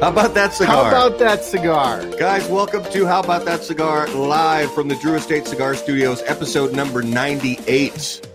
How about that cigar? How about that cigar? Guys, welcome to How About That Cigar live from the Drew Estate Cigar Studios, episode number 98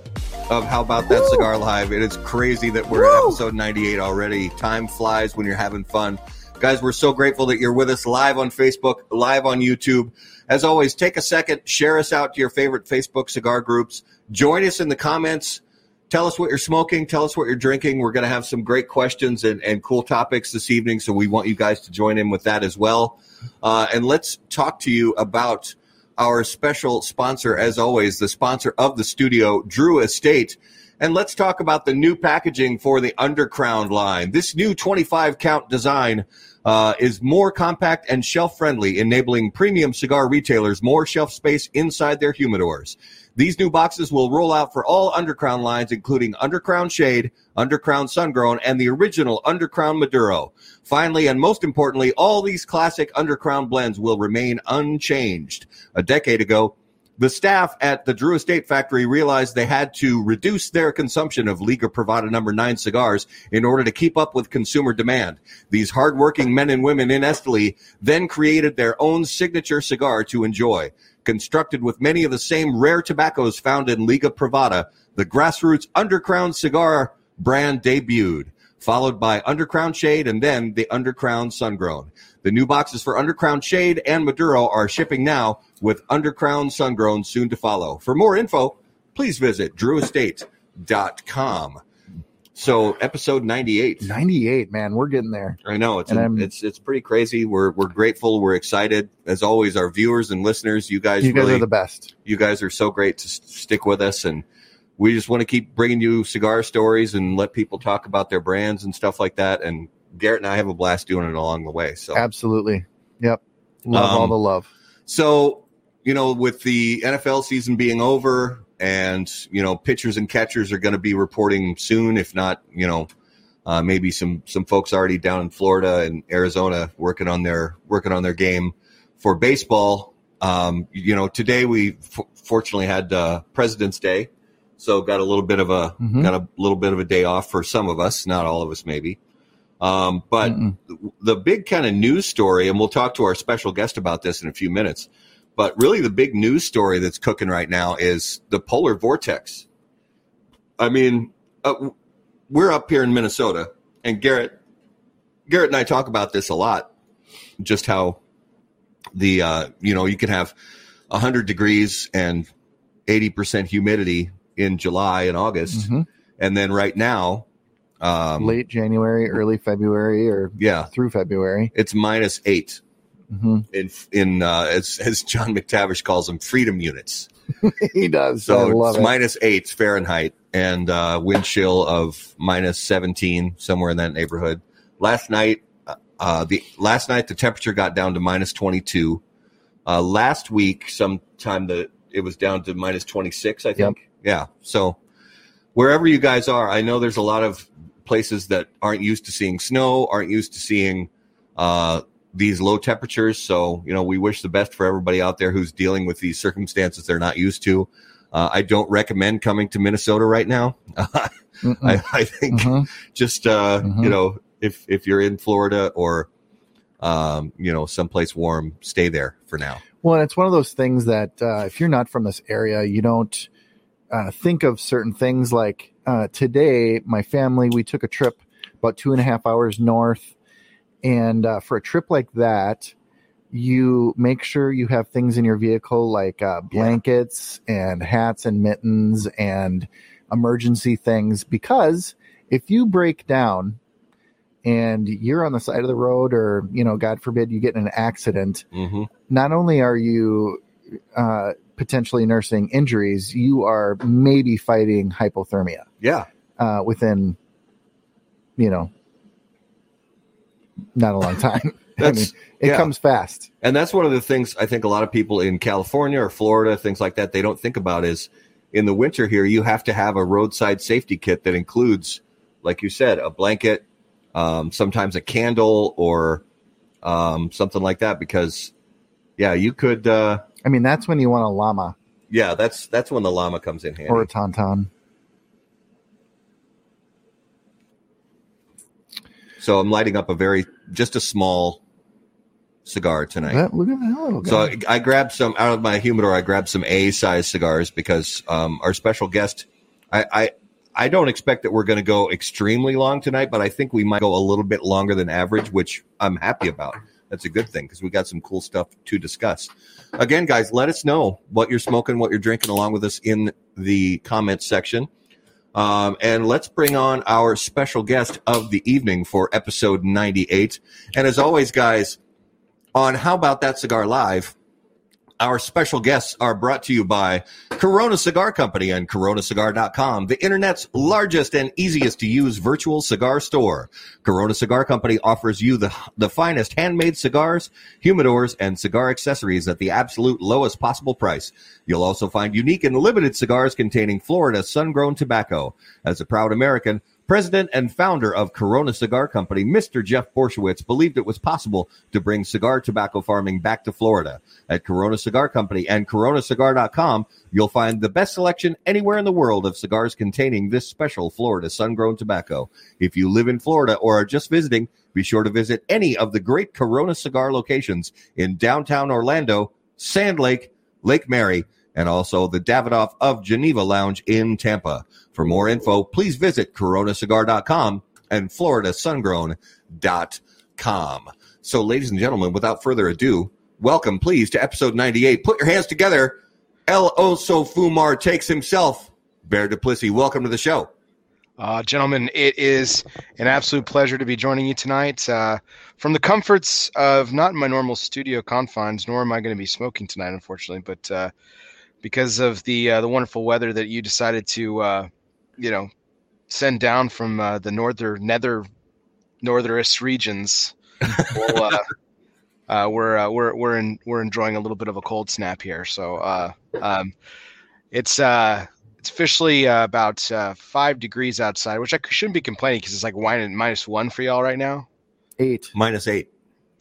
of How About That Woo! Cigar Live. It is crazy that we're at episode 98 already. Time flies when you're having fun. Guys, we're so grateful that you're with us live on Facebook, live on YouTube. As always, take a second, share us out to your favorite Facebook cigar groups. Join us in the comments. Tell us what you're smoking. Tell us what you're drinking. We're going to have some great questions and, and cool topics this evening. So we want you guys to join in with that as well. Uh, and let's talk to you about our special sponsor, as always, the sponsor of the studio, Drew Estate. And let's talk about the new packaging for the Undercrown line. This new 25 count design uh, is more compact and shelf friendly, enabling premium cigar retailers more shelf space inside their humidors. These new boxes will roll out for all Undercrown lines, including Undercrown Shade, Undercrown Sungrown, and the original Undercrown Maduro. Finally, and most importantly, all these classic Undercrown blends will remain unchanged. A decade ago, the staff at the Drew Estate Factory realized they had to reduce their consumption of Liga Privada number 9 cigars in order to keep up with consumer demand. These hardworking men and women in Esteli then created their own signature cigar to enjoy. Constructed with many of the same rare tobaccos found in Liga Privada, the grassroots Undercrown cigar brand debuted, followed by Undercrown Shade and then the Undercrown Sungrown. The new boxes for Undercrown Shade and Maduro are shipping now, with Undercrown Sungrown soon to follow. For more info, please visit drewestate.com. So, episode 98. 98, man. We're getting there. I know it's it's it's pretty crazy. We're we're grateful. We're excited as always. Our viewers and listeners, you guys, You guys really, are the best. you guys are so great to s- stick with us, and we just want to keep bringing you cigar stories and let people talk about their brands and stuff like that. And Garrett and I have a blast doing it along the way. So Absolutely. Yep. Love Um, all the love. So, you know, with the NFL season being over and, you know, pitchers and catchers are going to be reporting soon, if not, you know, uh, maybe some, some folks already down in Florida and Arizona working on their, working on their game for baseball. Um, you know, today we f- fortunately had, uh, President's Day. So got a little bit of a, Mhm. got a little bit of a day off for some of us, not all of us maybe. Um, but Mm-mm. the big kind of news story, and we'll talk to our special guest about this in a few minutes. But really, the big news story that's cooking right now is the polar vortex. I mean, uh, we're up here in Minnesota, and Garrett, Garrett and I talk about this a lot. Just how the uh, you know you can have hundred degrees and eighty percent humidity in July and August, Mhm. and then right now, um, Late January, early February, or yeah, through February. it's minus eight. Hmm in in uh, as as John McTavish calls them, freedom units. he does. So it's it. minus eight Fahrenheit and uh, wind chill of minus seventeen somewhere in that neighborhood. Last night, uh, the last night the temperature got down to minus twenty two. Uh, last week, sometime the it was down to minus twenty six. I think. Yeah. So wherever you guys are, I know there's a lot of places that aren't used to seeing snow, aren't used to seeing uh, these low temperatures. So, you know, we wish the best for everybody out there who's dealing with these circumstances they're not used to. Uh, I don't recommend coming to Minnesota right now. I, I think Mhm. just uh, Mhm. you know, if if you're in Florida or um, you know, someplace warm, stay there for now. Well, it's one of those things that uh, if you're not from this area, you don't uh, think of certain things. Like uh, today, my family we took a trip about two and a half hours north, and uh, for a trip like that, you make sure you have things in your vehicle like uh, blankets and hats and mittens and emergency things. Because if you break down and you're on the side of the road or you know god forbid you get in an accident hmm not only are you uh, potentially nursing injuries, you are maybe fighting hypothermia. Yeah. uh, within, you know, not a long time. I mean, it yeah. comes fast. And that's one of the things I think a lot of people in California or Florida, things like that, they don't think about is in the winter here, you have to have a roadside safety kit that includes, like you said, a blanket, um, sometimes a candle or um, something like that. Because, yeah, you could, uh, I mean, that's when you want a llama yeah, that's that's when the llama comes in handy. or a tauntaun. So I'm lighting up a very just a small cigar tonight. That- look at that little guy. So I, I grabbed some out of my humidor. I grabbed some A size cigars because um, our special guest. I, I I don't expect that we're going to go extremely long tonight, but I think we might go a little bit longer than average, which I'm happy about. That's a good thing because we got some cool stuff to discuss. Again, guys, let us know what you're smoking, what you're drinking, along with us in the comments section. Um, and let's bring on our special guest of the evening for episode 98. And as always, guys, on How About That Cigar Live, our special guests are brought to you by Corona Cigar Company and coronacigar.com, the internet's largest and easiest to use virtual cigar store. Corona Cigar Company offers you the, the finest handmade cigars, humidors, and cigar accessories at the absolute lowest possible price. You'll also find unique and limited cigars containing Florida sun-grown tobacco. As a proud American, President and founder of Corona Cigar Company, Mr. Jeff Borysiewicz, believed it was possible to bring cigar tobacco farming back to Florida. At Corona Cigar Company and coronacigar.com, you'll find the best selection anywhere in the world of cigars containing this special Florida sun-grown tobacco. If you live in Florida or are just visiting, be sure to visit any of the great Corona cigar locations in downtown Orlando, Sand Lake, Lake Mary, and also the Davidoff of Geneva Lounge in Tampa. For more info, please visit coronacigar.com and floridasungrown.com. So, ladies and gentlemen, without further ado, welcome, please, to episode 98. Put your hands together. El Oso Fumar takes himself. Bear Duplessis, welcome to the show. Uh, gentlemen, it is an absolute pleasure to be joining you tonight. Uh, from the comforts of not my normal studio confines, nor am I going to be smoking tonight, unfortunately, but uh, because of the uh, the wonderful weather that you decided to, uh, you know, send down from uh, the northern nether northernest regions, we'll, uh, uh, we're uh, we're we're in, we're enjoying a little bit of a cold snap here. So uh, um, it's uh, it's officially uh, about uh, five degrees outside, which I shouldn't be complaining because it's like wine minus one for y'all right now. Eight. Minus eight.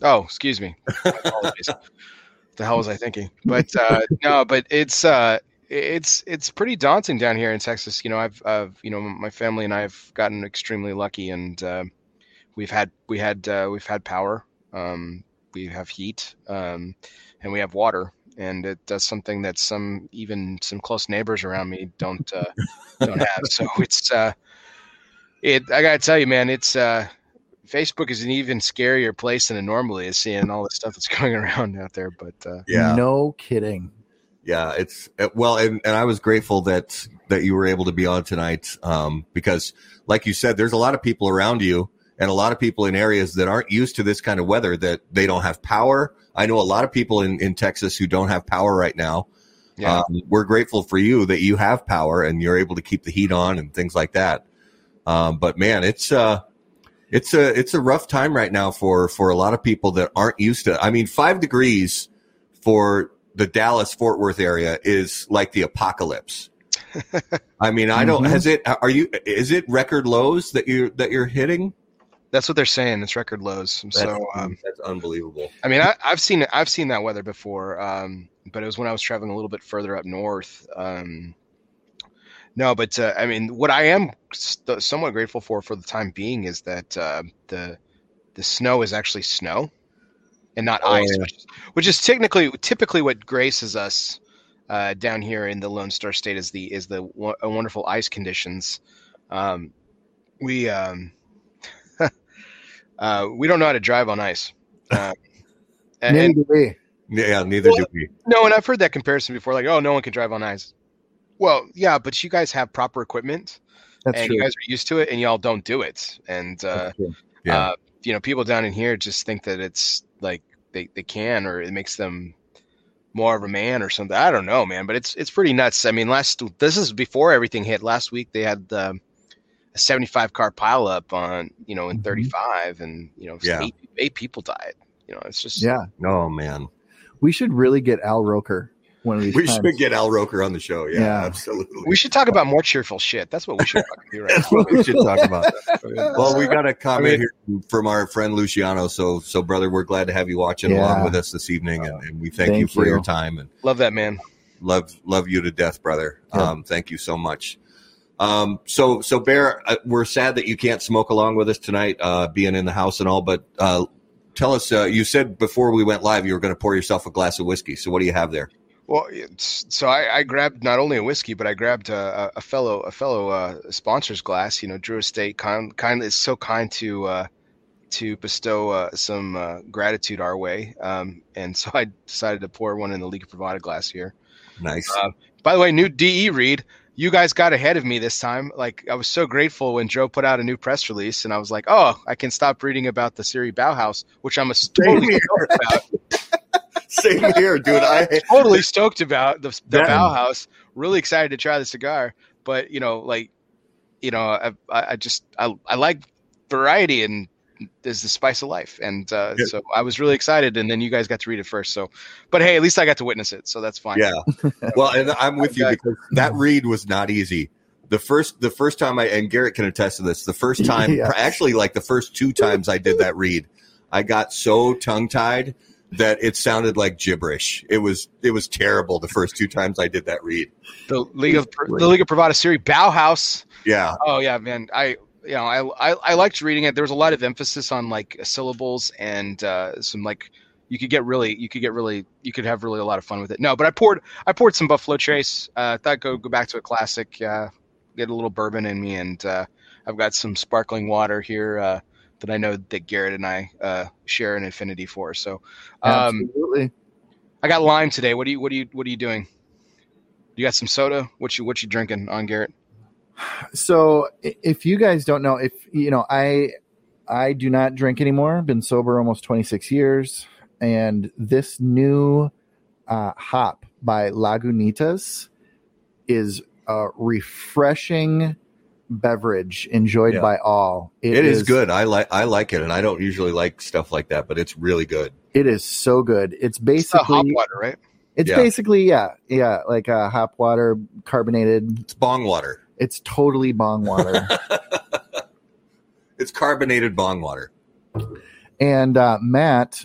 Oh, excuse me. My apologies. what the hell was I thinking? But uh, no, but it's uh, it's it's pretty daunting down here in Texas. You know, I've, I've you know my family and I have gotten extremely lucky, and uh, we've had we had uh, we've had power, um, we have heat, um, and we have water. And it does something that some even some close neighbors around me don't uh, don't have. So it's uh, it. I gotta tell you, man, it's uh, Facebook is an even scarier place than it normally is, seeing all the stuff that's going around out there. But uh, Yeah. No kidding. Yeah, it's uh, well, and, and I was grateful that that you were able to be on tonight um, because, like you said, there's a lot of people around you and a lot of people in areas that aren't used to this kind of weather that they don't have power. I know a lot of people in, in Texas who don't have power right now. yeah, Um, we're grateful for you that you have power and you're able to keep the heat on and things like that. Um, but man, it's uh, it's a it's a rough time right now for for a lot of people that aren't used to. I mean, five degrees for the Dallas Fort Worth area is like the apocalypse. I mean, I don't. Mhm. Has it? Are you? Is it record lows that you that you're hitting? that's what they're saying. It's record lows. That's, So um, that's unbelievable. I mean, I, I've seen I've seen that weather before, um, but it was when I was traveling a little bit further up north. Um, no, but uh, I mean, what I am st- somewhat grateful for for the time being is that uh, the the snow is actually snow and not Oh, ice, yeah. which, is, which is technically typically what graces us uh, down here in the Lone Star State is the is the wo- uh, wonderful ice conditions. Um, we um, uh, we don't know how to drive on ice. Uh, and, Neither do we. Yeah, neither do we. no, and I've heard that comparison before, like, oh, no one can drive on ice. Well, yeah, but you guys have proper equipment, That's and true. you guys are used to it, and y'all don't do it. And uh, Yeah. uh, you know, people down in here just think that it's like they, they can, or it makes them more of a man or something. I don't know, man, but it's it's pretty nuts. I mean, last this is before everything hit. Last week they had um, a 75 car pileup on you know in Mhm. 35, and you know Yeah. eight, eight people died. You know, it's just Yeah. Oh man, We should really get Al Roker one of these we times. should get Al Roker on the show. Yeah, Yeah. absolutely. We should talk about more cheerful shit. That's what we should fucking do right now. we should talk about. Well, we got a comment I mean- here from our friend Luciano. So, so brother, we're glad to have you watching Yeah. along with us this evening, and, and we thank, you Thank for your time and Love that man. love love you to death, brother. Yeah. Um, thank you so much. Um, so, so Bear, uh, we're sad that you can't smoke along with us tonight, uh, being in the house and all. But uh, tell us, uh, you said before we went live you were going to pour yourself a glass of whiskey. So, what do you have there? Well, so I, I grabbed not only a whiskey, but I grabbed a, a fellow a fellow uh, sponsor's glass. You know, Drew Estate kind kind is so kind to uh, to bestow uh, some uh, gratitude our way, um, and so I decided to pour one in the Liga Privada glass here. Nice. Uh, by the way, new DE read. You guys got ahead of me this time. Like I was so grateful when Joe put out a new press release, and I was like, "Oh, I can stop reading about the Serie Bauhaus," which I'm a totally about. Same here, dude. I totally stoked about the, the Yeah. Bauhaus. Really excited to try the cigar, but you know, like, you know, I, I I just I, I like variety and there's the spice of life, and uh, Yeah. so I was really excited. And then you guys got to read it first, so but hey, at least I got to witness it, so that's fine. Yeah. Well, and I'm with you because that read was not easy. The first, the first time I and Garrett can attest to this. The first time, Yeah. actually, like the first two times I did that read, I got so tongue tied that it sounded like gibberish. It was, it was terrible. The first two times I did that read. The League of the League of Privada Serie Bauhaus. Yeah, Oh yeah, man. I you know I, I I liked reading it. There was a lot of emphasis on like syllables and uh, some like you could get really you could get really you could have really a lot of fun with it. No, but I poured I poured some Buffalo Trace. Uh, thought go go back to a classic. Uh, get a little bourbon in me, and uh, I've got some sparkling water here uh, that I know that Garrett and I uh, share an affinity for. So um, Absolutely. I got lime today. What do you what do you what are you doing? You got some soda? What you what you drinking on Garrett? So if you guys don't know, if you know, I I do not drink anymore. Been sober almost 26 years, and this new uh, hop by Lagunitas is a refreshing beverage enjoyed Yeah. by all. it is, good. I like, I like it, and I don't usually like stuff like that, but it's really good. It is so good. It's It's basically hop water, right? it's Yeah. basically yeah yeah like a hop water carbonated. It's bong water. It's totally bong water. It's carbonated bong water. and uh, Matt,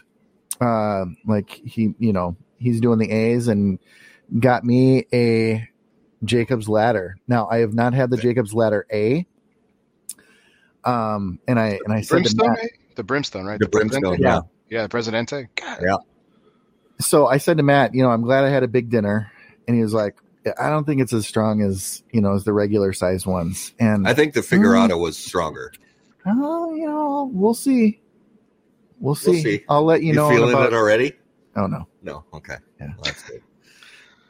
uh, like he, you know, he's doing the A's and got me a Jacob's Ladder. Now I have not had the Jacob's Ladder A. Um, and I and I said to Brimstone, Matt. The brimstone, right? The brimstone, Presidente? yeah. yeah, the Presidente. God, Yeah. so I said to Matt, you know, I'm glad I had a big dinner, and he was like, I don't think it's as strong as you know as the regular sized ones, and I think the Figurado was stronger. oh, you know, we'll see, we'll see. see. I'll let you, You, know feeling about. it already? oh no. No. Okay. Yeah. Well, that's good.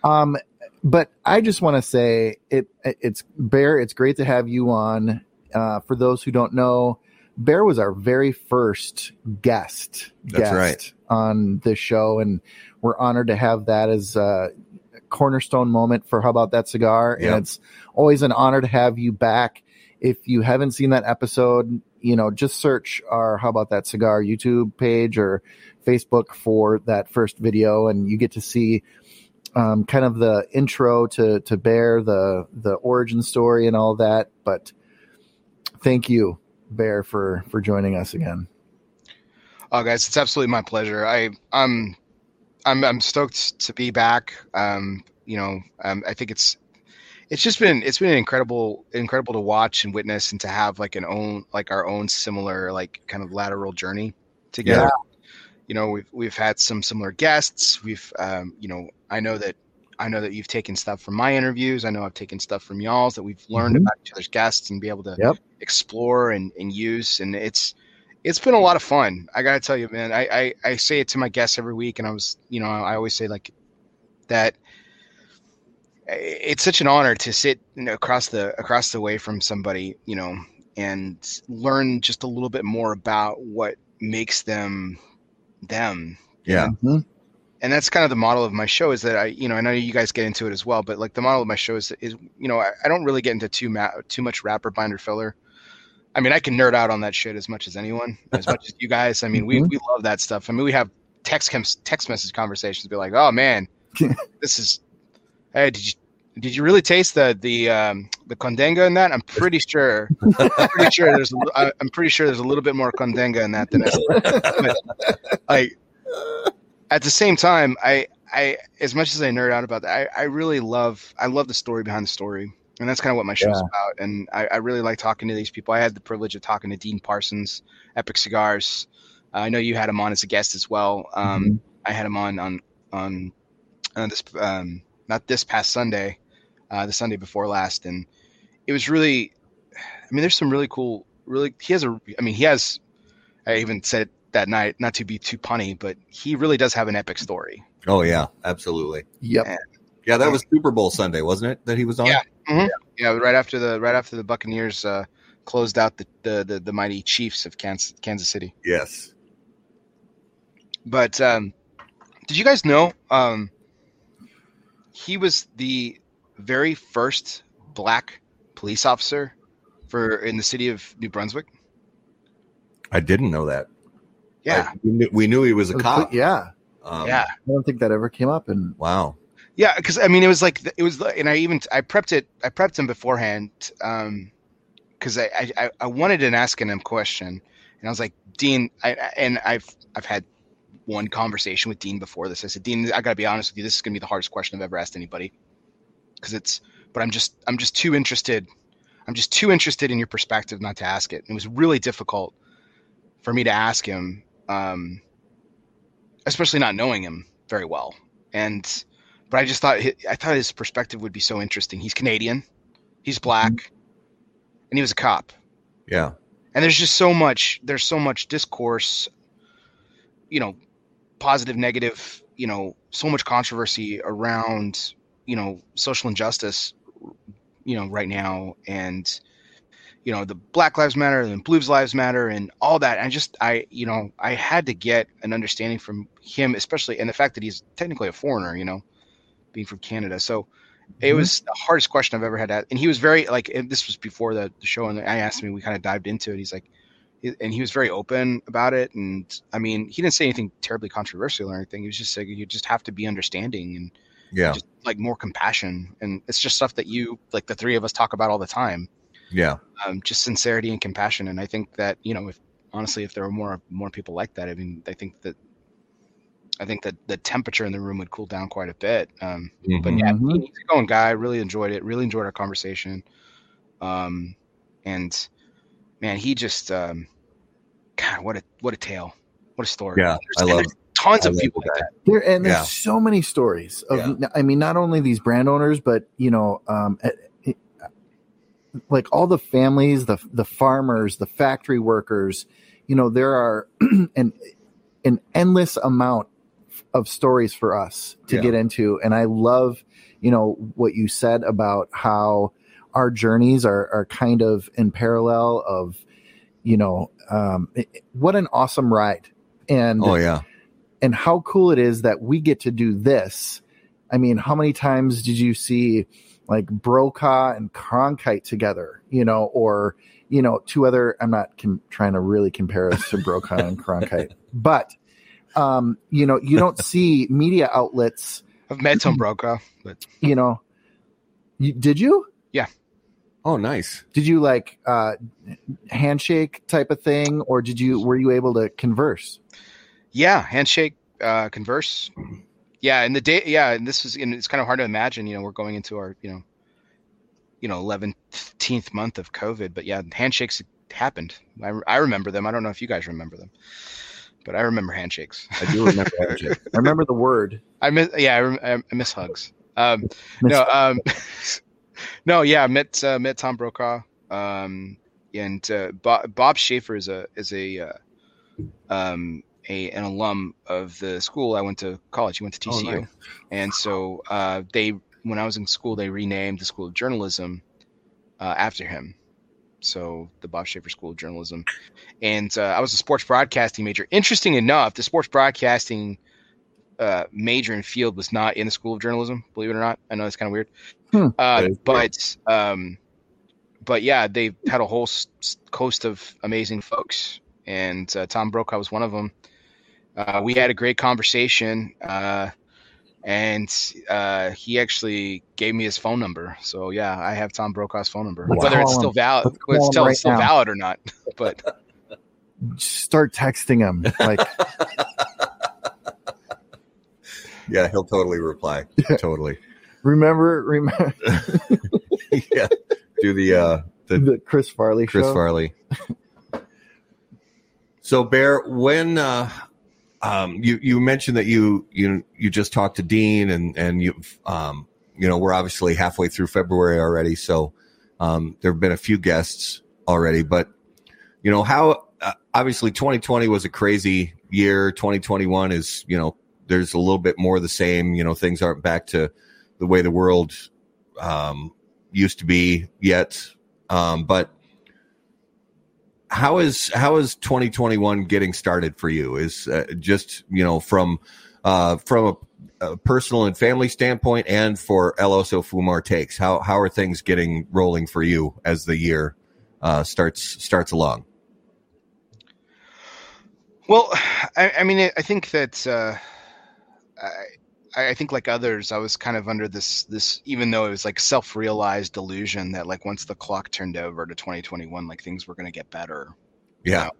Um, but I just want to say it. It's Bear. It's great to have you on. Uh, for those who don't know, Bear was our very first guest. That's guest right. on this show, and we're honored to have that as a cornerstone moment for how about that cigar. Yep. And it's always an honor to have you back. If you haven't seen that episode, you know, just search our How About That Cigar YouTube page or Facebook for that first video, and you get to see um, kind of the intro to to Bear, the the origin story, and all that. But thank you, Bear, for for joining us again. Oh, guys, it's absolutely my pleasure. I, I'm, I'm, I'm stoked to be back. Um, you know, um, I think it's, it's just been, it's been incredible, incredible to watch and witness, and to have like an own, like our own similar, like kind of lateral journey together. You know, we've we've had some similar guests. We've, um, you know, I know that. I know that you've taken stuff from my interviews. I know I've taken stuff from y'all's that we've learned Mhm. about each other's guests and be able to Yep. explore and, and use. And it's it's been a lot of fun. I gotta tell you, man. I, I I say it to my guests every week, and I was, you know, I always say like that. It's such an honor to sit you know, across the across the way from somebody, you know, and learn just a little bit more about what makes them them. Yeah. Mhm. And that's kind of the model of my show is that I, you know, I know you guys get into it as well, but like the model of my show is, is you know, I, I don't really get into too ma- too much rapper binder filler. I mean, I can nerd out on that shit as much as anyone, as much as you guys. I mean, we, we love that stuff. I mean, we have text com- text message conversations, be like, oh man, this is. Hey, did you did you really taste the the um, the Condega in that? I'm pretty sure. I'm pretty sure there's. A, li- I- I'm pretty sure there's a little bit more condenga in that than but, like. At the same time, I I as much as I nerd out about that, I, I really love I love the story behind the story and that's kind of what my show's Yeah. about. And I, I really like talking to these people. I had the privilege of talking to Dean Parsons, Epic Cigars. Uh, I know you had him on as a guest as well. Um, Mhm. I had him on on on, on this um, not this past Sunday, uh, the Sunday before last, and it was really. I mean, there's some really cool. Really, he has a. I mean, he has. I even said it that night, not to be too punny, but he really does have an epic story. Oh yeah, absolutely. Yep. Yeah, that was Super Bowl Sunday, wasn't it? That he was on. Yeah. Yeah, right after the right after the Buccaneers uh, closed out the, the the the mighty Chiefs of Kansas, Kansas City. Yes. But um, did you guys know um, he was the very first black police officer for in the city of New Brunswick? I didn't know that. Yeah, I- we, knew, we knew he was a cop. Yeah. Um, yeah, I don't think that ever came up. And Wow. yeah. Because I mean, it was like it was, and I even I prepped it. I prepped him beforehand because I, I I- I wanted an asking him question, and I was like, Dean, I, I- and I've I've had one conversation with Dean before this. I said, Dean, I got to be honest with you. This is going to be the hardest question I've ever asked anybody because it's. But I'm just I'm just too interested. I'm just too interested in your perspective not to ask it. It was really difficult for me to ask him, um, especially not knowing him very well. And but I just thought hi- I thought his perspective would be so interesting. He's Canadian, he's black, and he was a cop Yeah. and there's just so much there's so much discourse you know positive negative you know so much controversy around you know social injustice you know right now and you know the black lives matter and blues lives matter and all that i just i you know i had to get an understanding from him especially and the fact that he's technically a foreigner you know being from canada so it Mhm. was the hardest question I've ever had. To, and he was very like, and this was before the, the show, and I asked him, we kind of dived into it. He's like, and he was very open about it. And I mean, he didn't say anything terribly controversial or anything. He was just saying you just have to be understanding and Yeah. just like more compassion. And it's just stuff that you, like the three of us talk about all the time. Yeah. Um, just sincerity and compassion. And I think that, you know, if honestly, if there were more, more people like that, I mean, I think that, I think that the temperature in the room would cool down quite a bit. Um, but Mhm. yeah, Mhm. he's a going guy. Really enjoyed it. Really enjoyed our conversation. Um, and man, he just, um, God, what a what a tale, what a story. Yeah, I love- tons I of love people like that. There and there's Yeah. so many stories of. Yeah. I mean, not only these brand owners, but you know, um, eh, eh, like all the families, the the farmers, the factory workers. You know, there are an an endless amount of stories for us to Yeah. get into, and I love, you know, what you said about how our journeys are are kind of in parallel of, you know, um, it- what an awesome ride, and Oh yeah. And how cool it is that we get to do this. I mean, how many times did you see like Brokaw and Cronkite together, you know, or, you know, two other, I'm not com- trying to really compare us to Brokaw and Cronkite, but, um, you know, you don't see media outlets, I've met Tom Brokaw, but you know, you, did you? Yeah. Oh nice. Did you like uh handshake type of thing or did you were you able to converse? Yeah, handshake, uh, converse. Yeah, and the day, yeah, and this is, and it's kind of hard to imagine. You know, we're going into our, you know, you know, eleventh month of COVID, but yeah, handshakes happened. I, I remember them. I don't know if you guys remember them, but I remember handshakes. I do remember shit. I remember the word. I miss, yeah, I, rem- I miss hugs. Um, Miss- no, um, no, yeah, met uh, met Tom Brokaw, um, and uh, Bob, Bob Schieffer is a is a uh, um, a an alum of the school I went to college. He went to Oh, TCU, nice. and so uh, they when I was in school they renamed the School of Journalism uh, after him. So the Bob Schieffer School of Journalism, and uh, I was a sports broadcasting major. Interesting enough, the sports broadcasting uh, major and field was not in the School of Journalism. Believe it or not, I know it's kind of weird, Hmm. uh, but um, but yeah, they had a whole s- coast of amazing folks, and uh, Tom Brokaw was one of them. Uh, we had a great conversation, uh, and uh, he actually gave me his phone number. So yeah, I have Tom Brokaw's phone number, Let's whether it's still him. valid, Let's whether it's still, right still valid or not. But Start texting him like Yeah, he'll totally reply. totally. remember, remember yeah, do the uh, the the Chris Farley Chris show. Farley. so, Bear, when uh, um, you you mentioned that you you you just talked to Dean and and you um, you know we're obviously halfway through February already, so um, there have been a few guests already, but you know how uh, obviously 2020 was a crazy year. 2021 is you know there's a little bit more of the same. You know things aren't back to the way the world um, used to be yet, um, but how is how is 2021 getting started for you? Is uh, just you know from uh, from a, a personal and family standpoint, and for El Oso Fumar takes how how are things getting rolling for you as the year uh, starts starts along? Well, I, I mean, I think that uh, I, I think like others, I was kind of under this this even though it was like self realized delusion that like once the clock turned over to 2021, like things were going to get better. you Yeah, know?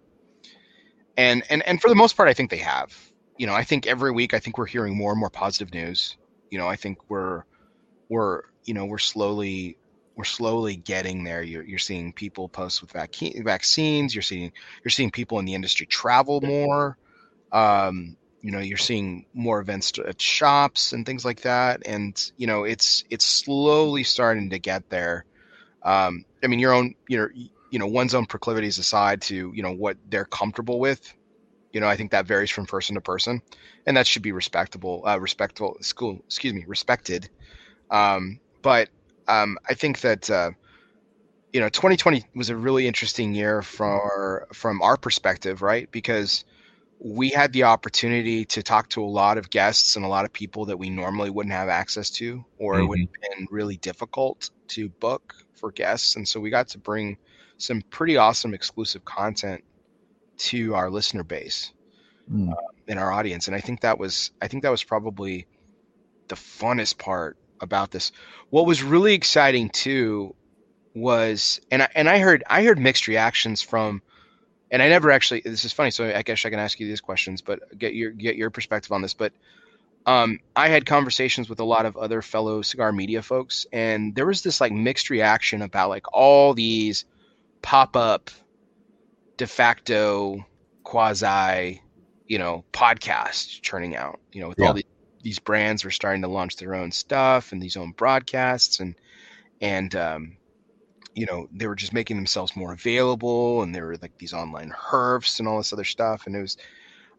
and and and for the most part, I think they have. You know, I think every week, I think we're hearing more and more positive news. You know, I think we're we're you know we're slowly we're slowly getting there. You're you're seeing people post with vac- vaccines. You're seeing you're seeing people in the industry travel more. Um, you know, you're seeing more events at shops and things like that. And you know, it's it's slowly starting to get there. Um, I mean, your own you know you know one's own proclivities aside to you know what they're comfortable with. You know, I think that varies from person to person, and that should be respectable, uh, respectful. School, excuse me, respected. Um, but um, I think that uh, you know 2020 was a really interesting year for from our perspective, right? Because we had the opportunity to talk to a lot of guests and a lot of people that we normally wouldn't have access to, or it would have been really difficult to book for guests. And so we got to bring some pretty awesome exclusive content to our listener base Mm. in our audience and i think that was i think that was probably the funnest part about this what was really exciting too was and I, and I heard I heard mixed reactions from and I never actually this is funny so I guess I can ask you these questions but get your get your perspective on this but um I had conversations with a lot of other fellow cigar media folks and there was this like mixed reaction about like all these pop up de facto quasi you know podcasts churning out you know with Yeah. all the, these brands were starting to launch their own stuff and these own broadcasts and and um you know they were just making themselves more available and there were like these online herfs and all this other stuff and it was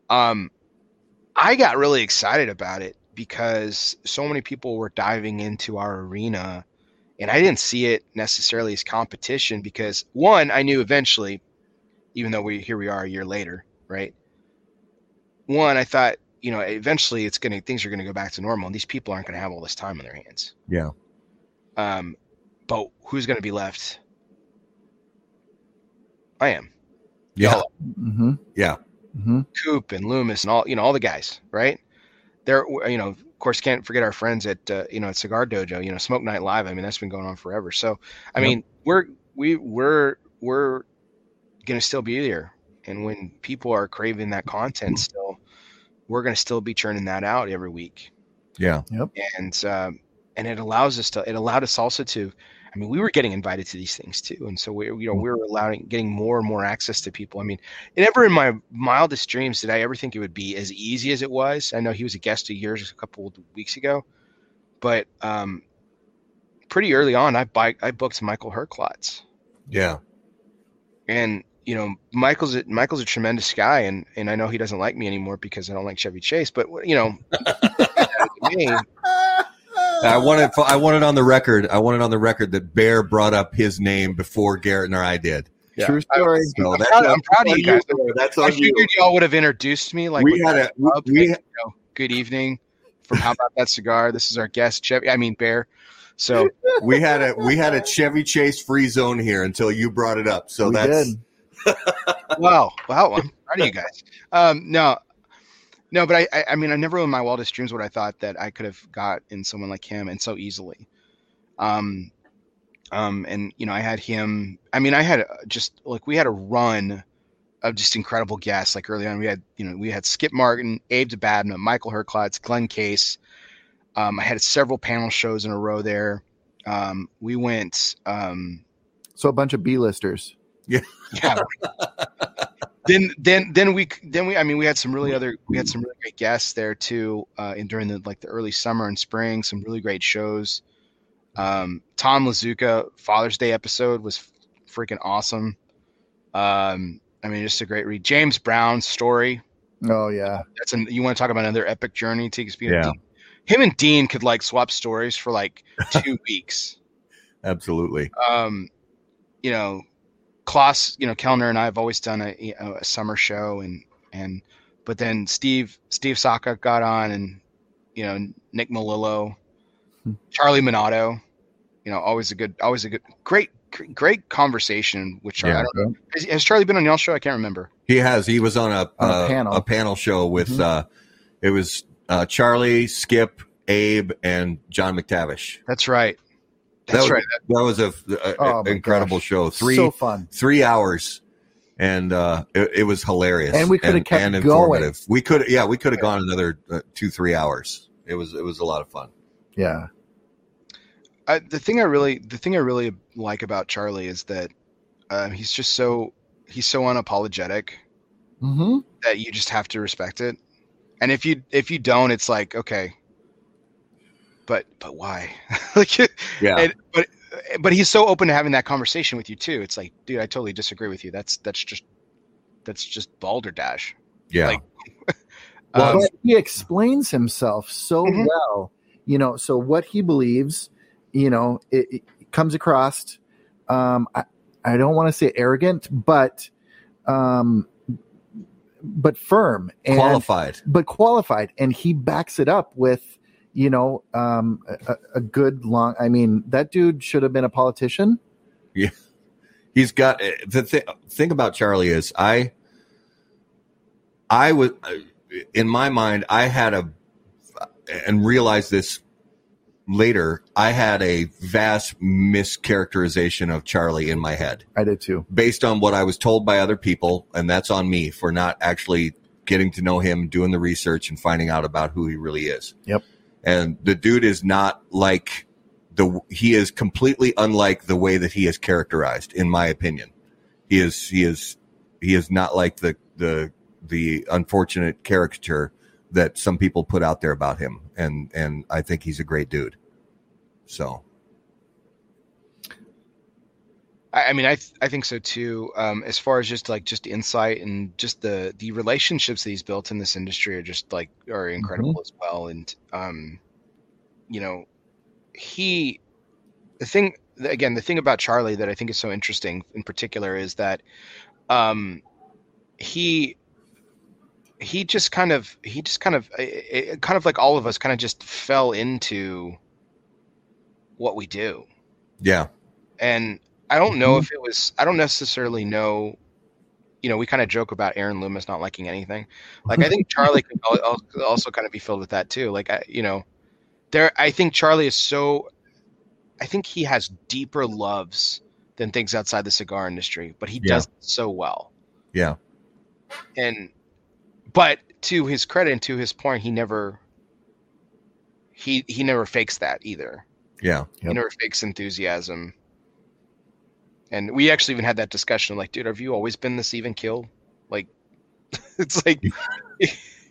um i got really excited about it because so many people were diving into our arena and i didn't see it necessarily as competition because one i knew eventually even though we here we are a year later right? One i thought you know eventually it's gonna things are gonna go back to normal and these people aren't gonna have all this time on their hands. Yeah, um, but who's going to be left? I am. yeah, Y'all, hmm yeah, hmm Coop and Loomis and all you know all the guys, right? They're you know of course can't forget our friends at uh, you know at Cigar Dojo, you know Smoke Night Live. I mean that's been going on forever. So I Yep. mean we're we we're we're gonna still be there, and when people are craving that content still, we're gonna still be churning that out every week. yeah, Yep. and um, and it allows us to it allowed us also to i mean we were getting invited to these things too. And so we you know we were allowing getting more and more access to people. I mean never in my mildest dreams did i ever think it would be as easy as it was. I know he was a guest of yours a couple of weeks ago. But um pretty early on i buy, i booked michael herklotz. Yeah, and you know michael's a, michael's a tremendous guy and and i know he doesn't like me anymore because i don't like chevy chase but you know to me, I wanted I wanted on the record. I wanted on the record that Bear brought up his name before Garrett and I did. Yeah. True story. So I'm that's proud- I'm proud of you guys. Bear. That's I on you. figured y'all would have introduced me like We had that a- up, we- like, you know, good evening from how about that cigar? This is our guest, Chevy. I mean Bear. So We had a we had a Chevy Chase free zone here until you brought it up. So We that's did. wow, wow, I'm proud of you guys. Um, no, no, but I, I, I mean, I never in my wildest dreams would I thought that I could have got in someone like him and so easily. Um, um, and you know, I had him. I mean, I had uh, just like we had a run of just incredible guests. Like early on, we had you know we had Skip Martin, Abe Dababneh, Michael Herklotz, Glenn Case. Um, I had several panel shows in a row there. Um, we went. Um, So a bunch of B-listers. Yeah. yeah. Then then then we then we I mean we had some really other we had some really great guests there too uh in during the like the early summer and spring some really great shows um Tom Lazuka Father's Day episode was freaking awesome um I mean just a great read James Brown's story Oh yeah. that's an you want to talk about another epic journey to speak Yeah. Dean. him and Dean could like swap stories for like two weeks Absolutely. um, you know, Klaus, you know, Kelner and I have always done a, you know, a summer show and, and, but then Steve, Steve Saka got on and, you know, Nick Melillo, Hmm. Charlie Minato, you know, always a good, always a good, great, great conversation with Charlie. I don't, has, has Charlie been on y'all's show? I can't remember. He has. He was on a On a uh, panel. a panel show with Mhm. uh, it was uh, Charlie, Skip, Abe, and John McTavish. That's right. That That's was, right. That was a, a- Oh, incredible gosh. show. Three So fun. three hours, and uh, it, it was hilarious. And we coulda kept and going. We could, yeah, we could have gone another uh, two three hours. It was it was a lot of fun. Yeah. I, the thing I really, the thing I really like about Charlie is that uh, he's just so, he's so unapologetic. Mm-hmm. that you just have to respect it. And if you if you don't, it's like okay, but but why? like, Yeah, and, but but he's so open to having that conversation with you too. It's like, dude, I totally disagree with you. That's that's just that's just balderdash. yeah, like, Well, Um, he explains himself so Mhm. well you know so what he believes you know it, it comes across um i, I don't want to say arrogant but um but firm and qualified. but qualified and he backs it up with you know um a, a good long i mean that dude should have been a politician Yeah, He's got eh, the th- thing about Charlie is I I was in my mind I had a and realized this later I had a vast mischaracterization of Charlie in my head i did too based on what I was told by other people and that's on me for not actually getting to know him doing the research and finding out about who he really is. Yep. And the dude is not like the he is completely unlike the way that he is characterized in my opinion. He is he is he is not like the the the unfortunate caricature that some people put out there about him and and I think he's a great dude. So, I, I mean, I th- I think so too. Um, as far as just like just insight and just the the relationships that he's built in this industry are just like are incredible as well. And um, you know, he the thing again the thing about Charlie that I think is so interesting in particular is that um, he he just kind of he just kind of eh, eh, kind of like all of us kind of just fell into what we do yeah. and I don't know mm-hmm. if it was. I don't necessarily know. You know, we kind of joke about Aaron Loomis not liking anything. Like I think Charlie al- also kind of be filled with that too. Like I, you know, there. I think Charlie is so. I think he has deeper loves than things outside the cigar industry, but he Yeah. does it so well. Yeah. And, but to his credit and to his point, he never. He he never fakes that either. Yeah. He never fakes enthusiasm. And we actually even had that discussion, like, dude, have you always been this even kill? Like, it's like,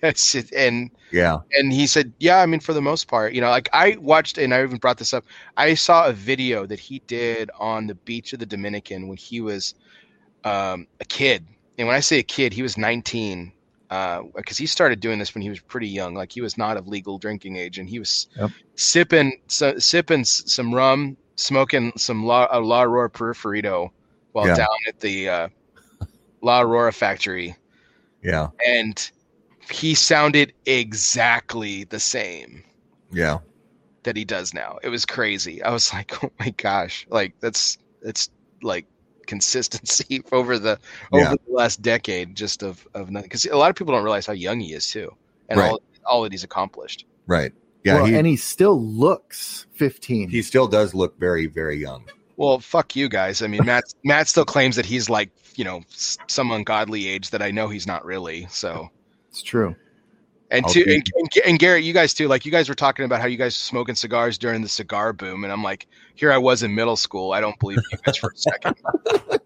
it's it, and Yeah. and he said, yeah, I mean, for the most part, you know, like I watched, and I even brought this up. I saw a video that he did on the beach of the Dominican when he was um, a kid, and when I say a kid, he was 19. Because he started doing this when he was pretty young, like he was not of legal drinking age, and he was Yep. sipping so, sipping some rum, smoking some La, a La Aurora Preferido while Yeah. down at the uh, La Aurora factory, Yeah. and he sounded exactly the same Yeah. that he does now. It was crazy. I was like, oh my gosh, like that's that's like consistency over the over Yeah. the last decade, just of of nothing. Because a lot of people don't realize how young he is too, and Right. all all that he's accomplished. Right. Yeah. Well, he, and he still looks 15 he still does look very, very young. Well, fuck you guys. I mean, Matt Matt still claims that he's like you know some ungodly age that I know he's not really. So it's true And I'll to and, and, and Garrett, you guys too. Like you guys were talking about how you guys were smoking cigars during the cigar boom, and I'm like, here I was in middle school. I don't believe you guys for a second.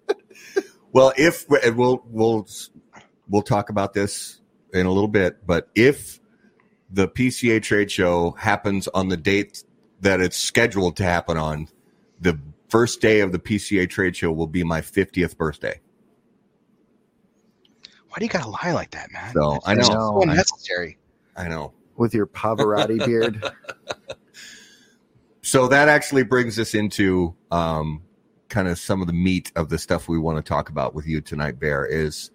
Well, if we'll we'll we'll talk about this in a little bit, but if the PCA trade show happens on the date that it's scheduled to happen on, the first day of the PCA trade show will be my 50th birthday. Why do you gotta lie like that, man? So I It's know, so I know. unnecessary. I know. with your Pavarotti beard. So that actually brings us into um, kind of some of the meat of the stuff we want to talk about with you tonight. Bear is,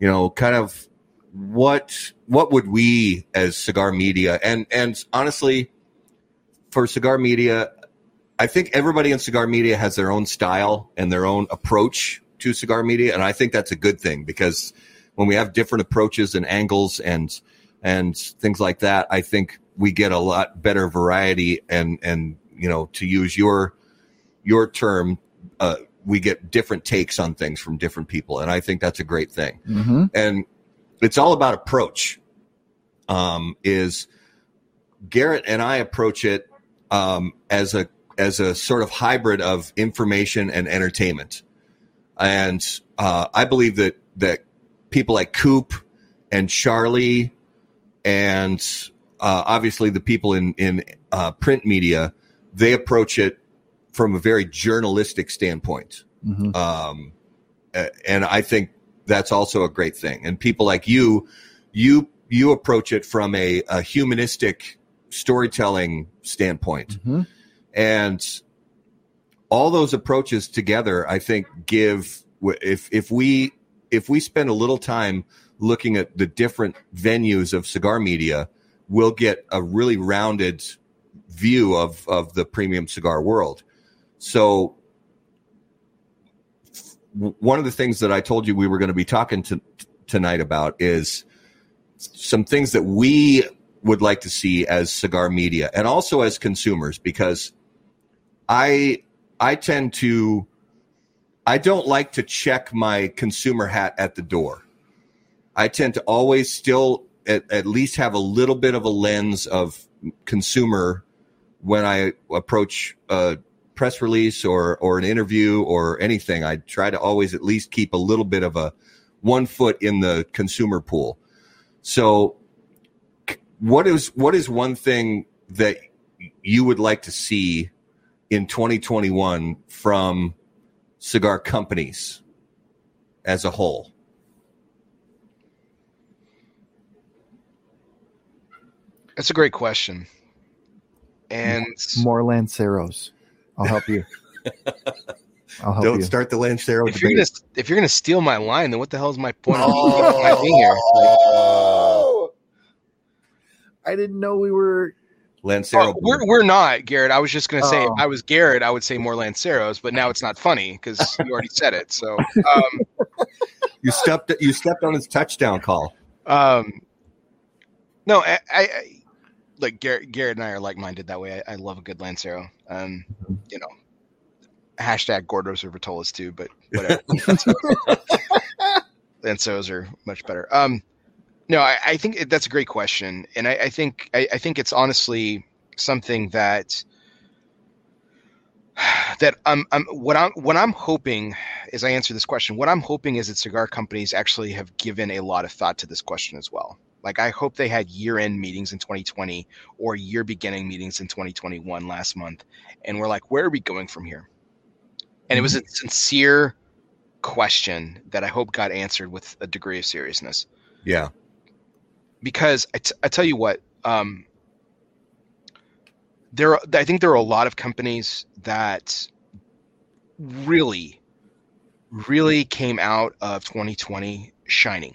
you know, kind of what what would we as cigar media and and honestly, for cigar media, I think everybody in cigar media has their own style and their own approach to cigar media, and I think that's a good thing because when we have different approaches and angles and and things like that, I think we get a lot better variety and and you know to use your your term, uh, we get different takes on things from different people, and I think that's a great thing. Hmm and it's all about approach. Um, is Garrett and I approach it um, as a as a sort of hybrid of information and entertainment, and uh, I believe that that people like Coop and Charlie and uh, obviously the people in in uh, print media they approach it from a very journalistic standpoint hmm um, and I think that's also a great thing. And people like you, you you approach it from a, a humanistic storytelling standpoint, hmm and all those approaches together, I think, give if if we if we spend a little time looking at the different venues of cigar media, we'll get a really rounded view of of the premium cigar world. So one of the things that I told you we were going to be talking to tonight about is some things that we would like to see as cigar media and also as consumers because I I tend to I don't like to check my consumer hat at the door. I tend to always still at, at least have a little bit of a lens of consumer when I approach a press release or or an interview or anything. I try to always at least keep a little bit of a one foot in the consumer pool. So what is what is one thing that you would like to see in 2021 from cigar companies as a whole? That's a great question. And More Lanceros. I'll help you. I'll help Don't you. start the Lancero if you're gonna if you're gonna steal my line, then what the hell is my point of my being here? Oh! I didn't know we were. Lancero. Oh, we're we're not Garrett. I was just gonna say if Oh. I was Garrett, I would say more Lanceros, but now it's not funny because you already said it. So, um, you stepped you stepped on his touchdown call. um, no, I, I, I like Garrett. Garrett and I are like minded that way. I, I love a good Lancero. Um, you know, hashtag Gordos or Vitolas too, but whatever. Lanceros are much better. Um, no, I, I think it- that's a great question, and I, I think I, I think it's honestly something that that I'm, I'm what I'm what I'm hoping as I answer this question. What I'm hoping is that cigar companies actually have given a lot of thought to this question as well. Like I hope they had year-end meetings in 2020 or year-beginning meetings in 2021 last month, and we're like, where are we going from here? And it was a sincere question that I hope got answered with a degree of seriousness Yeah. because I, t- I tell you what, um, there are, I think there are a lot of companies that really, really came out of 2020 shining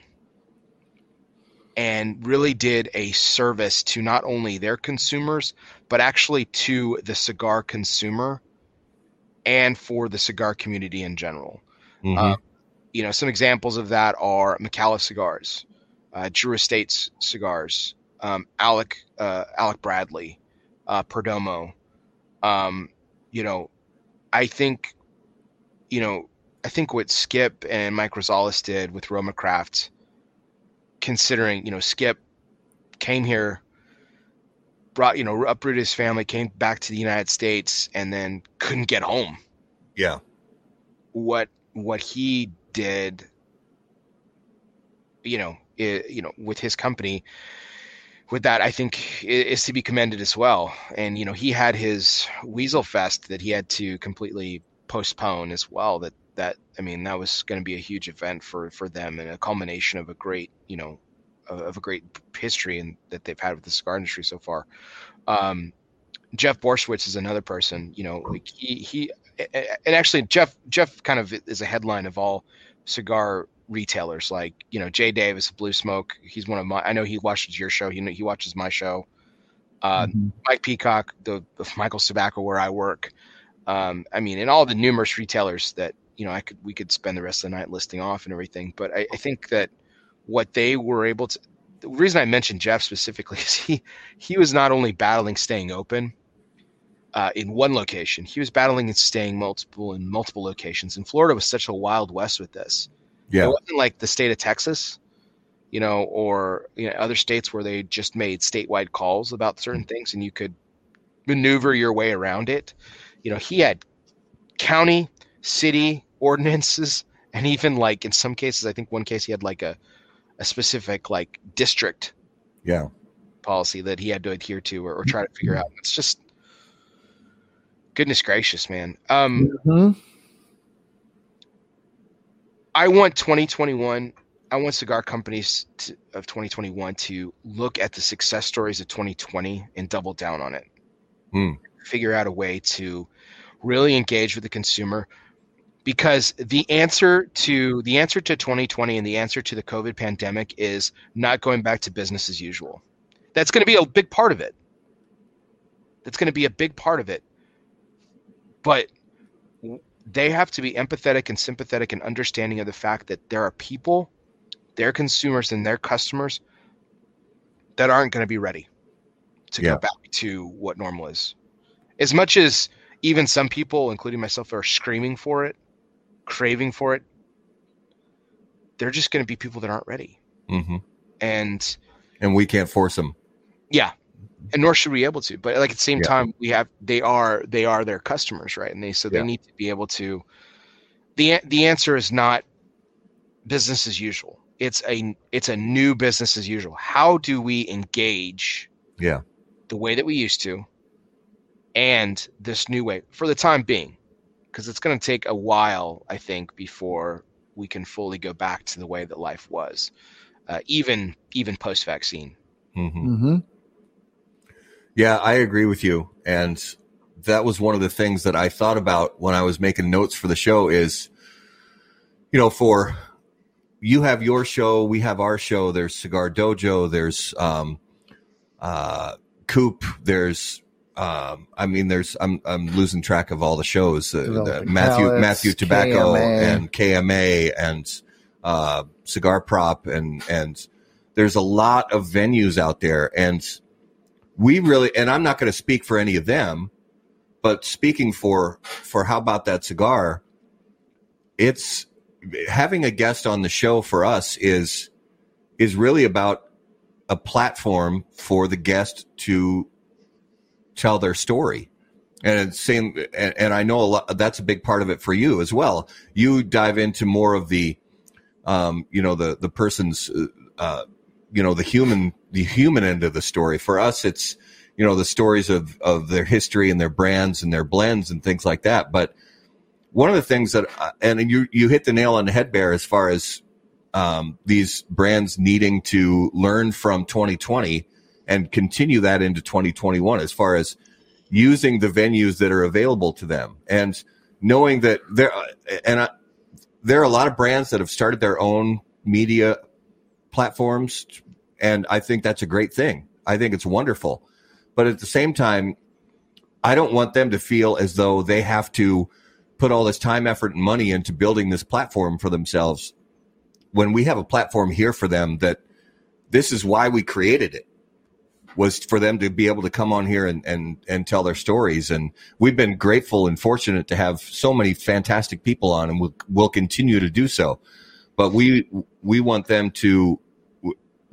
and really did a service to not only their consumers but actually to the cigar consumer and for the cigar community in general. Mhm. Uh, you know, some examples of that are Macalla cigars, uh, Drew Estates cigars, um, Alec uh, Alec Bradley, uh, Perdomo. Um, you know, I think, you know, I think what Skip and Mike Rosales did with Roma Craft, considering you know Skip came here, brought you know uprooted his family, came back to the United States, and then couldn't get home. Yeah. What what he did, you know, i you know, with his company, with that, I think is to be commended as well. And you know, he had his Weasel Fest that he had to completely postpone as well. That that I mean, that was going to be a huge event for for them and a culmination of a great, you know, of a great history and that they've had with the cigar industry so far. Um, Jeff Borysiewicz is another person, you know, like he he and actually Jeff Jeff kind of is a headline of all cigar retailers like you know Jay Davis Blue Smoke he's one of my I know he watches your show he he watches my show uh, mm-hmm. Mike Peacock the, the Michael's Tobacco where I work um, I mean and all the numerous retailers that you know I could we could spend the rest of the night listing off and everything but I, I think that what they were able to the reason I mentioned Jeff specifically is he he was not only battling staying open uh, in one location, he was battling and staying multiple in multiple locations. And Florida was such a wild west with this. Yeah, it wasn't like the state of Texas, you know, or you know other states where they just made statewide calls about certain things, and you could maneuver your way around it. You know, he had county, city ordinances, and even like in some cases, I think one case he had like a a specific like district yeah policy that he had to adhere to or, or try to figure out. It's just goodness gracious, man. Um, mm-hmm. I want 2021. I want cigar companies to, of 2021 to look at the success stories of 2020 and double down on it. Mm. Figure out a way to really engage with the consumer because the answer to the answer to 2020 and the answer to the COVID pandemic is not going back to business as usual. That's going to be a big part of it. That's going to be a big part of it. But they have to be empathetic and sympathetic and understanding of the fact that there are people, their consumers and their customers that aren't going to be ready to yeah. go back to what normal is. As much as even some people, including myself, are screaming for it, craving for it, they're just going to be people that aren't ready. Mm-hmm. And and we can't force them. Yeah, and nor should we be able to. But like at the same yeah. time, we have they are they are their customers, right? And they so they yeah. need to be able to. the The answer is not business as usual. It's a it's a new business as usual. How do we engage? Yeah, the way that we used to, and this new way for the time being because it's going to take a while, I think, before we can fully go back to the way that life was, uh, even even post vaccine. Mm-hmm. Mm-hmm. Yeah, I agree with you, and that was one of the things that I thought about when I was making notes for the show. Is you know, for you have your show, we have our show. There's Cigar Dojo. There's um, uh, Coop. There's um, I mean, there's I'm I'm losing track of all the shows. Uh, the Matthew Matthew Tobacco KMA. and KMA and uh, Cigar Prop and and there's a lot of venues out there, and we really and I'm not going to speak for any of them, but speaking for for how about that cigar, it's having a guest on the show for us is is really about a platform for the guest to tell their story. And same, and, and I know a lot, that's a big part of it for you as well. You dive into more of the, um, you know, the, the person's, uh, you know, the human, the human end of the story. For us, it's, you know, the stories of, of their history and their brands and their blends and things like that. But one of the things that, uh, and you, you hit the nail on the head, Bear, as far as, um, these brands needing to learn from 2020 and continue that into 2021 as far as using the venues that are available to them and knowing that there and I, there are a lot of brands that have started their own media platforms and I think that's a great thing. I think it's wonderful. But at the same time, I don't want them to feel as though they have to put all this time, effort, and money into building this platform for themselves when we have a platform here for them that this is why we created it was for them to be able to come on here and, and, and tell their stories. And we've been grateful and fortunate to have so many fantastic people on and we'll, we'll continue to do so. But we, we want them to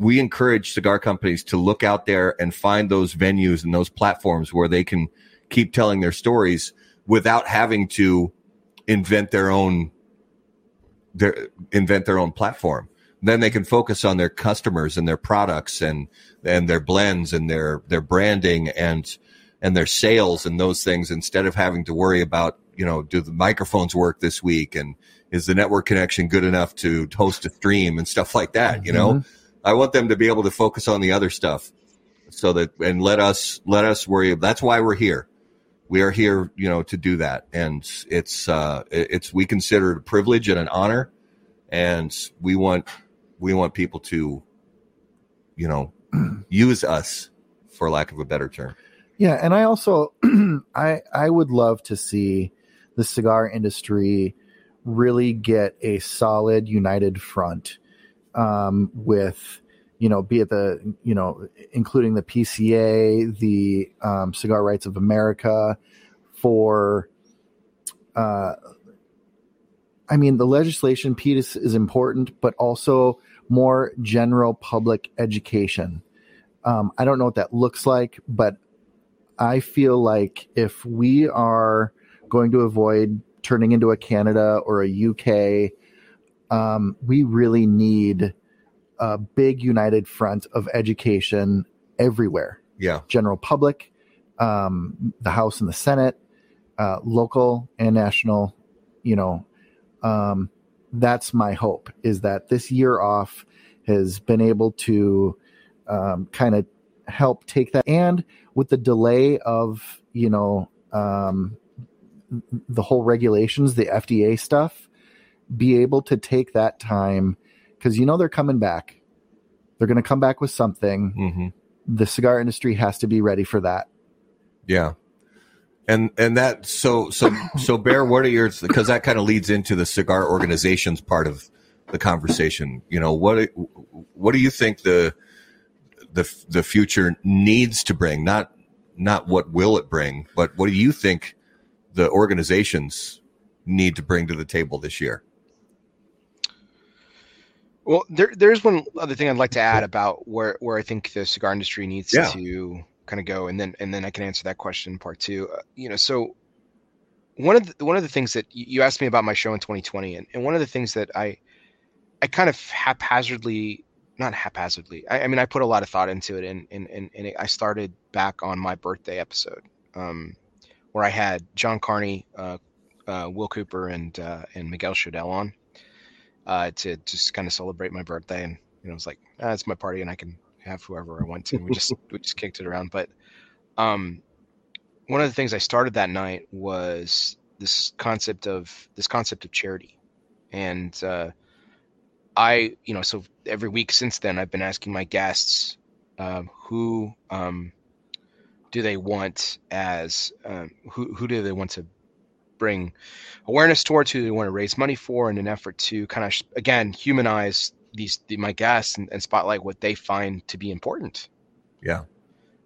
we encourage cigar companies to look out there and find those venues and those platforms where they can keep telling their stories without having to invent their own their invent their own platform then they can focus on their customers and their products and and their blends and their their branding and and their sales and those things instead of having to worry about you know do the microphones work this week and is the network connection good enough to host a stream and stuff like that you know? Mm-hmm. i want them to be able to focus on the other stuff so that and let us let us worry that's why we're here. We are here you know to do that. And it's uh it's we consider it a privilege and an honor and we want we want people to, you know, use us for lack of a better term. Yeah, and I also I I would love to see the cigar industry really get a solid united front um, with you know be it the you know including the PCA, the um, Cigar Rights of America for uh, I mean the legislation piece is important, but also more general public education. Um, I don't know what that looks like, but I feel like if we are going to avoid turning into a Canada or a UK, um, we really need a big united front of education everywhere. Yeah. General public, um, the House and the Senate, uh, local and national, you know, um, that's my hope is that this year off has been able to um, kind of help take that. And with the delay of you know um, the whole regulations the fda stuff be able to take that time because you know they're coming back. They're going to come back with something. Mm-hmm. the cigar industry has to be ready for that. Yeah and and that so so so bear what are your because that kind of leads into the cigar organizations part of the conversation. You know what what do you think the the the future needs to bring? Not not what will it bring but what do you think the organizations need to bring to the table this year? Well there there's one other thing i'd like to add about where where i think the cigar industry needs yeah. to kind of go, and then and then I can answer that question part two. Uh, you know, so one of the, one of the things that you asked me about my show in 2020, and, and one of the things that I I kind of haphazardly not haphazardly. I, I, mean, I put a lot of thought into it, and and and, and it, I started back on my birthday episode, um, where I had John Carney, uh, uh, Will Cooper, and uh, and Miguel Shodell on uh, to just kind of celebrate my birthday, and you know, it's like ah, it's my party, and I can have whoever I want to. We just we just kicked it around. But um, one of the things I started that night was this concept of this concept of charity, and uh, I you know so every week since then I've been asking my guests um, who um, do they want as um, who who do they want to bring awareness towards who they want to raise money for in an effort to kind of again humanize these the, my guests and, and spotlight what they find to be important. Yeah.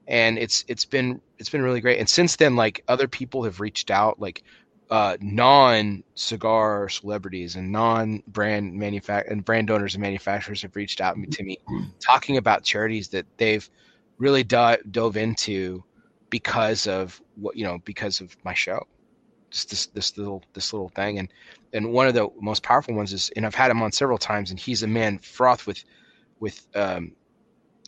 And it's it's been it's been really great. And since then, like other people have reached out, like uh, non cigar celebrities and non brand manufact and brand owners and manufacturers have reached out to me talking about charities that they've really do- dove into because of what you know because of my show just this this little this little thing and and one of the most powerful ones is, and I've had him on several times, and he's a man fraught with, with, um,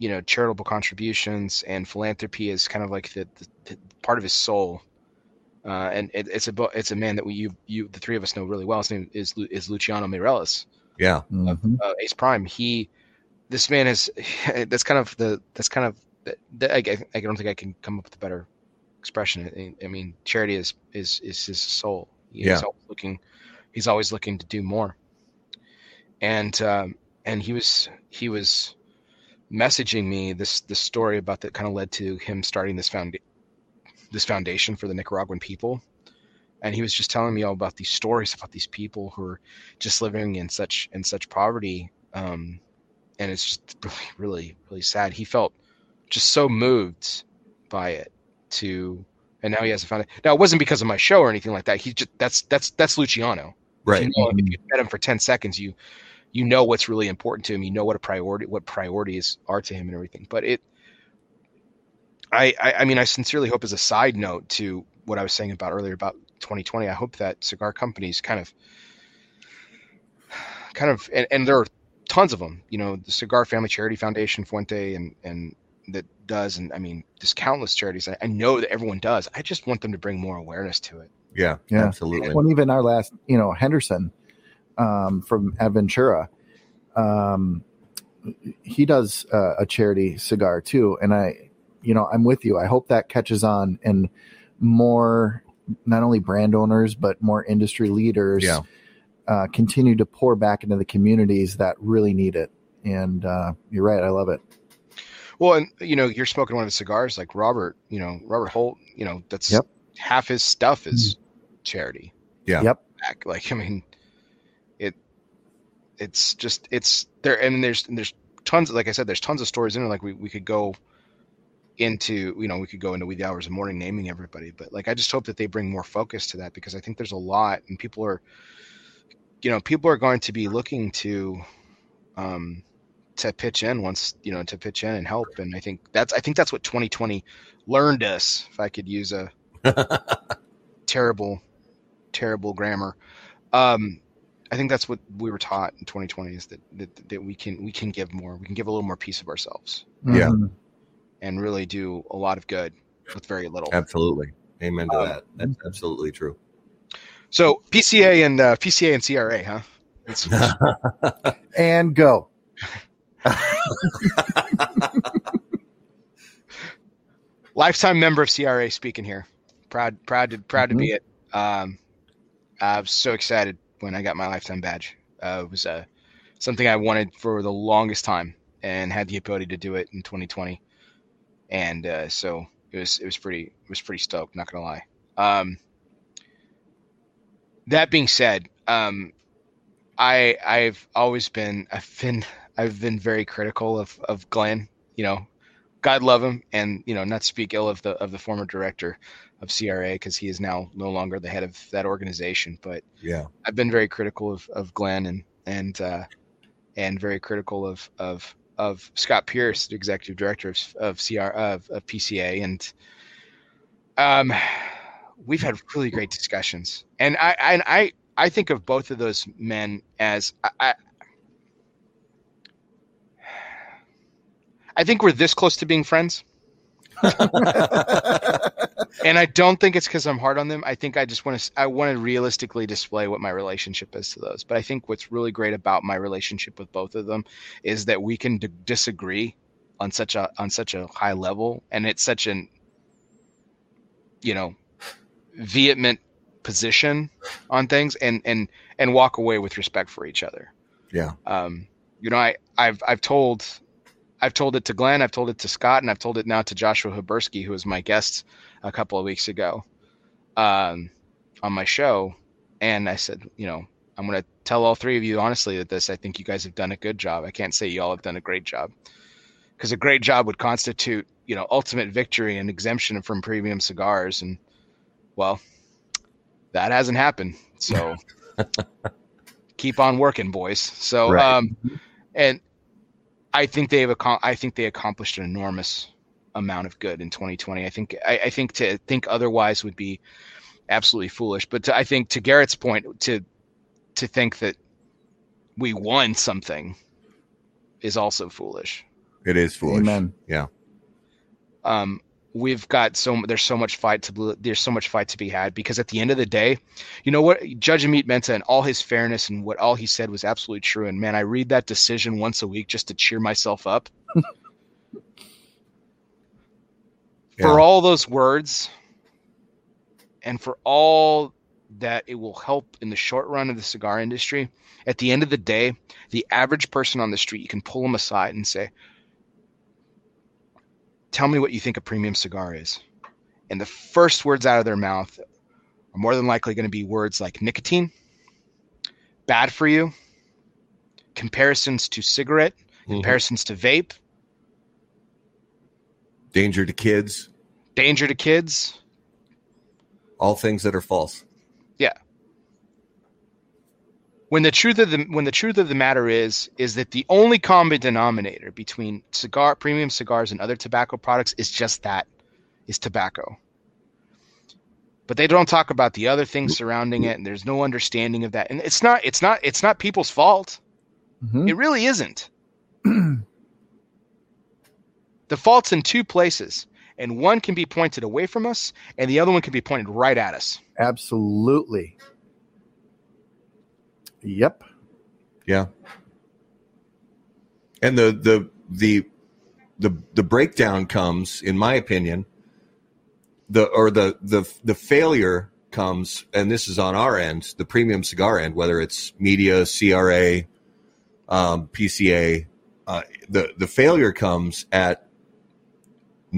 you know, charitable contributions and philanthropy is kind of like the, the, the part of his soul. Uh, and it, it's a it's a man that we you you the three of us know really well. His name is is Luciano Meirelles. Yeah, mm-hmm. uh, Ace Prime. He, this man is that's kind of the that's kind of the, the, I, I don't think I can come up with a better expression. I, I mean, charity is is is his soul. He's yeah. looking he's always looking to do more. And um, and he was he was messaging me this this story about that kind of led to him starting this found this foundation for the Nicaraguan people. And he was just telling me all about these stories about these people who are just living in such in such poverty. Um, and it's just really, really, really sad. He felt just so moved by it to and now he has a foundation. Now it wasn't because of my show or anything like that. He just that's that's that's Luciano. Right. You know, if mm-hmm. you met him for 10 seconds, you you know what's really important to him. You know what a priority, what priorities are to him, and everything. But it, I, I, I mean, I sincerely hope as a side note to what I was saying about earlier about 2020. I hope that cigar companies kind of, kind of, and, and there are tons of them. You know, the Cigar Family Charity Foundation, Fuente, and and that does, and I mean, there's countless charities. I, I know that everyone does. I just want them to bring more awareness to it. Yeah, Yeah. absolutely. Well, even our last, you know, Henderson um, from Aventura, um, he does uh, a charity cigar too, and I, you know, I'm with you. I hope that catches on and more, not only brand owners but more industry leaders, Yeah. uh, continue to pour back into the communities that really need it. And uh, you're right, I love it. Well, and you know, you're smoking one of the cigars like Robert. You know, Robert Holt. You know, that's Yep. half his stuff is charity. Yeah. Yep. Back. Like, I mean, it. It's just it's there, and there's and there's tons. Like I said, there's tons of stories in there. Like we we could go into you know we could go into wee hours of morning naming everybody but like i just hope that they bring more focus to that because i think there's a lot and people are you know people are going to be looking to um to pitch in once you know to pitch in and help and i think that's i think that's what 2020 learned us if i could use a terrible terrible grammar um i think that's what we were taught in 2020 is that, that that we can we can give more we can give a little more piece of ourselves Yeah. Mhm. and really do a lot of good with very little Absolutely. Amen to Um, that. That's absolutely true. so pca and uh, pca and cra huh It's- And go. lifetime member of CRA speaking here. Proud, proud to, proud to be it. Um, I was so excited when I got my lifetime badge. Uh, it was uh, something I wanted for the longest time and had the ability to do it in 2020. And uh, so it was, it was pretty, it was pretty stoked. Not gonna lie. Um, that being said, um, I, I've always been, I've been, I've been very critical of, of Glynn. You know, God love him, and you know, not speak ill of the of the former director of CRA because he is now no longer the head of that organization. But Yeah. I've been very critical of, of Glynn and and uh, and very critical of of of Scott Pearce, the executive director of of CR of, of PCA, and um, we've had really great discussions. And I I I, I think of both of those men as I, I I think we're this close to being friends. and I don't think it's because I'm hard on them. I think I just want to I want to realistically display what my relationship is to those. But I think what's really great about my relationship with both of them is that we can d- disagree on such a on such a high level, and it's such an you know vehement position on things, and and and walk away with respect for each other. Yeah. Um, you know, I I've I've told I've told it to Glynn, I've told it to Scott, and I've told it now to Joshua Habursky, who is my guest a couple of weeks ago um, on my show. And I said, you know, I'm going to tell all three of you honestly that this, I think you guys have done a good job. I can't say you all have done a great job because a great job would constitute, you know, ultimate victory and exemption from premium cigars. And well, that hasn't happened. So keep on working, boys. So, Right. um, and I think they've I think they accomplished an enormous amount of good in 2020. I think I, I think to think otherwise would be absolutely foolish. But to, I think to Garrett's point, to to think that we won something is also foolish. It is foolish. Amen. Yeah. Um, we've got so there's so much fight to there's so much fight to be had because at the end of the day, you know what Judge Amit Mehta and all his fairness and what all he said was absolutely true. And man, I read that decision once a week just to cheer myself up. Yeah. For all those words, and for all that it will help in the short run of the cigar industry, at the end of the day, the average person on the street, you can pull them aside and say, tell me what you think a premium cigar is. And the first words out of their mouth are more than likely going to be words like nicotine, bad for you, comparisons to cigarette, Mhm. comparisons to vape, Danger to kids, danger to kids. all things that are false. Yeah. When the truth of the when the truth of the matter is is that the only common denominator between cigar premium cigars and other tobacco products is just that is tobacco but they don't talk about the other things surrounding it and there's no understanding of that and it's not it's not it's not people's fault Mhm. it really isn't the fault's in two places and one can be pointed away from us and the other one can be pointed right at us Absolutely. Yep. Yeah. And the the the the the breakdown comes, in my opinion, the or the the the failure comes, and this is on our end, the premium cigar end, whether it's media, CRA, um, PCA, uh, the the failure comes at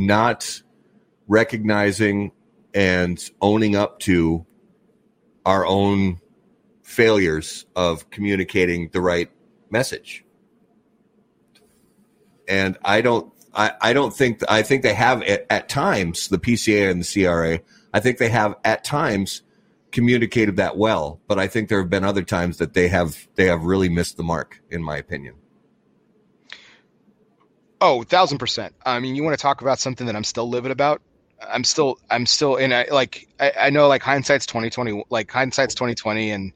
not recognizing and owning up to our own failures of communicating the right message. And I don't, I, I don't think, I think they have at, at times, the PCA and the CRA, I think they have at times communicated that well, but I think there have been other times that they have, they have really missed the mark, in my opinion. Oh, thousand percent. I mean, you want to talk about something that I'm still livid about? I'm still, I'm still, and I like, I, I know like hindsight's twenty twenty, like hindsight's twenty twenty, and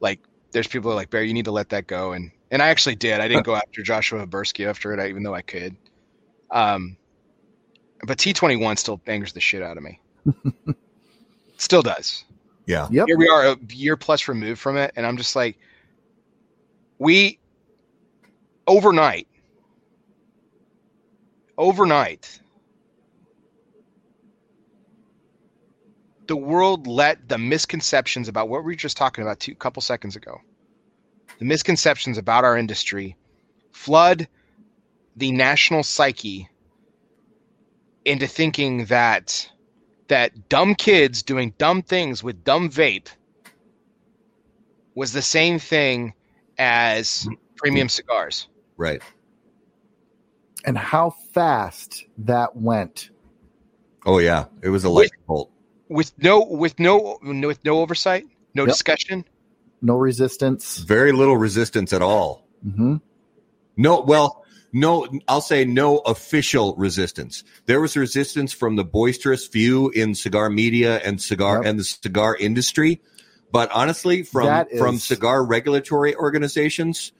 like there's people who are like Barry, you need to let that go, and and I actually did. I didn't go after Joshua Habursky after it, even though I could. Um, but T twenty one still angers the shit out of me. still does. Yeah. Yep. Here we are, a year plus removed from it, and I'm just like, we overnight, overnight, the world let the misconceptions about what we were just talking about two couple seconds ago, the misconceptions about our industry, flood the national psyche into thinking that that dumb kids doing dumb things with dumb vape was the same thing as premium cigars. Right. And how fast that went. Oh yeah. It was a lightning bolt. with no with no with no oversight, no Yep. discussion. No resistance. Very little resistance at all. hmm No, well, no, I'll say no official resistance. There was resistance from the boisterous few in cigar media and cigar Yep. and the cigar industry, but honestly, from That is- from cigar regulatory organizations,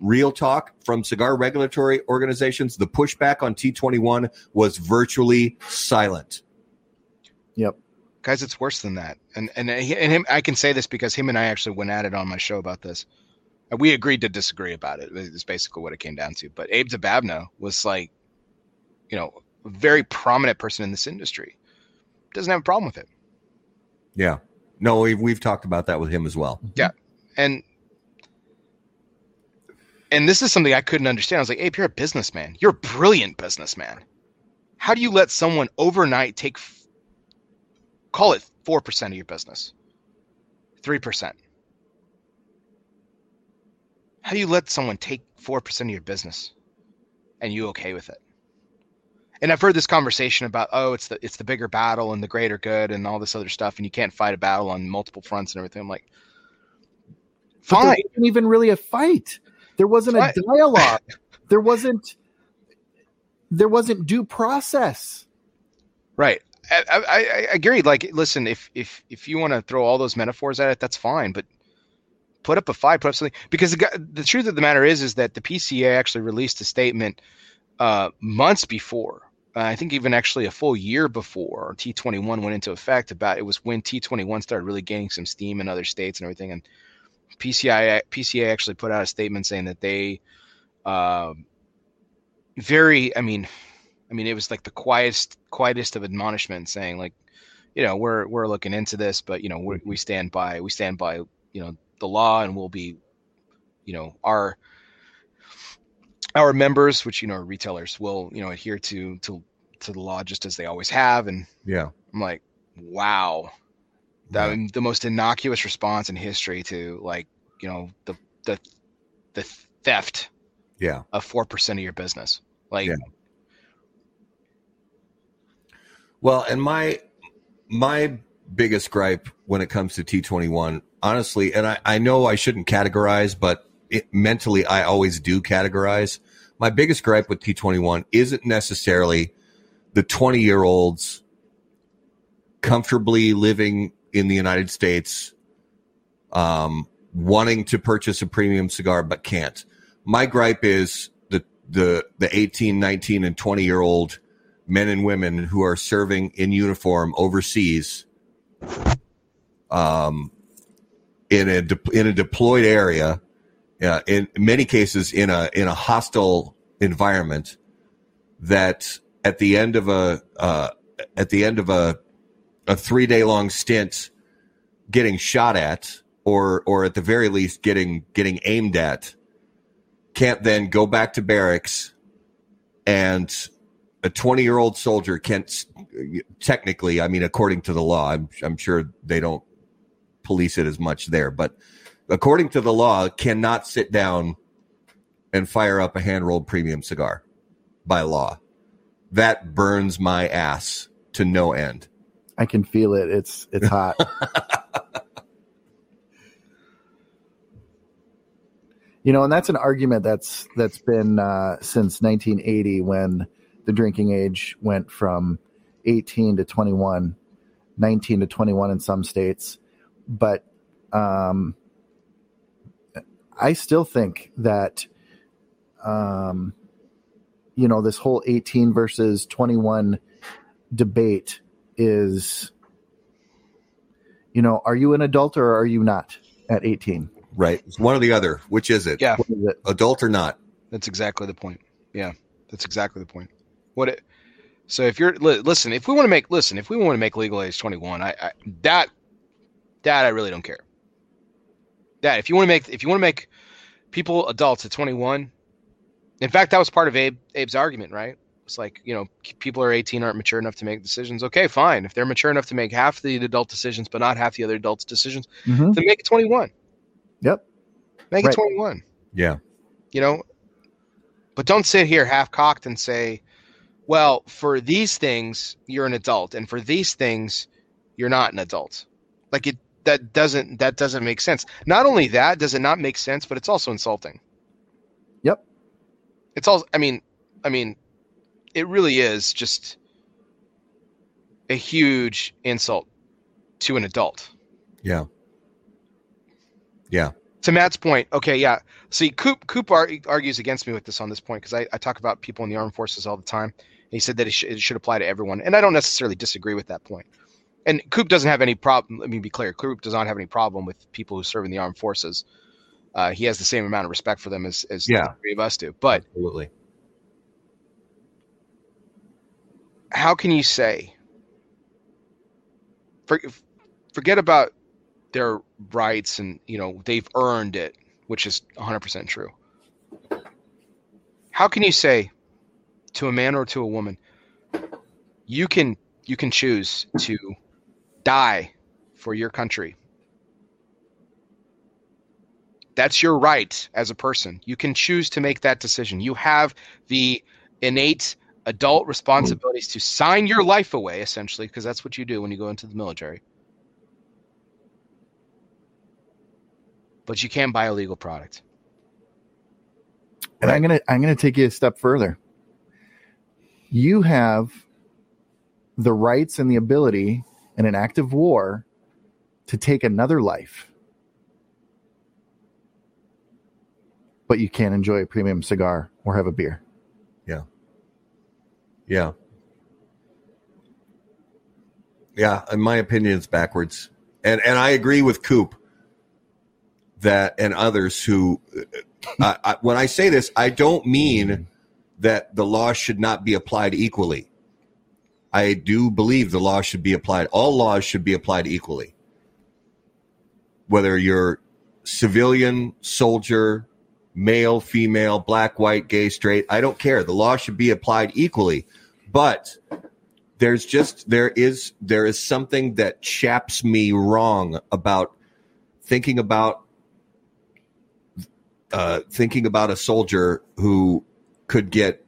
real talk from cigar regulatory organizations, the pushback on T twenty one was virtually silent. Yep. Guys, it's worse than that. And and and him I can say this because him and I actually went at it on my show about this. We agreed to disagree about it. it. Is basically what it came down to. But Abe Dababneh was like, you know, a very prominent person in this industry. Doesn't have a problem with it. Yeah, no, we've we've talked about that with him as well. Yeah. And and this is something I couldn't understand. I was like, Abe, you're a businessman. You're a brilliant businessman. How do you let someone overnight take, f- call it four percent of your business, three percent? How do you let someone take four percent of your business, and you okay with it? And I've heard this conversation about, oh, it's the it's the bigger battle and the greater good and all this other stuff, and you can't fight a battle on multiple fronts and everything. I'm like, fine. there wasn't even really a fight. There wasn't a dialogue. there wasn't. There wasn't due process. Right. I, I, I I agree. Like, listen, if if if you want to throw all those metaphors at it, that's fine. But put up a fight, put up something. Because the, the truth of the matter is, is that the PCA actually released a statement uh, months before. Uh, I think even actually a full year before T21 went into effect. About it was when T21 started really gaining some steam in other states and everything. And PCI PCA actually put out a statement saying that they um, very. I mean, I mean, it was like the quietest, quietest of admonishment, saying like, you know, we're we're looking into this, but you know, we we stand by we stand by you know the law, and we'll be, you know, our our members, which you know are retailers, will you know adhere to to to the law just as they always have. And Yeah, I'm like, wow, that Yeah. the most innocuous response in history to like you know the the the theft yeah. of four percent of your business. Like, Yeah. Well, and my my biggest gripe when it comes to T21, honestly, and I, I know I shouldn't categorize, but it, mentally I always do categorize. My biggest gripe with T21 isn't necessarily the 20 year olds comfortably living in the United States, um, wanting to purchase a premium cigar but can't. My gripe is the the the 18, 19 and 20 year old men and women who are serving in uniform overseas um in a de- in a deployed area uh, in many cases in a in a hostile environment that at the end of a uh, at the end of a a three day long stint getting shot at or or at the very least getting getting aimed at can't then go back to barracks and a 20 year old soldier can't technically i mean according to the law I'm, I'm sure they don't police it as much there but according to the law cannot sit down and fire up a hand rolled premium cigar by law. That burns my ass to no end I can feel it. It's it's hot. you know, and that's an argument that's that's been uh, since 1980 when the drinking age went from 18 to 21, 19 to 21 in some states, but um, I still think that um, you know this whole 18 versus 21 debate is you know are you an adult or are you not at 18 right it's one or the other which is it Yeah, What is it? adult or not that's exactly the point. Yeah, that's exactly the point. What it? So if you're li- listen, if we want to make listen, if we want to make legal age 21, I, I that that I really don't care. That if you want to make if you want to make people adults at 21, in fact, that was part of Abe Abe's argument, right? It's like you know people are 18 aren't mature enough to make decisions. Okay, fine. If they're mature enough to make half the adult decisions, but not half the other adults' decisions, Mhm. then make it 21. Yep. Make Right. it 21 yeah you know but don't sit here half cocked and say well for these things you're an adult and for these things you're not an adult like it that doesn't that doesn't make sense not only that does it not make sense but it's also insulting Yep. it's all i mean i mean it really is just a huge insult to an adult yeah yeah to Matt's point, okay, yeah. See, Coop Coop ar- argues against me with this on this point because I, I talk about people in the armed forces all the time. he said that it, sh- it should apply to everyone, and I don't necessarily disagree with that point. And Coop doesn't have any problem. Let me be clear: Coop does not have any problem with people who serve in the armed forces. Uh, he has the same amount of respect for them as as Yeah. the three of us do. But absolutely how can you say for, forget about their rights and you know they've earned it which is 100% true. How can you say to a man or to a woman you can you can choose to die for your country? That's your right as a person. You can choose to make that decision. You have the innate adult responsibilities hmm. to sign your life away essentially because that's what you do when you go into the military but you can't buy a legal product And I'm gonna I'm gonna take you a step further. You have the rights and the ability in an active war to take another life. But you can't enjoy a premium cigar or have a beer. Yeah. Yeah, in my opinion, it's backwards. And and I agree with Coop that and others who uh, I, I, when I say this, I don't mean that the law should not be applied equally. I do believe the law should be applied. All laws should be applied equally. Whether you're civilian, soldier, male, female, black, white, gay, straight, I don't care. The law should be applied equally. But there's just there is there is something that chaps me wrong about thinking about uh, thinking about a soldier who could get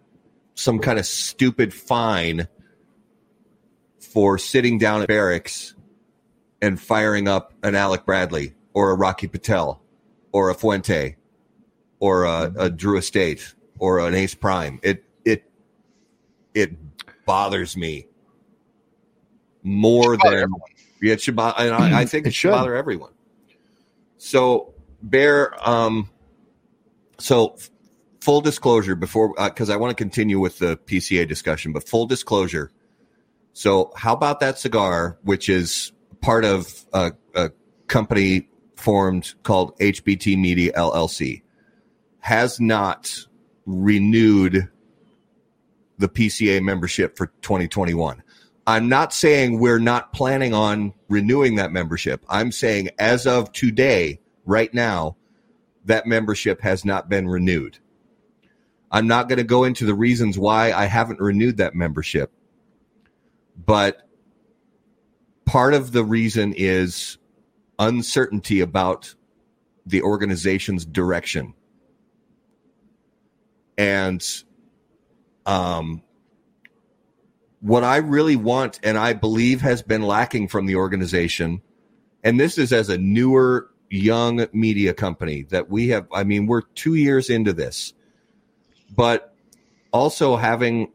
some kind of stupid fine for sitting down at barracks and firing up an Alec Bradley or a Rocky Patel or a Fuente or a, a Drew Estate or an Ace Prime. It it it bothers me more than yeah, it should bother. And I, I think it, it should, should bother everyone. So Bear, um, so full disclosure before because uh, I want to continue with the PCA discussion, but full disclosure. So how about that cigar, which is part of a, a company formed called HBT Media LLC, has not renewed the PCA membership for 2021. I'm not saying we're not planning on renewing that membership. I'm saying as of today, right now, that membership has not been renewed. I'm not going to go into the reasons why I haven't renewed that membership, but part of the reason is uncertainty about the organization's direction. And um, what I really want and I believe has been lacking from the organization, and this is as a newer, young media company that we have, I mean, we're two years into this, but also having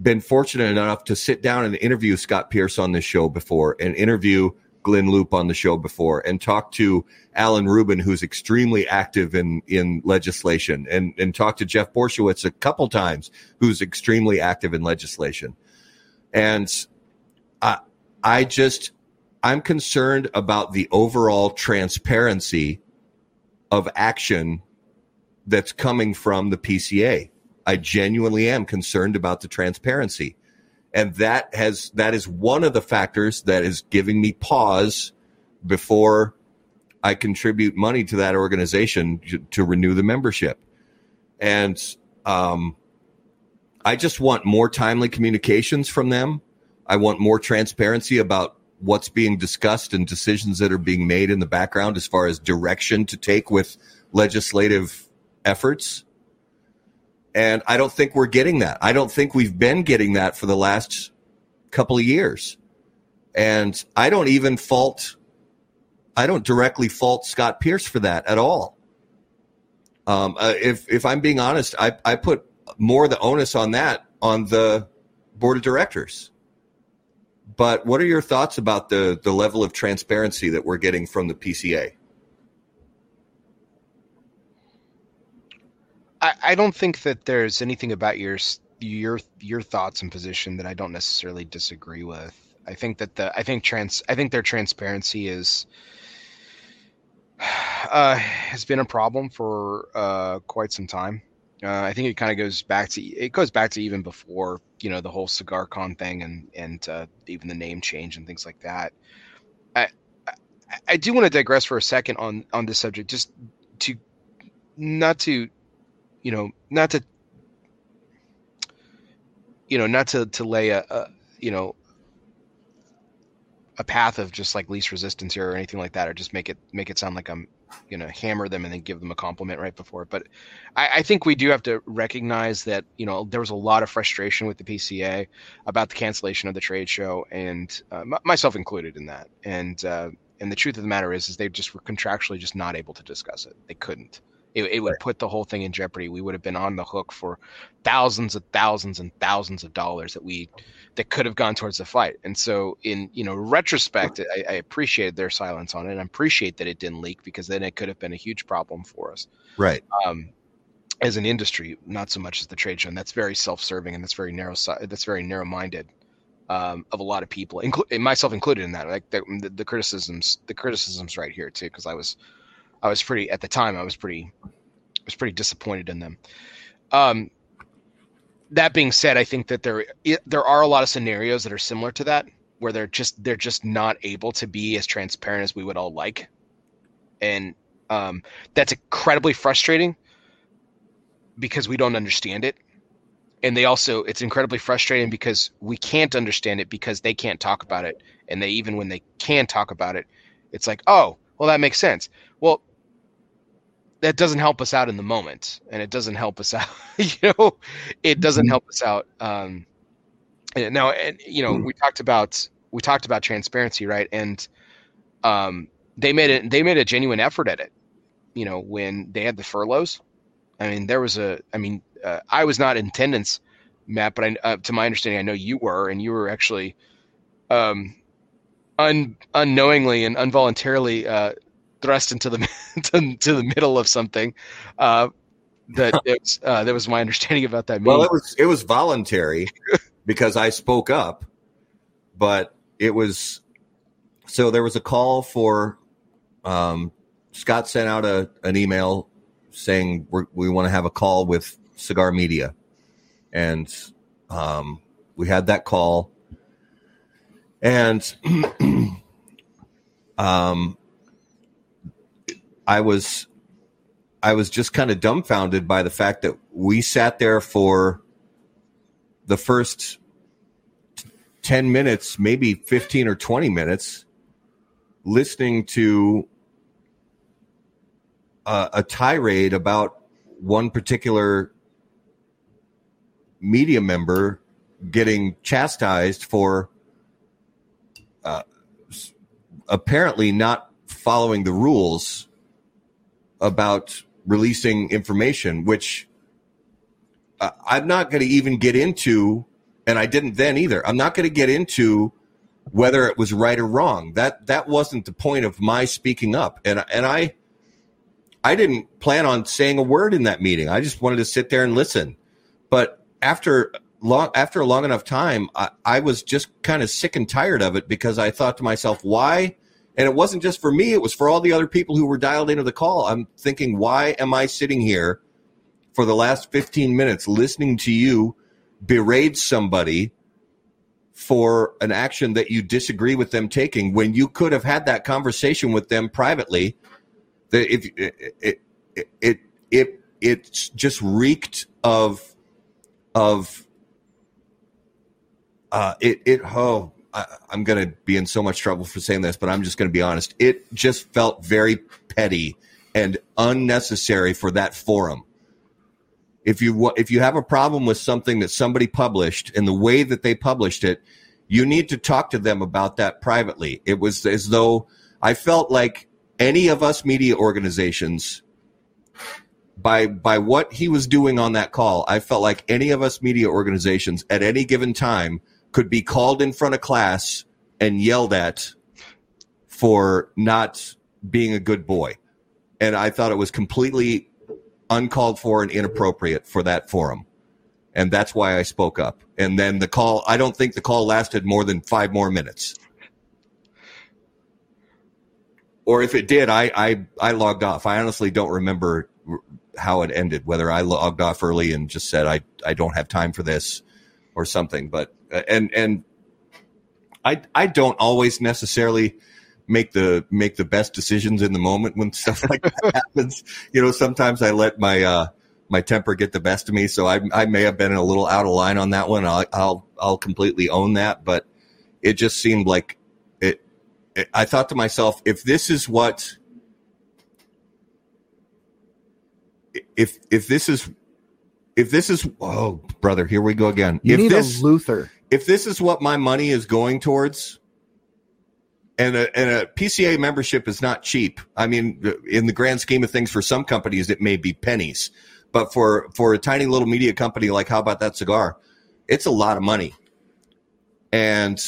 been fortunate enough to sit down and interview Scott Pearce on this show before and interview Glynn Loop on the show before and talk to Alan Rubin, who's extremely active in, in legislation, and, and talk to Jeff Borysiewicz a couple times, who's extremely active in legislation. And I, I just, I'm concerned about the overall transparency of action that's coming from the PCA. I genuinely am concerned about the transparency and that has that is one of the factors that is giving me pause before I contribute money to that organization to, renew the membership. And um, I just want more timely communications from them. I want more transparency about what's being discussed and decisions that are being made in the background as far as direction to take with legislative efforts. And I don't think we're getting that. I don't think we've been getting that for the last couple of years. And I don't even fault, I don't directly fault Scott Pearce for that at all. Um, uh, if if I'm being honest, I, I put more of the onus on that on the board of directors. But what are your thoughts about the the level of transparency that we're getting from the PCA? I, I don't think that there's anything about your your your thoughts and position that I don't necessarily disagree with. I think that the I think trans I think their transparency is uh, has been a problem for uh, quite some time. Uh, I think it kind of goes back to it goes back to even before you know the whole CigarCon thing and and uh, even the name change and things like that. I I, I do want to digress for a second on on this subject, just to not to you know, not to, you know, not to to lay a, a you know a path of just like least resistance here or anything like that, or just make it make it sound like I'm you know hammer them and then give them a compliment right before. But I, I, think we do have to recognize that you know there was a lot of frustration with the PCA about the cancellation of the trade show, and uh, m- myself included in that. And uh, and the truth of the matter is, is they just were contractually just not able to discuss it. They couldn't it, it would put the whole thing in jeopardy. We would have been on the hook for thousands and thousands and thousands of dollars that we that could have gone towards the fight. And so, in you know retrospect, I, I appreciated their silence on it. I appreciate that it didn't leak because then it could have been a huge problem for us. Right. Um, as an industry, not so much as the trade show. And that's very self-serving and that's very narrow. That's very narrow-minded um, of a lot of people, including myself included in that. Like the, the, the criticisms, the criticisms right here too, because I was I was pretty at the time. I was pretty was pretty disappointed in them. Um, that being said, I think that there there are a lot of scenarios that are similar to that, where they're just they're just not able to be as transparent as we would all like, and um, that's incredibly frustrating because we don't understand it, and they also it's incredibly frustrating because we can't understand it because they can't talk about it, and they even when they can talk about it, it's like oh well that makes sense. Well, that doesn't help us out in the moment, and it doesn't help us out. you know, it doesn't mm-hmm. help us out. Um, now, and you know, we talked about we talked about transparency, right? And um, they made it. They made a genuine effort at it. You know, when they had the furloughs, I mean, there was a. I mean, uh, I was not in attendance, Matt, but I, uh, to my understanding, I know you were, and you were actually, um, un, unknowingly and involuntarily uh, thrust into the to, the middle of something. Uh, that was, uh, that was my understanding about that. Meeting. Well, it was it was voluntary because I spoke up, but it was so there was a call for um, Scott sent out a an email saying we want to have a call with Cigar Media, and um, we had that call, and um, I was I was just kind of dumbfounded by the fact that we sat there for the first 10 minutes, maybe 15 or 20 minutes, listening to uh, a tirade about one particular media member getting chastised for uh, apparently not following the rules about releasing information, which uh, I'm not going to even get into, and I didn't then either. I'm not going to get into whether it was right or wrong. That that wasn't the point of my speaking up, and and I I didn't plan on saying a word in that meeting. I just wanted to sit there and listen. But after long after a long enough time, I, I was just kind of sick and tired of it because I thought to myself, why? And it wasn't just for me; it was for all the other people who were dialed into the call. I'm thinking, why am I sitting here for the last 15 minutes listening to you berate somebody for an action that you disagree with them taking when you could have had that conversation with them privately? That if it it it it, it just reeked of of uh, it it oh I, am going to be in so much trouble for saying this, but I'm just going to be honest. It just felt very petty and unnecessary for that forum. If you if you have a problem with something that somebody published and the way that they published it, you need to talk to them about that privately. It was as though I felt like any of us media organizations by by what he was doing on that call, I felt like any of us media organizations at any given time could be called in front of class and yelled at for not being a good boy. And I thought it was completely uncalled for and inappropriate for that forum. And that's why I spoke up. And then the call, I don't think the call lasted more than five more minutes. Or if it did, I, I, I logged off. I honestly don't remember how it ended, whether I logged off early and just said, I, I don't have time for this or something. But and and I I don't always necessarily make the make the best decisions in the moment when stuff like that happens. You know, sometimes I let my uh, my temper get the best of me, so I I may have been a little out of line on that one. I'll I'll, I'll completely own that, but it just seemed like it, it. I thought to myself, if this is what if if this is if this is oh brother here we go again you if need this a luther if this is what my money is going towards, and a, and a PCA membership is not cheap. I mean, in the grand scheme of things, for some companies, it may be pennies, but for for a tiny little media company like How About That Cigar, it's a lot of money. And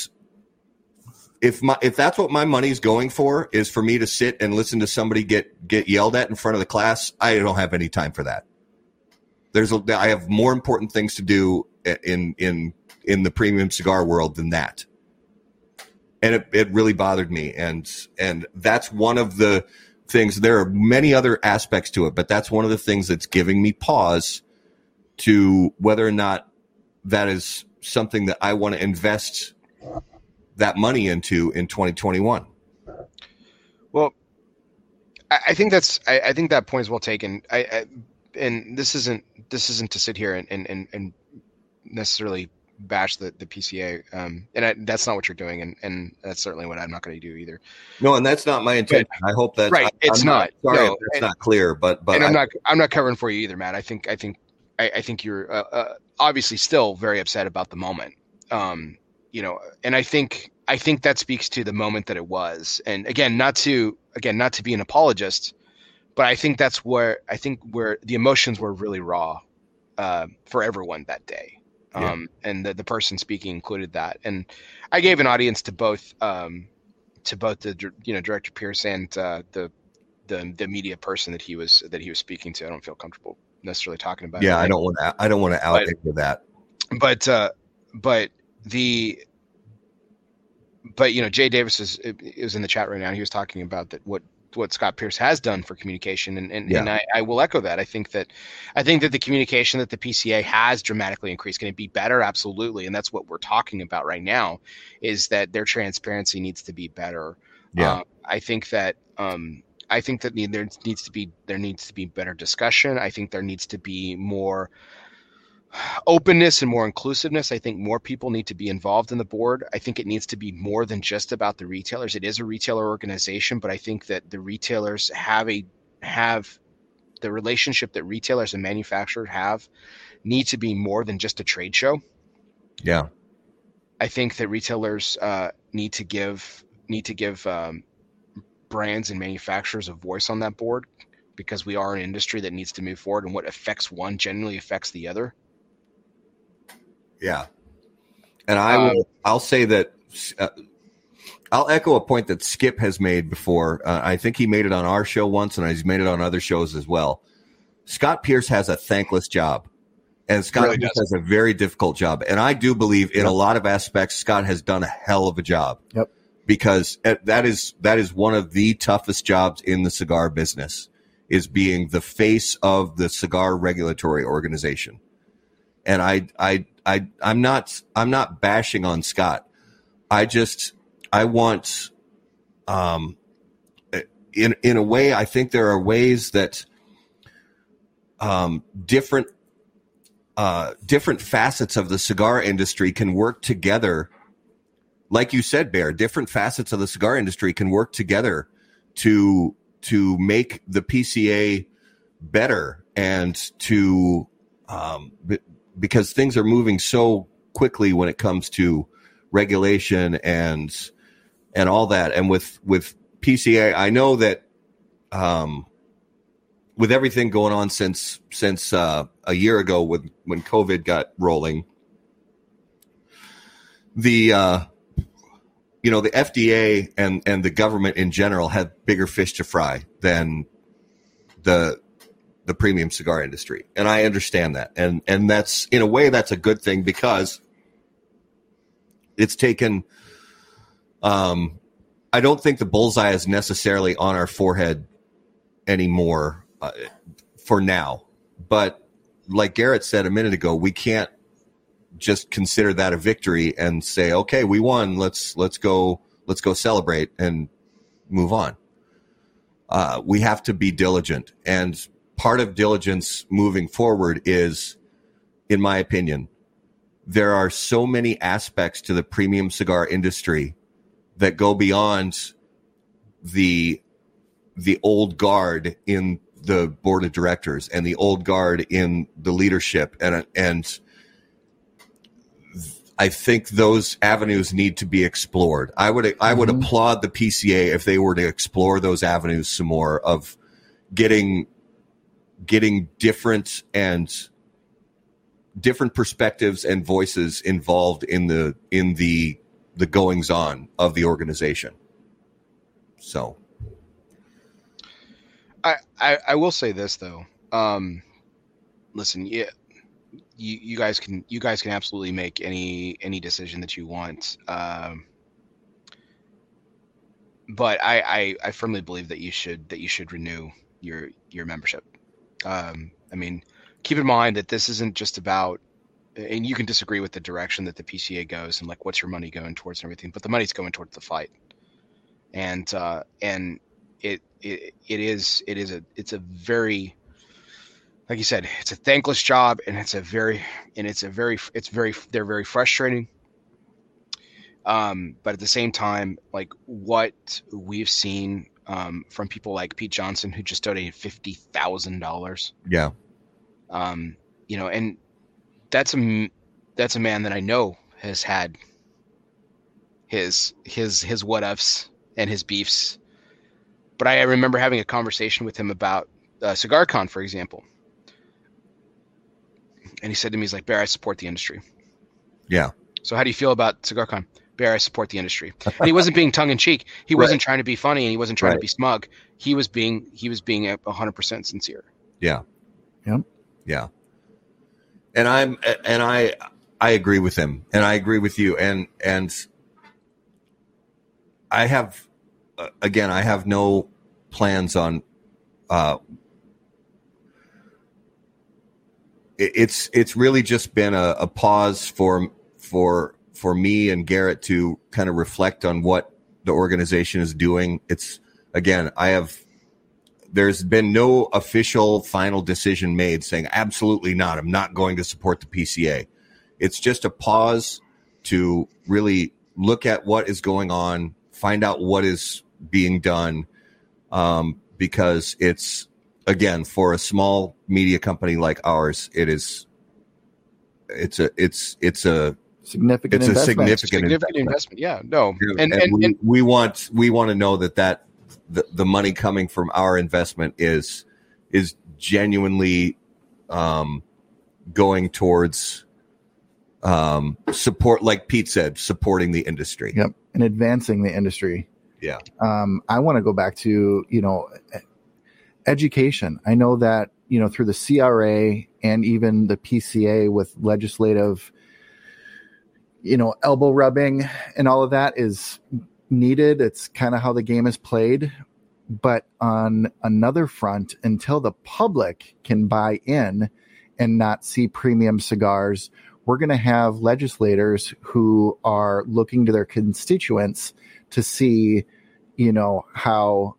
if my if that's what my money's going for is for me to sit and listen to somebody get get yelled at in front of the class, I don't have any time for that. There's a, I have more important things to do in in in the premium cigar world than that. And it, it really bothered me. And, and that's one of the things. There are many other aspects to it, but that's one of the things that's giving me pause to whether or not that is something that I want to invest that money into in 2021. Well, I, think that's I, I, think that point is well taken. I, I, and this isn't this isn't to sit here and and, and and necessarily bash the, the PCA. Um, and I, that's not what you're doing. And, and that's certainly what I'm not going to do either. No, and that's not my intention. I hope that right. I, it's I'm not, not sorry no, it's not clear, but, but and I'm not, I'm not covering for you either, Matt. I think, I think, I, I think you're uh, uh, obviously still very upset about the moment. Um, you know, and I think, I think that speaks to the moment that it was. And again, not to again not to be an apologist, but I think that's where I think where the emotions were really raw uh, for everyone that day. Yeah. Um, and the, the person speaking included that. And I gave an audience to both um, to both the you know director Pearce and uh, the the the media person that he was that he was speaking to. I don't feel comfortable necessarily talking about. Yeah, I don't want to. I don't want to out But- that. but uh but the but you know jay davis is is in the chat right now he was talking about that what what scott pearce has done for communication and and, and I, I will echo that i think that i think that the communication that the pca has dramatically increased can it be better absolutely and that's what we're talking about right now is that their transparency needs to be better Yeah. Uh, i think that um I think that there needs to be there needs to be better discussion. I think there needs to be more openness and more inclusiveness. I think more people need to be involved in the board. I think it needs to be more than just about the retailers. It is a retailer organization, but I think that the retailers have a have the relationship that retailers and manufacturers have need to be more than just a trade show. Yeah. I think that retailers uh, need to give need to give um, brands and manufacturers a voice on that board because we are an industry that needs to move forward, and what affects one generally affects the other. Yeah. And I Um, will, I'll say that uh, I'll echo a point that Skip has made before. Uh, I think he made it on our show once and he's made it on other shows as well. Scott Pearce has a thankless job. And Scott Really Pearce does. has a very difficult job. And I do believe in Yep. a lot of aspects, Scott has done a hell of a job. Yep. Because uh, that is that is one of the toughest jobs in the cigar business is being the face of the cigar regulatory organization. And I I I I'm not I'm not bashing on Scott. I just I want um in in a way I think there are ways that um different uh different facets of the cigar industry can work together like you said bear different facets of the cigar industry can work together to to make the PCA better and to um because things are moving so quickly when it comes to regulation and and all that. And with with PCA I know that um with everything going on since since uh, a year ago when when COVID got rolling the uh you know the FDA and and the government in general have bigger fish to fry than the the premium cigar industry. And I understand that. And and that's in a way that's a good thing because it's taken um I don't think the bullseye is necessarily on our forehead anymore uh, for now. But like Garrett said a minute ago we can't just consider that a victory and say okay we won. Let's let's go let's go celebrate and move on. Uh, we have to be diligent. And part of diligence moving forward is in my opinion there are so many aspects to the premium cigar industry that go beyond the the old guard in the board of directors and the old guard in the leadership and and I think those avenues need to be explored. I would I would Mhm. applaud the PCA if they were to explore those avenues some more of getting getting different and different perspectives and voices involved in the in the the goings on of the organization. So I, I, I will say this though. Um, listen, yeah, you, you guys can you guys can absolutely make any any decision that you want. Um, but I, I I firmly believe that you should that you should renew your your membership. Um, I mean, keep in mind that this isn't just about and you can disagree with the direction that the PCA goes and like what's your money going towards and everything, but the money's going towards the fight. And uh and it it, it is it is a it's a very like you said it's a thankless job and it's a very and it's a very it's very they're very frustrating um but at the same time like what we've seen um from people like pete johnson who just donated fifty thousand dollars yeah, um you know and that's a that's a man that i know has had his his his what ifs and his beefs. But I remember having a conversation with him about uh, CigarCon, for example, and he said to me, "He's like Bear, I support the industry." Yeah. So how do you feel about CigarCon? Bear, I support the industry. And he wasn't being tongue in cheek. He wasn't trying to be funny, and he wasn't trying Right. to be smug. He was being he was being a hundred percent sincere. Yeah. Yep. Yeah. And I'm and I I agree with him and I agree with you and and I have uh, again I have no plans on uh it's it's really just been a, a pause for for for me and Garrett to kind of reflect on what the organization is doing. It's again, I have there's been no official final decision made saying absolutely not. I'm not going to support the PCA. It's just a pause to really look at what is going on, find out what is being done, um, because it's again for a small media company like ours, it is it's a it's it's a Significant It's a investment. significant Significant investment. Yeah. No. and, And and, we, and we want we want to know that that the, the money coming from our investment is is genuinely um, going towards um, support, like Pete said, supporting the industry. Yep. And advancing the industry. Yeah. Um, I want to go back to, you know, education. I know that, you know, through the CRA and even the PCA with legislative, you know, elbow rubbing and all of that is needed. It's kind of how the game is played. But on another front, until the public can buy in and not see premium cigars, we're going to have legislators who are looking to their constituents to see, you know, how,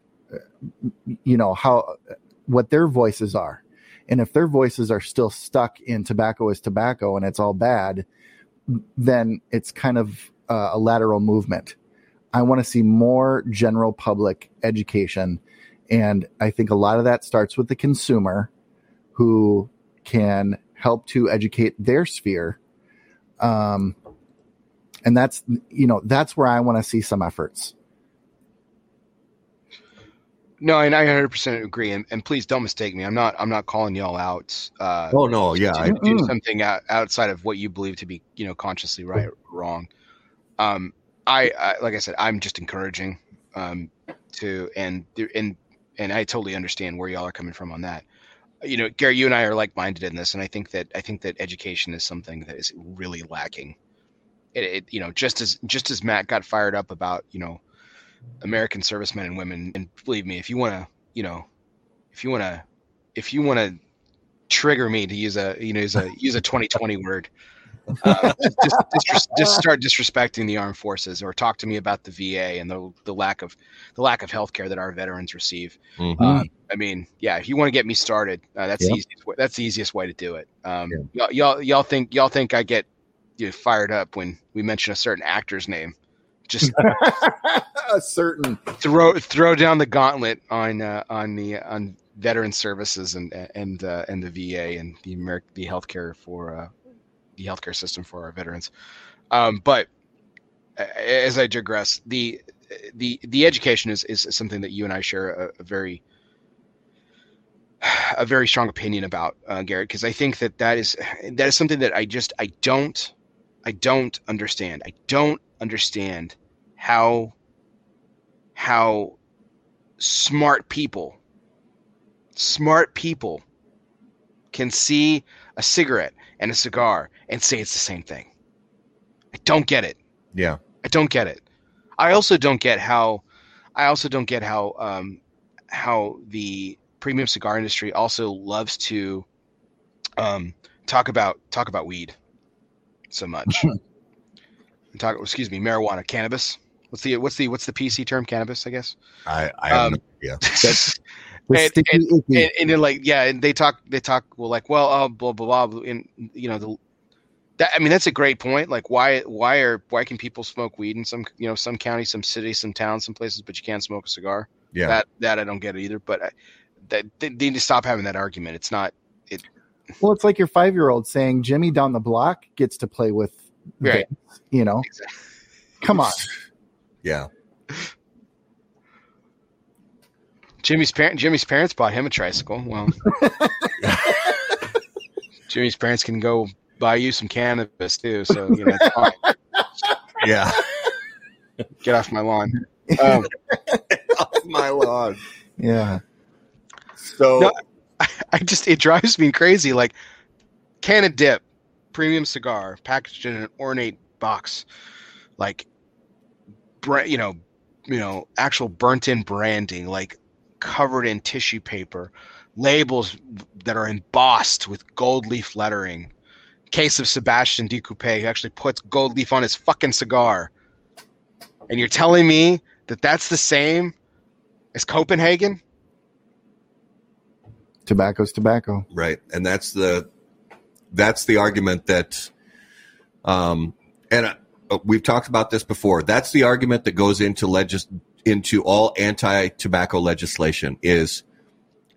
you know, how, what their voices are. And if their voices are still stuck in tobacco is tobacco and it's all bad, then it's kind of uh, a lateral movement. I want to see more general public education. And I think a lot of that starts with the consumer who can help to educate their sphere. Um, and that's, you know, that's where I want to see some efforts. No, and I 100 percent agree. And, and please don't mistake me. I'm not I'm not calling y'all out. Uh, Oh no, yeah, to I, do Mm-mm. something out, outside of what you believe to be, you know, consciously right or wrong. Um, I, I like I said, I'm just encouraging um, to and and and I totally understand where y'all are coming from on that. You know, Gary, you and I are like minded in this, and I think that I think that education is something that is really lacking. It, it you know just as just as Matt got fired up about you know American servicemen and women, and believe me, if you want to, you know, if you want to, if you want to trigger me to use a you know use a use a 2020 word uh, just, just, just, start disrespecting the armed forces or talk to me about the VA and the, the lack of the lack of health care that our veterans receive. Mhm. Uh, I mean, yeah, if you want to get me started, uh, that's Yeah. the easiest way, that's the easiest way to do it. Um, y'all, y'all y'all think y'all think I get you know, fired up when we mention a certain actor's name. Just a certain throw throw down the gauntlet on uh, on the on veteran services and and uh, and the VA and the Ameri- the healthcare for uh, the healthcare system for our veterans. Um, but as I digress, the the the education is is something that you and I share a, a very a very strong opinion about uh, Garrett because I think that that is that is something that I just I don't I don't understand. I don't understand how how smart people smart people can see a cigarette and a cigar and say it's the same thing. I don't get it. yeah, I don't get it. I also don't get how I also don't get how um, how the premium cigar industry also loves to um, talk about talk about weed so much. talk excuse me, marijuana, cannabis. What's the what's the what's the PC term? Cannabis, I guess. I, I have Um, no idea. the And- sticky and, and then like yeah, and they talk they talk well like well oh blah blah blah and you know the that I mean that's a great point. Like why why are why can people smoke weed in some you know some counties, some cities, some towns, some places, but you can't smoke a cigar? Yeah, That that I don't get either. But I, that they need to stop having that argument. It's not it. Well, it's like your five year old saying Jimmy down the block gets to play with, Right. vapes, you know. Come on. Yeah. Jimmy's parent Jimmy's parents bought him a tricycle. Well, Jimmy's parents can go buy you some cannabis too. So you know, it's fine. Yeah. get off my lawn. Um, Off my lawn. Yeah. So No, I just it drives me crazy. Like can of dip, premium cigar, packaged in an ornate box, like bra- you know, you know, actual burnt in branding, like covered in tissue paper, labels that are embossed with gold leaf lettering. Case of Sebastian Decoupe who actually puts gold leaf on his fucking cigar. And you're telling me that that's the same as Copenhagen? Tobacco's tobacco. right and that's the that's the argument that um and uh, Uh, we've talked about this before. That's the argument that goes into legis- into all anti-tobacco legislation is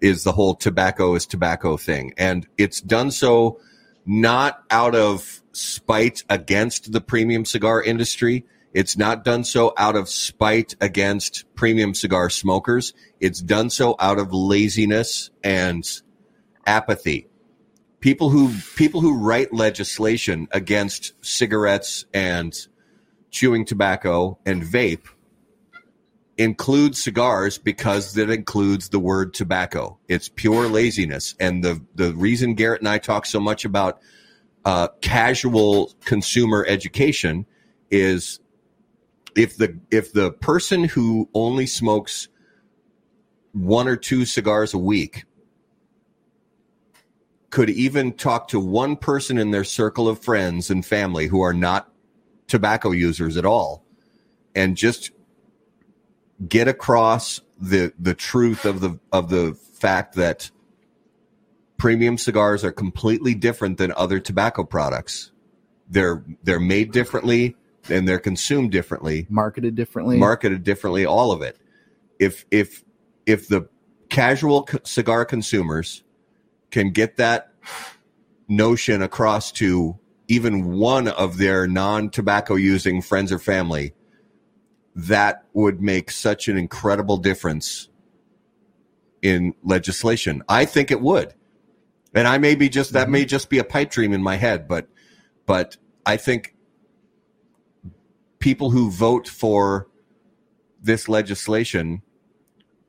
is the whole tobacco is tobacco thing. And it's done so not out of spite against the premium cigar industry. It's not done so out of spite against premium cigar smokers. It's done so out of laziness and apathy. People who people who write legislation against cigarettes and chewing tobacco and vape include cigars because that includes the word tobacco. It's pure laziness. And the the reason Garrett and I talk so much about uh, casual consumer education is if the if the person who only smokes one or two cigars a week could even talk to one person in their circle of friends and family who are not tobacco users at all and just get across the the truth of the of the fact that premium cigars are completely different than other tobacco products. They're they're made differently and they're consumed differently. Marketed differently. marketed differently all of it. If if if the casual c- cigar consumers can get that notion across to even one of their non-tobacco using friends or family that would make such an incredible difference in legislation. I think it would. And i may be just that may mm-hmm. just be a pipe dream in my head but but i think people who vote for this legislation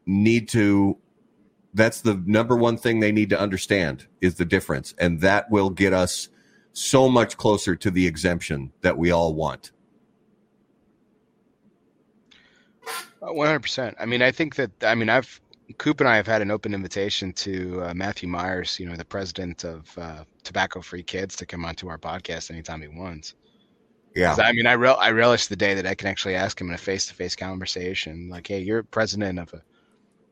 need to that's the number one thing they need to understand is the difference and that will get us so much closer to the exemption that we all want One hundred percent. I mean, I think that I mean, I've Coop and I have had an open invitation to uh, Matthew Myers, you know, the president of uh, Tobacco Free Kids, to come onto our podcast anytime he wants. yeah I mean, I rel- I relish the day that I can actually ask him in a face to face conversation, like, "Hey, you're president of a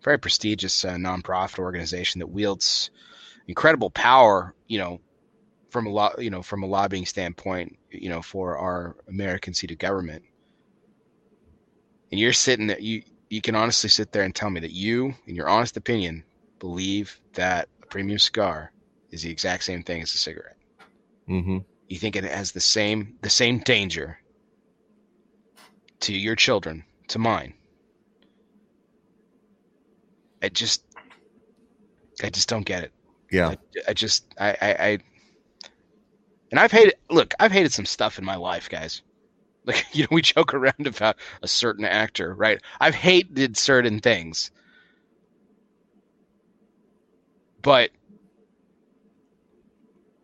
very prestigious uh, nonprofit organization that wields incredible power, you know, from a lot, you know, from a lobbying standpoint, you know, for our American seat of government." And you're sitting there, you you can honestly sit there and tell me that you, in your honest opinion, believe that a premium cigar is the exact same thing as a cigarette hmm you think it has the same the same danger to your children to mine i just i just don't get it. Yeah. I, I just I, I i and i've hated look i've hated some stuff in my life guys. Like you know we joke around about a certain actor right? I've hated certain things. But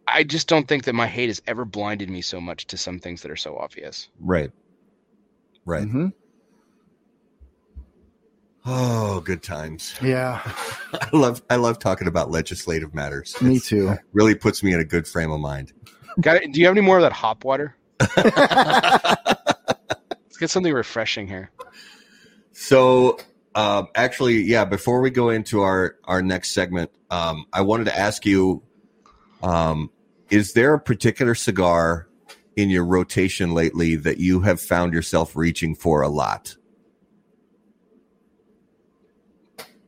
I just don't think that my hate has ever blinded me so much to some things that are so obvious. right. Right. Mhm. Oh good times Yeah, i love i love talking about legislative matters me It's- too. really puts me in a good frame of mind Got it? Do you have any more of that hop water? Let's get something refreshing here. So, um, actually, yeah. Before we go into our our next segment, um, I wanted to ask you: um, Is there a particular cigar in your rotation lately that you have found yourself reaching for a lot?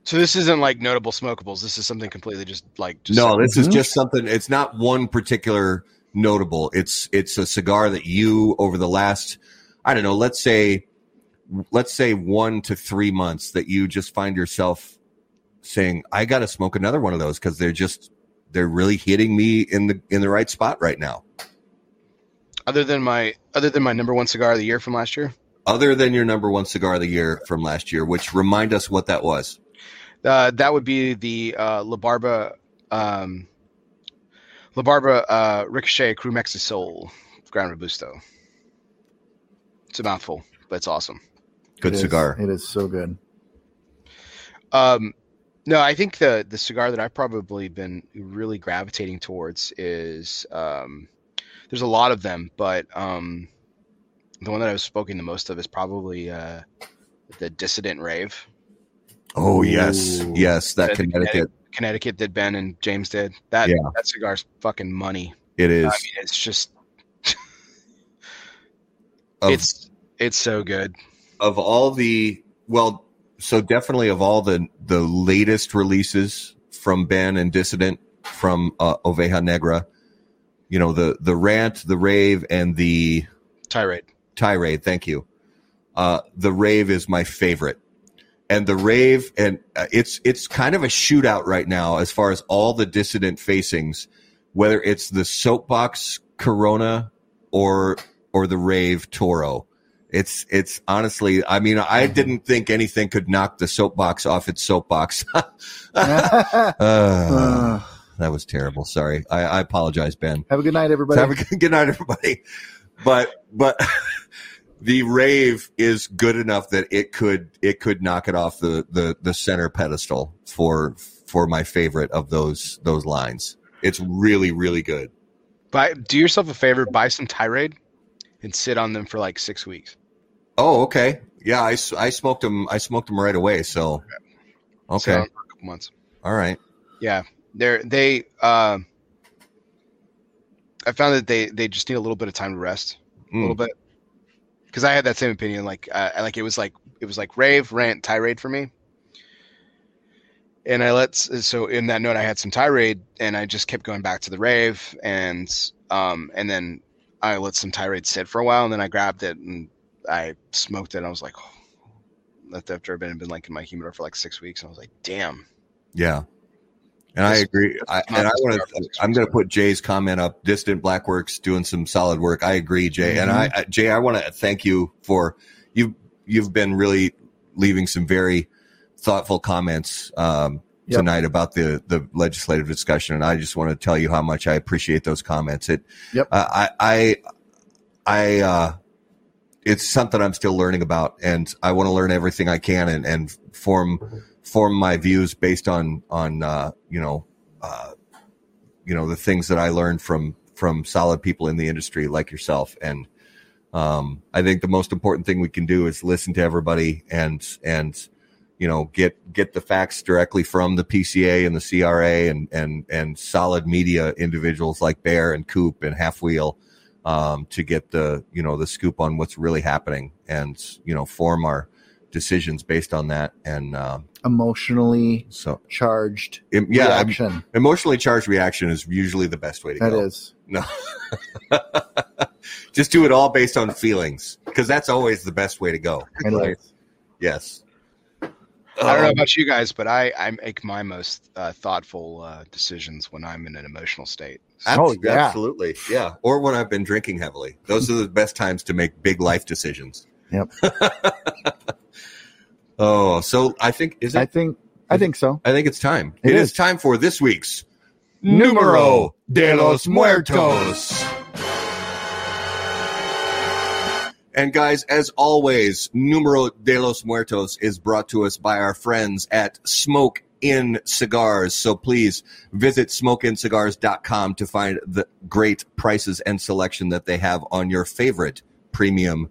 So this isn't like notable smokables. This is something completely just like just no, this is Mhm. just something. It's not one particular notable. It's it's a cigar that you over the last I don't know, let's say let's say 1 to 3 months that you just find yourself saying I got to smoke another one of those cuz they're just they're really hitting me in the in the right spot right now. Other than my other than my number one cigar of the year from last year, Other than your number 1 cigar of the year from last year, which remind us what that was. Uh, that would be the uh, La Barba um, La Barba uh, Ricochet Crew Mexi Soul Ground Robusto. It's a mouthful, but it's awesome. Good It is- cigar. it is so good. Um, no, I think the the cigar that I've probably been really gravitating towards is um, there's a lot of them, but um, the one that I've spoken the most of is probably uh, the Dissident Rave. Oh yes, Ooh. yes, that That Connecticut. Connecticut did Ben and James did that. Yeah. That cigar's fucking money. It is. I mean, it's just of, it's it's so good. of all the well, so definitely of all the the latest releases from Ben and Dissident from uh, Oveja Negra, you know the the rant, the rave, and the Tirade. tirade. Thank you. Uh, the rave is my favorite, and the rave, and uh, it's it's kind of a shootout right now as far as all the dissident facings, whether it's the soapbox Corona or or the rave Toro. It's it's honestly, I mean, I didn't think anything could knock the soapbox off its soapbox. Uh, that was terrible. Sorry, I, I apologize, Ben. have a good night, everybody. Have a good, good night, everybody. But but the rave is good enough that it could it could knock it off the the the center pedestal for for my favorite of those those lines. It's really really good. Buy do yourself a favor, buy some Tirade, and sit on them for like six weeks. Oh, okay. Yeah, I, I smoked them. I smoked them right away. So okay, Sit on 'em for a couple months. all right. Yeah, they're they. Uh, I found that they they just need a little bit of time to rest, a little Mm. bit, because I had that same opinion. Like uh, like it was like it was like rave, rant, tirade for me. And I let so in that note I had some tirade, and I just kept going back to the rave, and um and then I let some tirade sit for a while, and then I grabbed it and I smoked it. And I was like, oh. that after I've been been like in my humidor for like six weeks, and I was like, damn. Yeah. And I agree. I, and I want to. I'm going to put Jay's comment up. Dissident Blackworks doing some solid work. I agree, Jay. And I, I, Jay, I want to thank you for you. You've been really leaving some very thoughtful comments um, Yep. tonight about the the legislative discussion, and I just want to tell you how much I appreciate those comments. It. Yep. Uh, I. I. I. Uh, it's something I'm still learning about, and I want to learn everything I can and, and form form my views based on on uh, you know uh, you know the things that I learned from from solid people in the industry like yourself. And um, I think the most important thing we can do is listen to everybody and and you know get get the facts directly from the PCA and the CRA and and and solid media individuals like Bear and Coop and Half Wheel um, to get the you know the scoop on what's really happening and you know form our decisions based on that and um, Emotionally so charged em- yeah em- reaction. emotionally charged reaction is usually the best way to That go That is. no just do it all based on feelings because that's always the best way to go right? yes I don't know Um, about you guys, but I, I make my most uh, thoughtful uh, decisions when I'm in an emotional state. abs- Oh, yeah. absolutely yeah or when i've been drinking heavily those are the best times to make big life decisions Yep. oh so i think is it I think I think so. I think it's time. It it is. is. time for this week's Numero de los Muertos. And guys, as always, Numero de los Muertos is brought to us by our friends at Smoke Inn Cigars. So please visit smokeinncigars.com to find the great prices and selection that they have on your favorite premium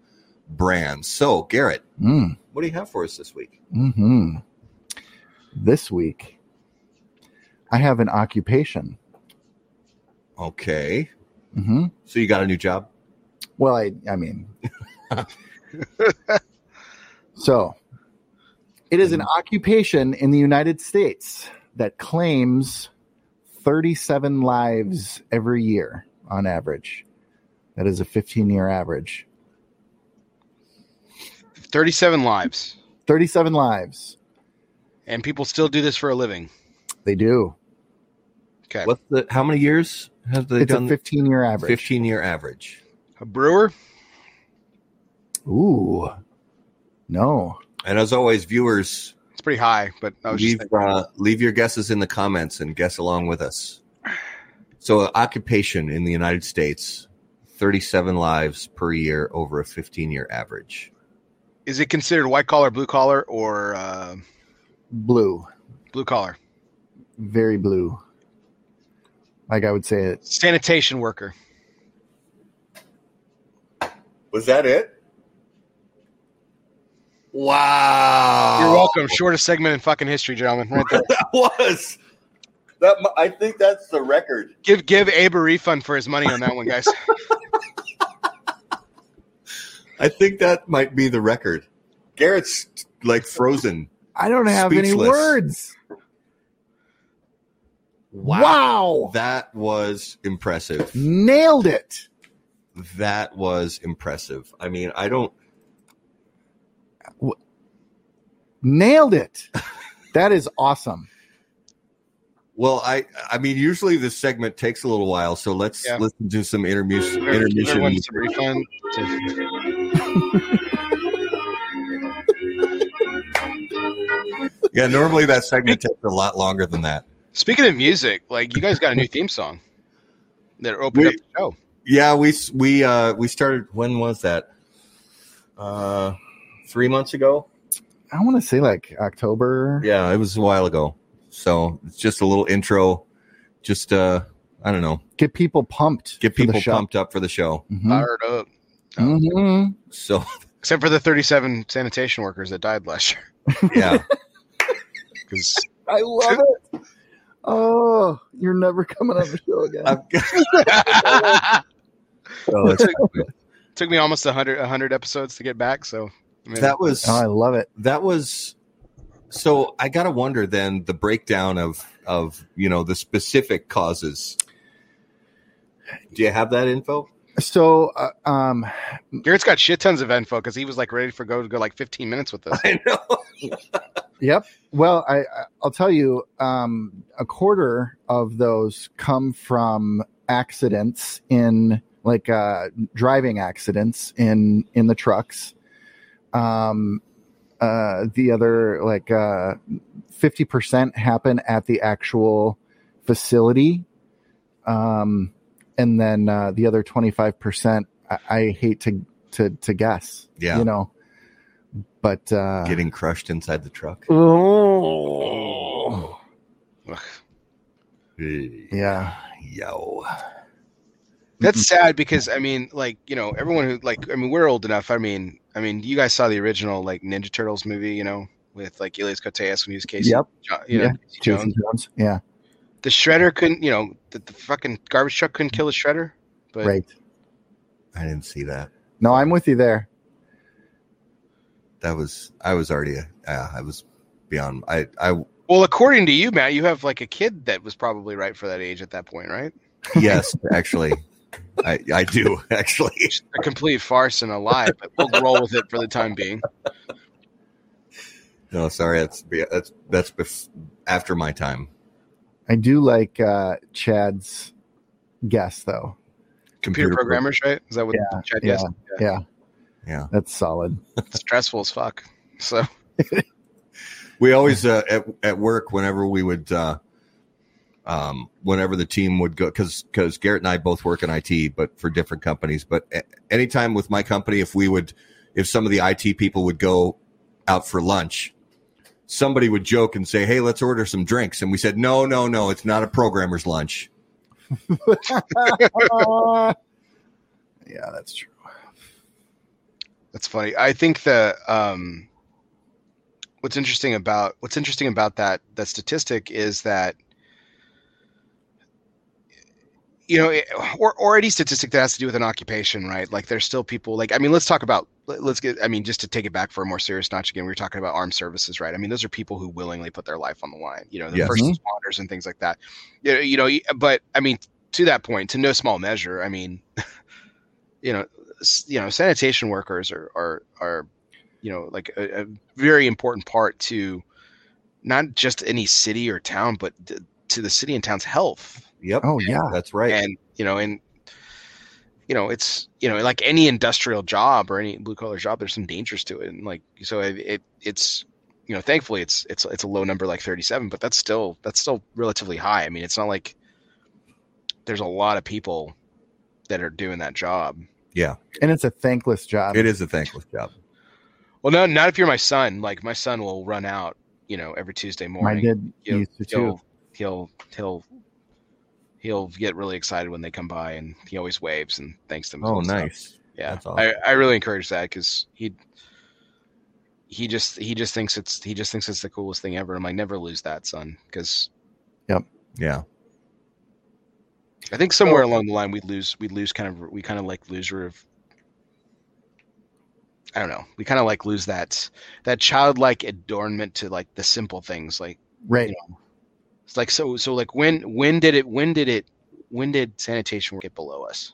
brands. So, Garrett, Mm. what do you have for us this week? hmm This week, I have an occupation. Okay. hmm So you got a new job? Well, I, I mean, so it is an occupation in the United States that claims 37 lives every year on average. That is a 15 year average. 37 lives. 37 lives. And people still do this for a living. They do. Okay. What's the how many years have they It's a done? 15 year average. 15 year average. A brewer? Ooh. No. And as always, viewers, It's pretty high, but I was leave just uh, leave your guesses in the comments and guess along with us. So, uh, occupation in the United States, 37 lives per year over a 15 year average. Is it considered white collar, blue collar, or uh, Blue. blue collar? Very blue. Like I would say it. Sanitation worker. Was that it? Wow. You're welcome. Shortest segment in fucking history, gentlemen. Right there. that was. That I think that's the record. give give Abe a refund for his money on that one, guys. I think that might be the record. Garrett's like frozen. I don't have any words. Wow. That was impressive. Nailed it. That was impressive. I mean, I don't. Nailed it. That is awesome. Well, I I mean, usually this segment takes a little while, so let's Yeah. listen to some intermission. Give intermission. Everyone some refund. Yeah, normally that segment takes a lot longer than that. Speaking of music, like you guys got a new theme song that opened We- up the show. Yeah, we we uh we started. When was that? Uh, three months ago. I want to say like October. Yeah, it was a while ago. So it's just a little intro. Just uh, I don't know, Get people pumped. get people pumped up for the show. Mhm. Fired up. Mhm. So Except for the 37 sanitation workers that died last year. yeah, Because I love it. Oh, you're never coming on the show again. I've Oh, it's- took me almost 100, 100 episodes to get back. So I mean, that was oh, I love it. that was so i gotta wonder then the breakdown of of you know the specific causes do you have that info So, uh, um, Garrett's got shit tons of info because he was like ready for go to go like 15 minutes with this. i know Yep. Well, I I- I'll tell you, um, a quarter of those come from accidents in like uh, driving accidents in in the trucks. Um, uh, the other like uh, fifty percent happen at the actual facility, um, and then uh, the other twenty five percent. I hate to to to guess. Yeah. you know, but uh, getting crushed inside the truck Oh. Yeah. yo That's sad because I mean, like you know, everyone who like I mean, we're old enough. I mean, I mean, you guys saw the original like Ninja Turtles movie, you know, with like Elias Koteas when he was Casey. Yep. Jo- you know, Yeah. Casey Jason Jones. Jones. Yeah. The shredder couldn't, you know, the, the fucking garbage truck couldn't kill the shredder. But Right. i didn't see that No, I'm with you there. that was i was already uh, i was beyond i i well, according to you, Matt, you have like a kid that was probably right for that age at that point, right? yes actually i i do actually Just a complete farce and a lie, but we'll roll with it for the time being. no sorry that's that's that's bef- after my time I do like uh, Chad's guess though. Computer, pro- programmers, right? Is that what Yeah, Chad yeah. guessed? Yeah. yeah That's solid. It's stressful as fuck. So we always uh, at at work whenever we would uh um whenever the team would go because because garrett and i both work in it but for different companies but a- anytime with my company if we would if some of the it people would go out for lunch somebody would joke and say hey let's order some drinks and we said no no no it's not a programmer's lunch yeah, that's true. That's funny. I think the um, what's interesting about what's interesting about that that statistic is that you know, or or any statistic that has to do with an occupation, right? Like there's still people like I mean, let's talk about let- let's get I mean, just to take it back for a more serious notch again, we were talking about armed services, right? I mean, those are people who willingly put their life on the line, you know, the Yes. first Mhm. responders and things like that. You know, you know, but I mean, to that point, to no small measure, I mean, you know, you know, sanitation workers are are are you know like a, a very important part to not just any city or town, but to the city and town's health. Yep. Oh yeah. That's right. And you know, and you know, it's you know, like any industrial job or any blue collar job, there's some dangers to it, and like so, it, it it's you know, thankfully it's it's it's a low number like 37, but that's still that's still relatively high. I mean, it's not like there's a lot of people that are doing that job. yeah. And it's a thankless job. It is a thankless job. Well, no, not if you're my son. Like my son will run out, you know, every Tuesday I morning. did He'll, used to too. he'll he'll he'll he'll get really excited when they come by, and he always waves and thanks them. Oh, and stuff. nice. Yeah, That's awesome. I, I really encourage that because he he just he just thinks it's he just thinks it's the coolest thing ever. I'm like, never lose that, son, because yep, Yeah. I think somewhere along the line we lose we lose kind of we kind of like lose of I don't know we kind of like lose that that childlike adornment to like the simple things like Right. you know it's like so so like when when did it when did it when did sanitation work get below us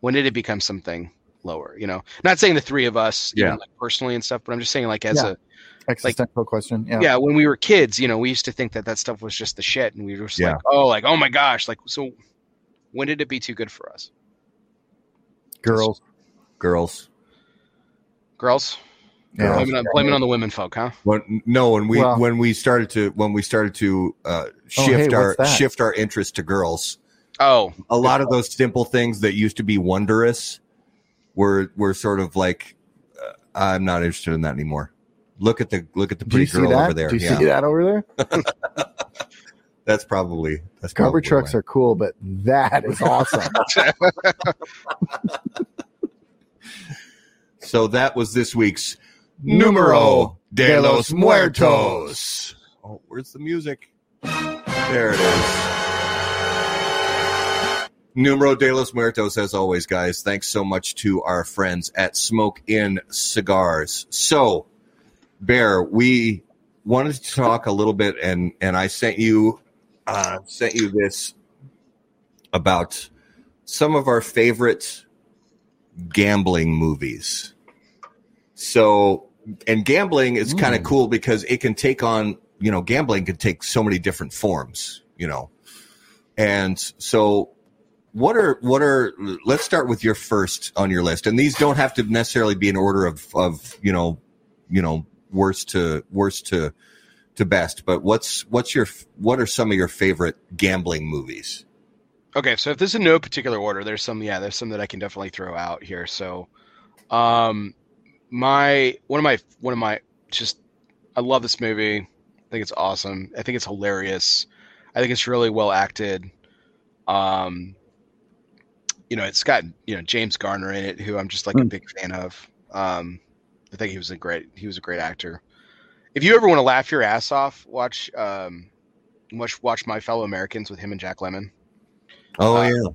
when did it become something lower you know not saying the three of us Yeah. like personally and stuff but i'm just saying like as Yeah. a Existential question. Yeah. yeah. when we were kids you know we used to think that that stuff was just the shit and we were just Yeah. like oh like oh my gosh like so when did it be too good for us Girls. Girls. girls Yeah. blaming, on, blaming on the women folk huh When, no, when we Well- when we started to when we started to uh, Oh, shift hey, our shift our interest to girls, oh a lot of those simple things that used to be wondrous were were sort of like uh, I'm not interested in that anymore. Look at the look at the pretty girl that? over there. Do you yeah, see that over there? that's probably that's Cover probably trucks why. are cool, but that is awesome. So that was this week's Numero de los Muertos. Oh, where's the music? There it is. Numero de los Muertos, as always, guys. Thanks so much to our friends at Smoke Inn Cigars. So, Bear, we wanted to talk a little bit, and and I sent you uh, sent you this about some of our favorite gambling movies. So, and gambling is kind of Mm. cool because it can take on, you know, gambling can take so many different forms, you know. And so what are what are let's start with your first on your list. And these don't have to necessarily be in order of of, you know, you know, worst to worst to to best, but what's what's your what are some of your favorite gambling movies? Okay, so if this is in no particular order, there's some yeah, there's some that I can definitely throw out here. So, um, my one of my one of my just I love this movie. I think it's awesome. I think it's hilarious. I think it's really well acted. Um, you know, it's got you know James Garner in it, who I'm just like a Mm. big fan of. Um, I think he was a great he was a great actor. If you ever want to laugh your ass off, watch um, watch watch My Fellow Americans with him and Jack Lemmon Oh Uh, yeah.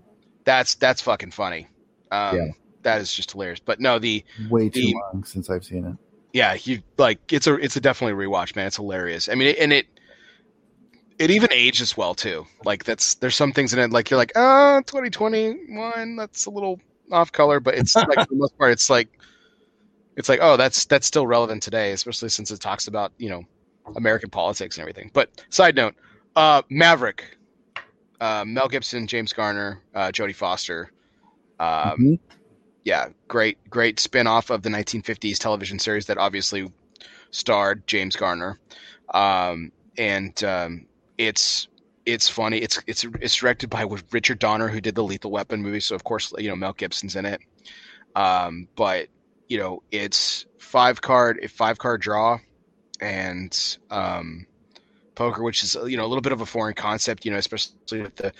that's that's fucking funny. Um, Yeah. That is just hilarious. But no, the Way too The- long since I've seen it. yeah, you like it's a it's a definitely rewatch, man. It's hilarious. I mean, and it it even ages well too. Like that's there's some things in it like you're like, oh, 2021, that's a little off color, but it's like for the most part, it's like it's like oh, that's that's still relevant today, especially since it talks about you know American politics and everything. But side note, uh, Maverick, uh, Mel Gibson, James Garner, uh, Jodie Foster. Um, Mhm. Yeah, great, great spin off of the 1950s television series that obviously starred James Garner. Um, and um, it's it's funny. It's it's it's directed by Richard Donner, who did the Lethal Weapon movie. So of course, you know Mel Gibson's in it. Um, but you know it's five card, five card draw, and um, poker, which is you know a little bit of a foreign concept. You know, especially with the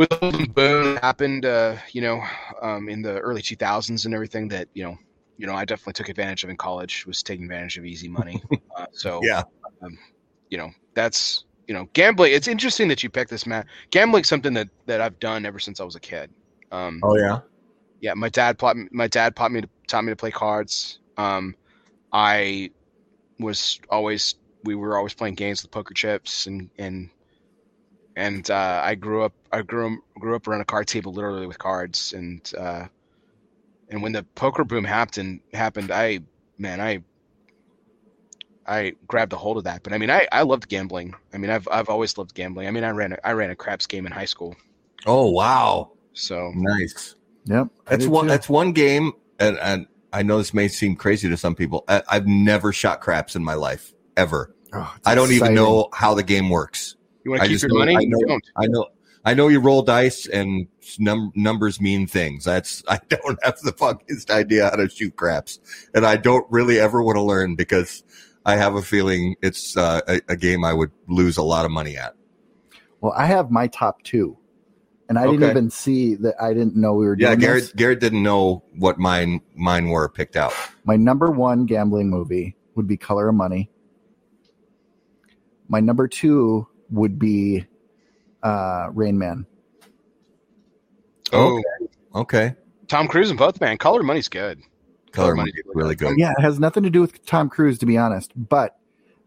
with boom happened, uh, you know, um, in the early 2000s and everything that you know, you know, I definitely took advantage of in college. Was taking advantage of easy money. Uh, so Yeah. um, you know, that's you know, gambling. It's interesting that you picked this, Matt. Gambling's something that that I've done ever since I was a kid. Um, Oh yeah. yeah, my dad taught me, my dad taught me to taught me to play cards. Um, I was always we were always playing games with poker chips and and and uh, I grew up I grew grew up around a card table literally with cards and uh, and when the poker boom happened, happened, I man, I I grabbed a hold of that. But I mean, I, I loved gambling. I mean, I've I've always loved gambling. I mean, I ran a, I ran a craps game in high school. Oh wow, So nice. Yep. I That's one. too. That's one game, and and I know this may seem crazy to some people. I, I've never shot craps in my life ever. Oh, I don't even know how the game works. You want I to keep your know- money? I know- Don't. I know. I know you roll dice and num- numbers mean things. That's I don't have the funkiest idea how to shoot craps, and I don't really ever want to learn because I have a feeling it's uh, a, a game I would lose a lot of money at. Well, I have my top two, and I didn't even see that. I didn't know we were doing Yeah, this. Garrett. Garrett didn't know what mine mine were picked out. My number one gambling movie would be Color of Money. My number two would be uh, Rain Man. Oh, Okay, Tom Cruise and both man. Color Money's good. color Money money did really good. Yeah, it has nothing to do with Tom Cruise, to be honest, but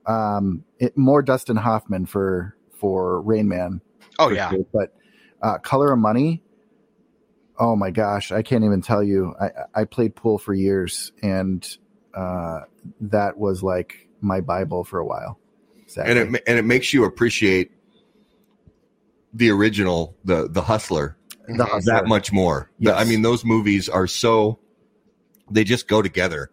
um, it more Dustin Hoffman for for Rain Man. Oh yeah, sure. but uh, Color of Money. Oh my gosh, I can't even tell you. I I played pool for years, and uh, that was like my bible for a while. Exactly. and it and it makes you appreciate the original, the the hustler, The Hustler. that much more. The- I mean, those movies are so they just go together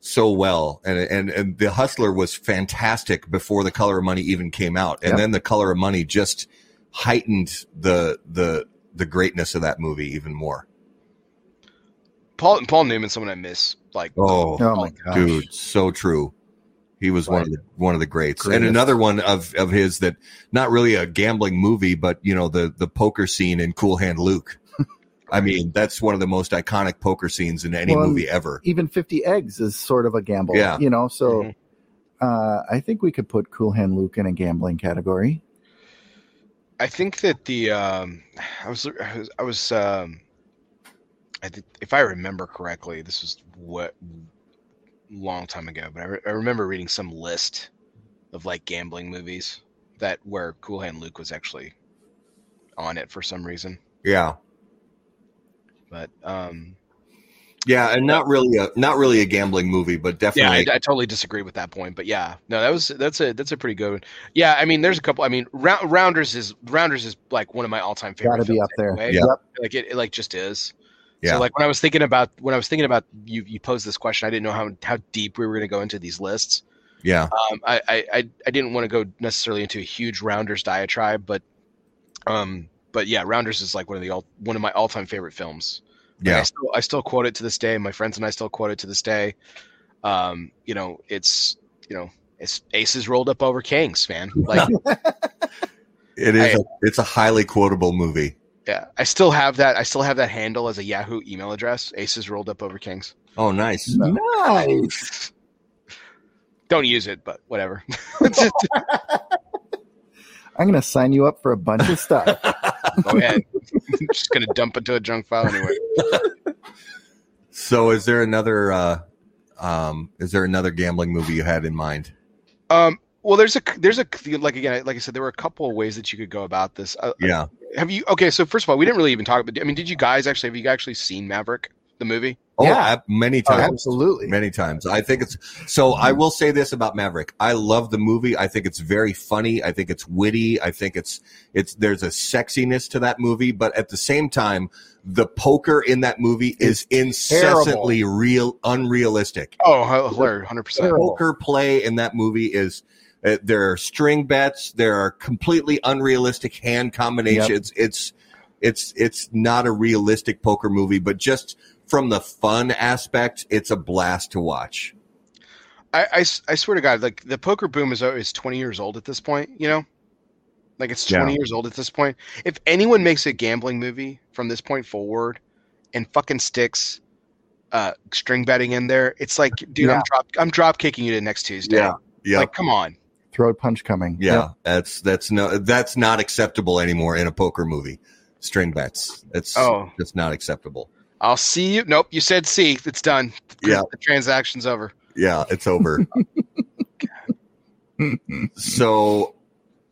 so well. And and and the Hustler was fantastic before the Color of Money even came out, and Yep. then the Color of Money just heightened the the the greatness of that movie even more. Paul Paul Newman, someone I miss. Like Oh, Oh my gosh, dude, so true. He was one of the one of the greats. And another one of of his that not really a gambling movie, but you know the the poker scene in Cool Hand Luke. I mean, that's one of the most iconic poker scenes in any Well, movie ever. even Fifty Eggs is sort of a gamble. Yeah. you know. So Mhm. uh, I think we could put Cool Hand Luke in a gambling category. I think that the um, I was I was, I was um, I think if I remember correctly, this was what long time ago, but I, re- I remember reading some list of like gambling movies that where Cool Hand Luke was actually on it for some reason. Yeah, But um, yeah, and not really a not really a gambling movie, but yeah, definitely. I, I totally disagree with that point. But yeah, no, that was that's a that's a pretty good. One. Yeah, I mean, there's a couple. I mean, Round, Rounders is Rounders is like one of my all time favorite. Got to be films up there. anyway. Yeah. Yep. Like it, it like just is. Yeah, So like when I was thinking about when I was thinking about you you posed this question, I didn't know how how deep we were going to go into these lists. yeah, Um, I, I I didn't want to go necessarily into a huge Rounders diatribe, but um, but yeah, Rounders is like one of the all, one of my all time favorite films. Like, I yeah. still, I still quote it to this day. My friends and I still quote it to this day. Um, you know, it's you know, it's aces rolled up over kings, man. Like, It is. I- a, it's a highly quotable movie. Yeah, I still have that. I still have that handle as a Yahoo email address. Aces rolled up over kings. Oh, nice. Nice. Don't use it, but whatever. I'm going to sign you up for a bunch of stuff. Go ahead. just gonna dump it to a junk file anyway. So, is there another? uh um Is there another gambling movie you had in mind? Um, well, there's a there's a like again, like I said, there were a couple of ways that you could go about this. Uh, Yeah. Have you? Okay, so first of all, we didn't really even talk about. I mean, did you guys actually have you actually seen Maverick the movie? Oh, Yeah. ab- many Oh, times. absolutely. many times. I think it's so. I will say this about Maverick. I love the movie. I think it's very funny. I think it's witty. I think it's it's there's a sexiness to that movie, but at the same time, the poker in that movie is incessantly real, unrealistic. Oh, hundred percent. Terrible. Poker play in that movie is. Uh, there are string bets. There are completely unrealistic hand combinations. It's it's it's not a realistic poker movie, but just from the fun aspect, it's a blast to watch. I I swear to God, like the poker boom is is twenty years old at this point. You know, like it's twenty years old at this point. If anyone makes a gambling movie from this point forward, and fucking sticks uh string betting in there, it's like, dude, Yeah. I'm drop I'm drop kicking you to next Tuesday. Yeah. Yeah. Like, come on. Throat punch coming. Yeah, Yep. that's that's no that's not acceptable anymore in a poker movie. String bets. It's Oh. just not acceptable. I'll see you. Nope, you said see. It's done. Yeah. the transaction's over. Yeah, it's over. so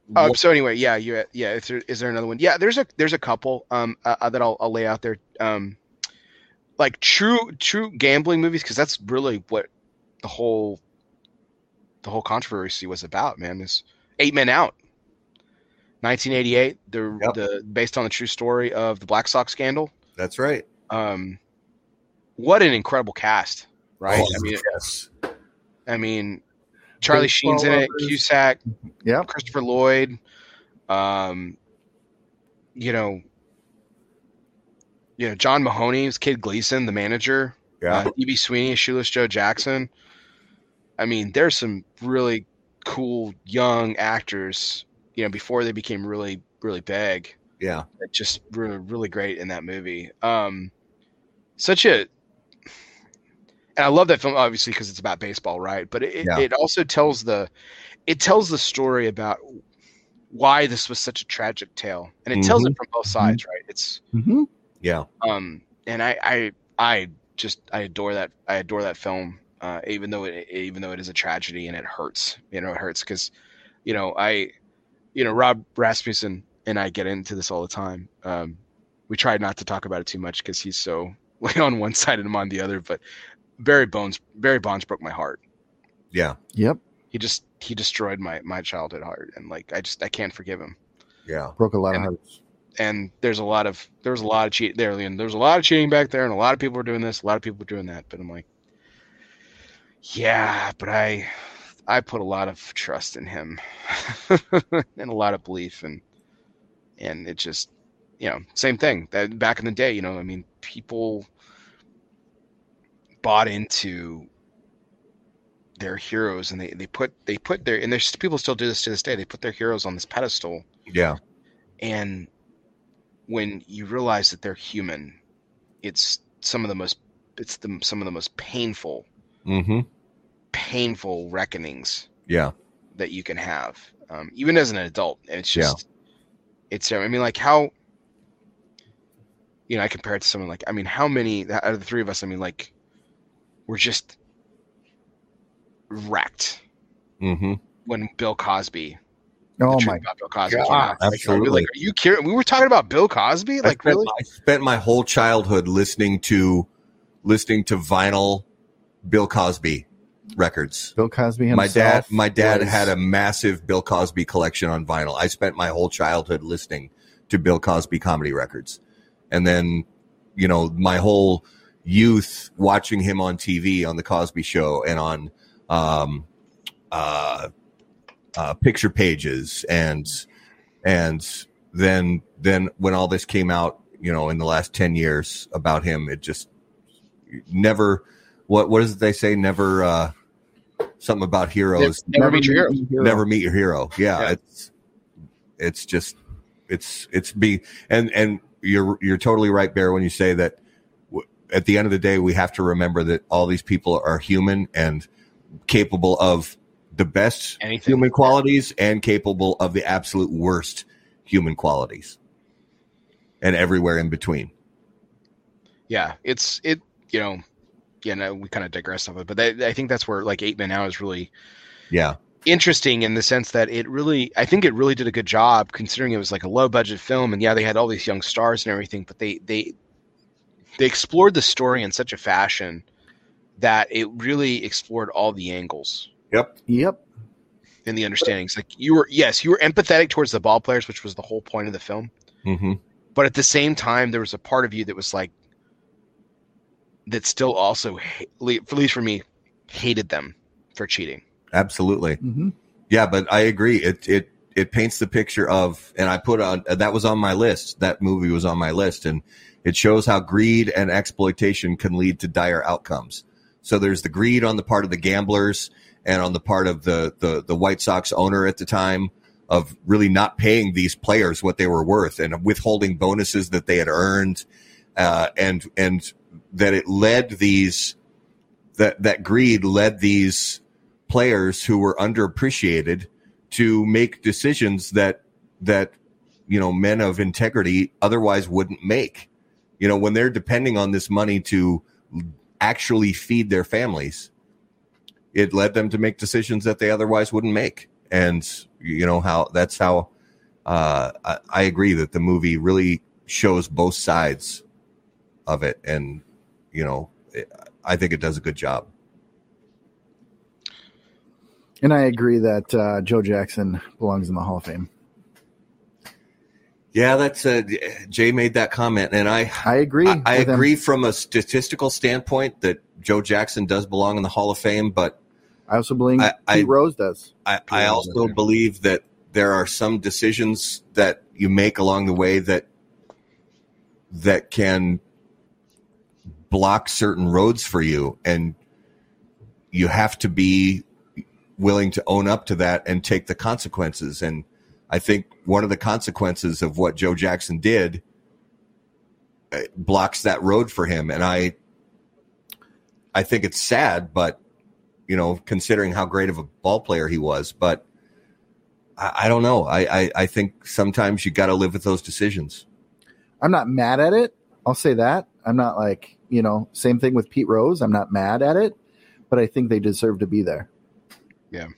what- so anyway, yeah, you yeah. Is there, is there another one? Yeah, there's a there's a couple um uh, uh, that I'll, I'll lay out there. Um, like true true gambling movies because that's really what the whole the whole controversy was about. Man, is Eight Men Out, 1988. The Yep. the based on the true story of the Black Sox scandal. That's right. Um, what an incredible cast, right? Oh, I mean, yes. I mean, Charlie Baseball Sheen's in it. Cusack, Yeah. Christopher Lloyd, um, you know, you know John Mahoney Kid Gleason, the manager. Yeah. Uh, D.B. Sweeney, Shoeless Joe Jackson. I mean, there's some really cool young actors. You know, before they became really, really big, yeah. just were really great in that movie. Um, such a, and I love that film obviously because it's about baseball, right? But it, Yeah. it also tells the, it tells the story about why this was such a tragic tale, and it tells it from both sides, right? It's Mm-hmm. Yeah. um, and I, I, I just I adore that I adore that film, uh, even though it even though it is a tragedy and it hurts, you know, it hurts because, you know, I, you know, Rob Rasmussen and I get into this all the time. Um, we try not to talk about it too much because he's so like on one side and I'm on the other. But Barry Bones, Barry Bonds broke my heart. Yeah. Yep. He just he destroyed my my childhood heart, and like I just I can't forgive him. Yeah. Broke a lot of hearts. and there's a lot of there was a lot of cheat there and there's a lot of cheating back there and a lot of people were doing this a lot of people were doing that but i'm like yeah but i i put a lot of trust in him and a lot of belief and and it just you know same thing that back in the day you know i mean people bought into their heroes and they, they put they put their and there's people still do this to this day they put their heroes on this pedestal Yeah. and when you realize that they're human it's some of the most it's the some of the most painful Mm-hmm. painful reckonings Yeah. that you can have um, even as an adult and it's Yeah. just it's i mean like how you know i compare it to someone like i mean how many out of the three of us i mean like we're just wrecked Mm-hmm. when bill cosby Oh my about bill cosby God, came out. Are we- absolutely. like, are you kidding we were talking about bill cosby I like spent, really I spent my whole childhood listening to listening to vinyl Bill Cosby records. Bill Cosby My dad my dad was- had a massive Bill Cosby collection on vinyl. I spent my whole childhood listening to Bill Cosby comedy records. And then, you know, my whole youth watching him on TV on the Cosby show and on um uh uh, picture pages and and then then when all this came out you know in the last 10 years about him it just never what what does they say? Never uh something about heroes. Never meet your hero. never meet your hero. Yeah, Yeah. it's it's just it's it's be and and you're you're totally right bear when you say that w- at the end of the day we have to remember that all these people are human and capable of the best anything. human qualities and capable of the absolute worst human qualities. And everywhere in between. Yeah it's it you know you know we kind of digress off it but that, i think that's where like eight men out is really yeah. interesting in the sense that it really i think it really did a good job considering it was like a low budget film and yeah they had all these young stars and everything but they they they explored the story in such a fashion that it really explored all the angles. Yep. Yep. and the understandings. Like you were yes you were empathetic towards the ball players which was the whole point of the film. Hmm but at the same time there was a part of you that was like that still also at least for me hated them for cheating. Absolutely. Hmm yeah but i agree. It it it paints the picture of and i put on that was on my list. That movie was on my list and it shows how greed and exploitation can lead to dire outcomes. So there's the greed on the part of the gamblers and on the part of the the, the white sox owner at the time of really not paying these players what they were worth and withholding bonuses that they had earned uh, and and that it led these that that greed led these players who were underappreciated to make decisions that that you know men of integrity otherwise wouldn't make. You know when they're depending on this money to actually feed their families it led them to make decisions that they otherwise wouldn't make. And you know how that's how uh, I, I agree that the movie really shows both sides of it. And you know, I think it does a good job. And I agree that uh, Joe Jackson belongs in the Hall of Fame. Yeah, that's uh, Jay made that comment, and I I agree. I, I with him. agree from a statistical standpoint that Joe Jackson does belong in the Hall of Fame, but I also believe I- Pete I- Rose does. I, I also believe that there are some decisions that you make along the way that that can block certain roads for you and you have to be willing to own up to that and take the consequences and I think one of the consequences of what Joe Jackson did blocks that road for him and I I think it's sad but you know considering how great of a ball player he was but I, I don't know I, I I think sometimes you got to live with those decisions I'm not mad at it. I'll say that. I'm not like, you know, same thing with Pete Rose. I'm not mad at it, but I think they deserve to be there. Yeah.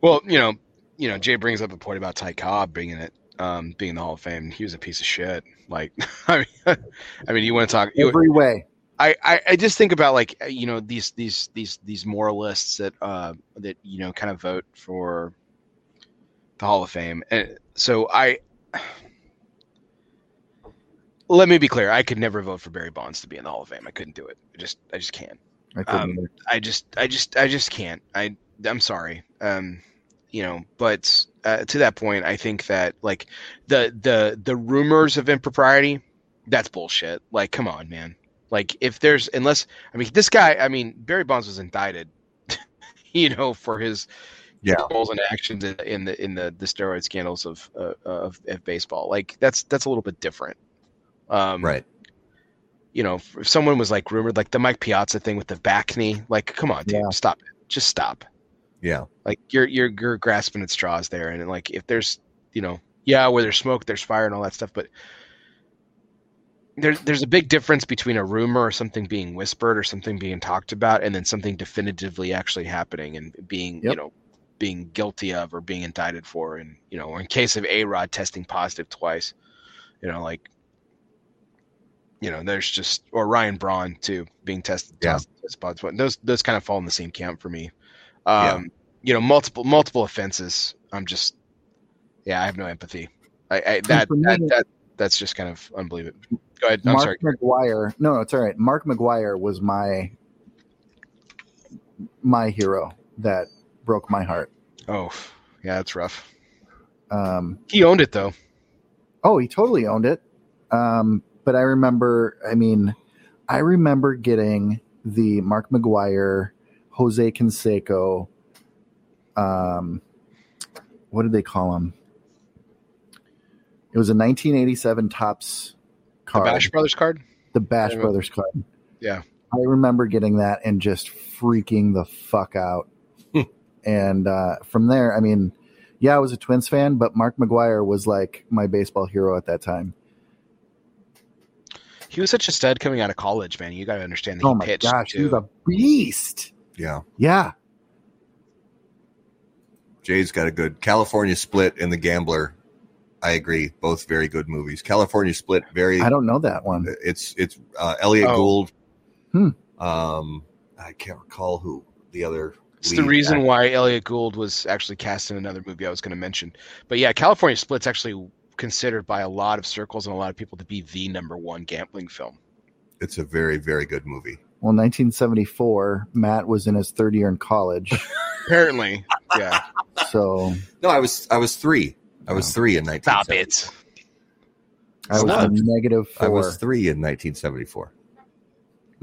Well, you know, you know, Jay brings up a point about Ty Cobb being in it, um, being in the Hall of Fame. He was a piece of shit. Like, I mean, I mean, you want to talk? Every way. I, I, I just think about like uh, you know these these these these moralists that uh that you know kind of vote for the Hall of Fame, and so I. Let me be clear. I could never vote for Barry Bonds to be in the Hall of Fame. I couldn't do it. I just, I just can't. I Um. I just, I just, I just can't. I, I'm sorry. Um, you know, but uh, to that point, I think that like the the the rumors of impropriety, that's bullshit. Like, come on, man. Like, if there's unless I mean this guy, I mean Barry Bonds was indicted, you know, for his Yeah. roles and actions in, in the in the the steroid scandals of uh, of, of baseball. Like, that's that's a little bit different. Um, right you know, if someone was like rumored, like the Mike Piazza thing with the back knee, like, come on, dude, Yeah. stop it. Just stop. yeah Like you're you're you're grasping at straws there, and like if there's you know, yeah, where there's smoke, there's fire and all that stuff, but there's there's a big difference between a rumor or something being whispered or something being talked about, and then something definitively actually happening and being you know being guilty of or being indicted for, and you know, or in case of A Rod testing positive twice, you know, like you know, there's just or Ryan Braun too being tested Yeah. tested positive. Those those kind of fall in the same camp for me. Yeah. Um, you know, multiple multiple offenses. I'm just, yeah, I have no empathy. I, I that, me- that that that's just kind of unbelievable. Go ahead. I'm Mark sorry. McGwire. No, it's all right. Mark McGwire was my my hero that broke my heart. Oh, yeah, that's rough. Um, He owned it though. oh, he totally owned it. Um, but I remember, I mean, I remember getting the Mark McGwire, Jose Canseco, um, what did they call him? It was a 1987 Topps The card. Bash Brothers card. the Bash Brothers card. Yeah. I remember getting that and just freaking the fuck out. and uh, from there, I mean, yeah, I was a Twins fan, but Mark McGwire was like my baseball hero at that time. He was such a stud coming out of college, man. You got to understand that oh he my pitched gosh, too. he was a beast. yeah Yeah. Jay's got a good California Split and The Gambler. I agree, both very good movies. California Split, very. I don't know that one. It's it's uh, Elliott Oh. Gould. Hmm. Um, I can't recall who the other. It's the reason actor- why Elliott Gould was actually cast in another movie I was going to mention. But yeah, California Split's actually considered by a lot of circles and a lot of people to be the number one gambling film. It's a very very good movie. Well, 1974, Matt was in his third year in college. Apparently, yeah. so No, I was I was three. I was Oh. three in nineteen. Stop it. I was Stop. a negative I was three in nineteen seventy four.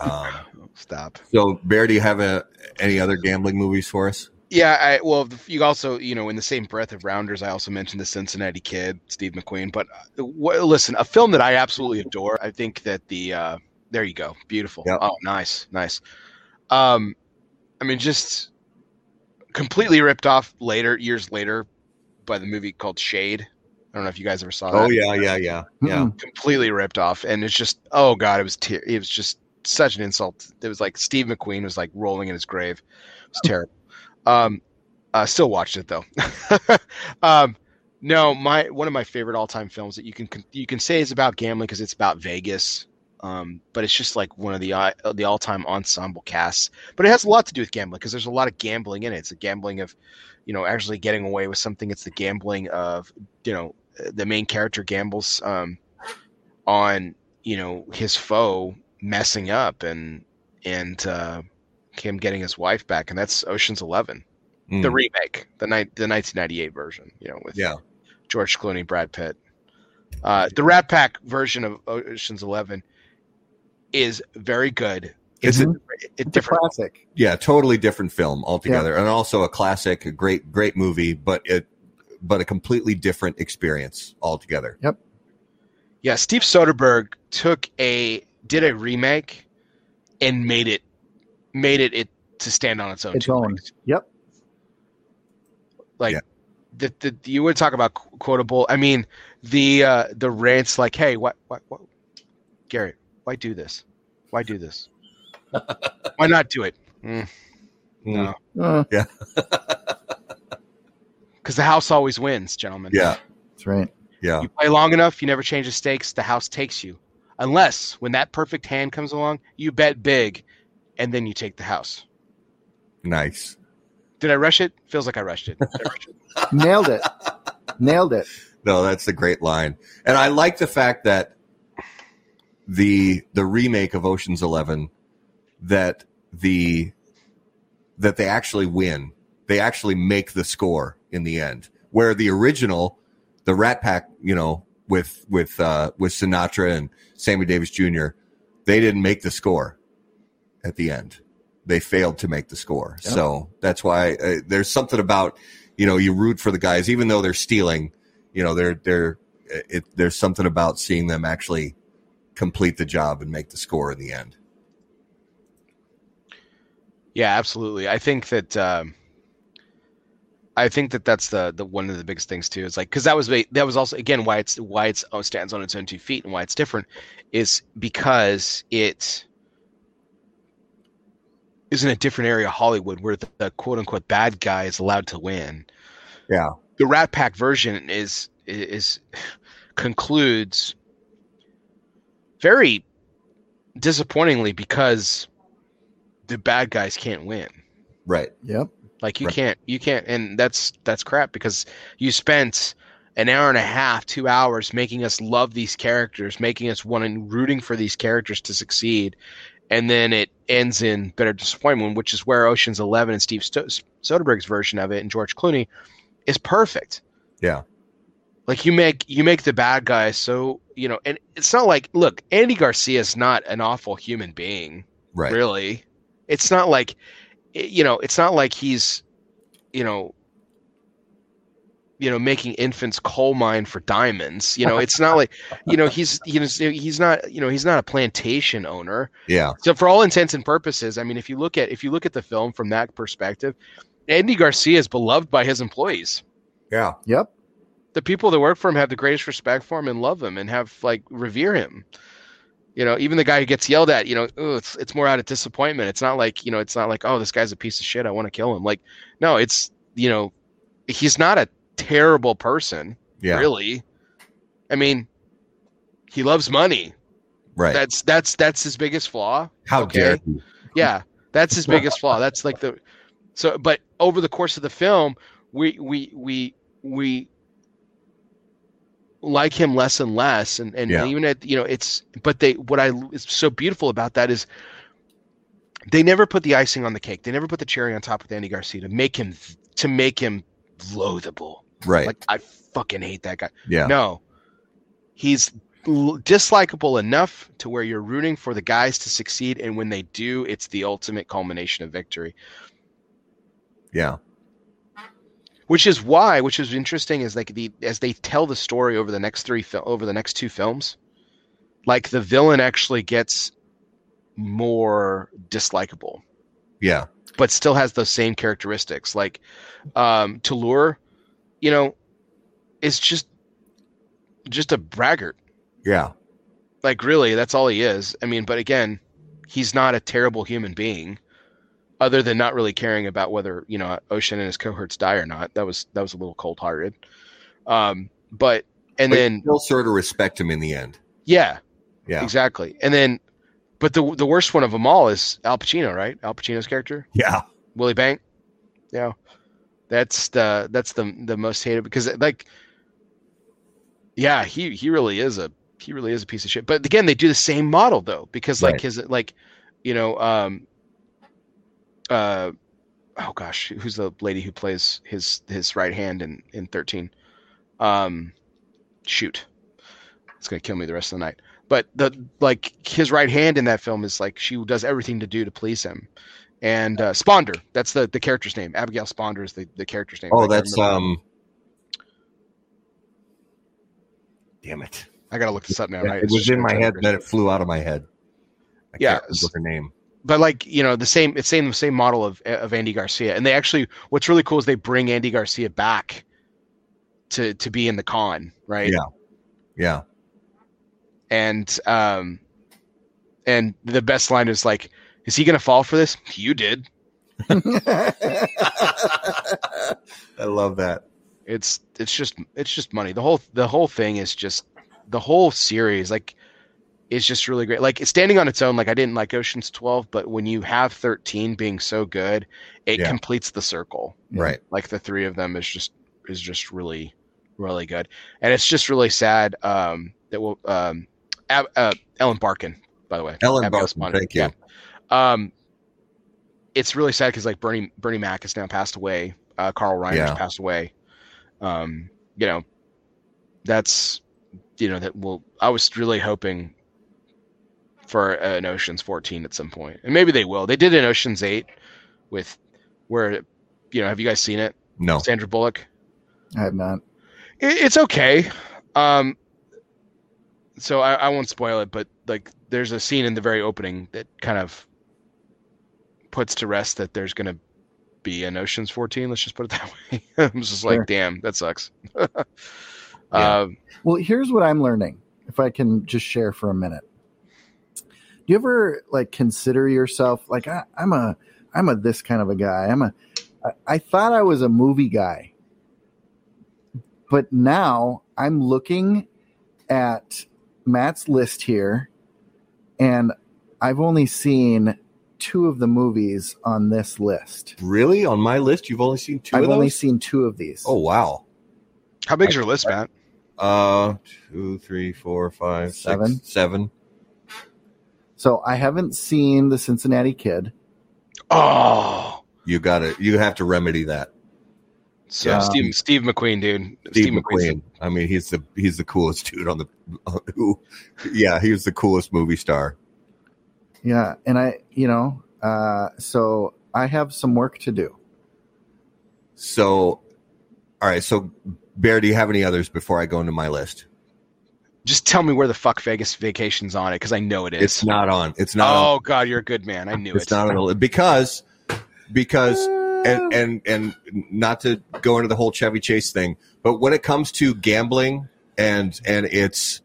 um, Stop. so, Bear, do you have a, any other gambling movies for us? Yeah, I well, you also, you know, in the same breath of Rounders, I also mentioned the Cincinnati Kid, Steve McQueen. But uh, wh- listen, a film that I absolutely adore. I think that the uh, there you go, beautiful. Yep. Oh, nice, nice. Um, I mean, just completely ripped off later, years later, by the movie called Shade. I don't know if you guys ever saw that. Oh yeah, yeah, yeah, yeah. Completely ripped off, and it's just oh god, it was te- it was just such an insult. It was like Steve McQueen was like rolling in his grave. It was terrible. Um, uh, still watched it though. um, no, my one of my favorite all time films that you can you can say is about gambling because it's about Vegas. Um, but it's just like one of the uh, the all time ensemble casts. But it has a lot to do with gambling because there's a lot of gambling in it. It's a gambling of, you know, actually getting away with something. It's the gambling of, you know, the main character gambles um, on, you know, his foe messing up and and uh, him getting his wife back, and that's Ocean's Eleven, Mm. the remake, the night the 1998 version, you know, with yeah. George Clooney, Brad Pitt. Uh, the Rat Pack version of Ocean's Eleven is very good. It's Mhm. a, a It's a different. classic. Yeah, totally different film altogether, and also a classic, a great, great movie, but it, but a completely different experience altogether. Yep. Yeah, Steve Soderbergh took a did a remake and made it made it, it to stand on its own. Its own. legs. Yep. Like Yeah. the, the you would talk about qu- quotable. I mean the uh, the rants like, hey, what what what, Gary, why do this? Why do this? why not do it? Mm, no, Uh, because the house always wins, gentlemen. Yeah, that's right. yeah, You play long enough, you never change the stakes. The house takes you, unless when that perfect hand comes along, you bet big, and then you take the house. nice. Did I rush it? Feels like I rushed it. I rush it? Nailed it. Nailed it. No, that's a great line, and I like the fact that the the remake of Ocean's Eleven that the that they actually win. They actually make the score in the end. Where the original, the Rat Pack, you know, with with uh, with Sinatra and Sammy Davis Jr., they didn't make the score at the end. They failed to make the score. Yep. So that's why uh, there's something about you know you root for the guys even though they're stealing. You know, they're they're it, there's something about seeing them actually complete the job and make the score in the end. Yeah, absolutely. I think that um, I think that that's the the one of the biggest things too. Is like because that was that was also again why it's why it's oh, stands on its own two feet and why it's different is because it is in a different area of Hollywood where the, the quote unquote bad guy is allowed to win. Yeah. The Rat Pack version is is concludes very disappointingly because the bad guys can't win. Right. Yep. Like you Right. can't, you can't, and that's that's crap because you spent an hour and a half, two hours making us love these characters, making us wanting rooting for these characters to succeed, and then it ends in bitter disappointment, which is where Ocean's Eleven and Steve Sto- Soderbergh's version of it and George Clooney is perfect. Yeah. Like you make you make the bad guy so you know, and it's not like look, Andy Garcia is not an awful human being Right. really it's not like you know it's not like he's you know you know making infants coal mine for diamonds you know it's not like you know he's he's he's not you know he's not a plantation owner Yeah. so for all intents and purposes i mean if you look at if you look at the film from that perspective andy garcia is beloved by his employees Yeah. Yep. the people that work for him have the greatest respect for him and love him and have like revere him. You know, even the guy who gets yelled at, you know, it's it's more out of disappointment. It's not like you know, it's not like oh, this guy's a piece of shit. I want to kill him. Like, no, it's you know, he's not a terrible person, Yeah. really. I mean, he loves money. Right. That's that's that's his biggest flaw. How okay. dare you? Yeah, that's his biggest flaw. That's like the so. But over the course of the film, we we we we like him less and less, and and Yeah. even at you know it's. But they what I is so beautiful about that is they never put the icing on the cake. They never put the cherry on top with Andy Garcia to make him to make him loathable. Right. Like I fucking hate that guy. yeah. No, he's dislikable enough to where you're rooting for the guys to succeed, and when they do, it's the ultimate culmination of victory. Yeah. Which is why, which is interesting, is like the as they tell the story over the next three fil- over the next two films, like the villain actually gets more dislikable, Yeah. But still has those same characteristics. Like um, Toulour, you know, is just just a braggart. Yeah. Like really, that's all he is. I mean, but again, he's not a terrible human being, other than not really caring about whether you know Ocean and his cohorts die or not. That was that was a little cold hearted. Um, but and But then still sort of respect him in the end. yeah, Yeah. exactly. And then, but the the worst one of them all is Al Pacino, right? Al Pacino's character, Yeah. Willy Bank. Yeah, that's the that's the the most hated because like, yeah, he he really is a he really is a piece of shit. But again, they do the same model though because like Right. his like, you know, um, uh, oh gosh, who's the lady who plays his his right hand in in thirteen? Um, shoot, it's gonna kill me the rest of the night. But the like his right hand in that film is like she does everything to do to please him. And uh, Sponder, that's the the character's name. Abigail Sponder is the the character's name. Oh, that's um. Damn it! I gotta look this up now. right? It was in my head, then it flew out of my head. I Yeah, can't remember her name. but like you know the same it's same the same model of of Andy Garcia and they actually what's really cool is they bring Andy Garcia back to to be in the con right Yeah. Yeah. And um and the best line is like is he gonna fall for this you did I love that. it's it's just it's just money the whole the whole thing is just the whole series like is just really great like it's standing on its own like i didn't like oceans 12 but when you have 13 being so good it Yeah. completes the circle Right. like the three of them is just is just really really good and it's just really sad um that will um Ab, uh, ellen barkin by the way Ellen Abigail Barkin, Sponder. thank you. Yeah. um it's really sad because like bernie bernie mac has now passed away uh carl reiner's Yeah. passed away um you know that's you know that will i was really hoping for an oceans 14 at some point and maybe they will they did an oceans 8 with where you know have you guys seen it No. sandra bullock I have not. it, it's okay um so I, I won't spoil it but like there's a scene in the very opening that kind of puts to rest that there's going to be an oceans 14 let's just put it that way i'm just Sure. like damn that sucks Yeah. um Well, here's what I'm learning. If I can just share for a minute. Do you ever like consider yourself like I, I'm a I'm a this kind of a guy. I'm a I, I thought I was a movie guy, but now I'm looking at Matt's list here, and I've only seen two of the movies on this list. Really? On my list, you've only seen 2 I've of only those? seen two of these. oh wow. how big's your list matt Uh, two, three, four, five, six, Seven. seven. So I haven't seen the Cincinnati Kid. oh You got to You have to remedy that. So Yeah. steve steve mcqueen dude Steve, McQueen's McQueen. I mean, he's the he's the coolest dude on the. who, yeah, he was the coolest movie star. Yeah, and I, you know, uh, so I have some work to do. So, all right. So, Bear, do you have any others before I go into my list? just tell me where the fuck vegas vacation's on it because i know it is It's not on. It's not. oh on, god you're a good man i knew it's it not on the list because because and and and not to go into the whole Chevy Chase thing, but when it comes to gambling and and it's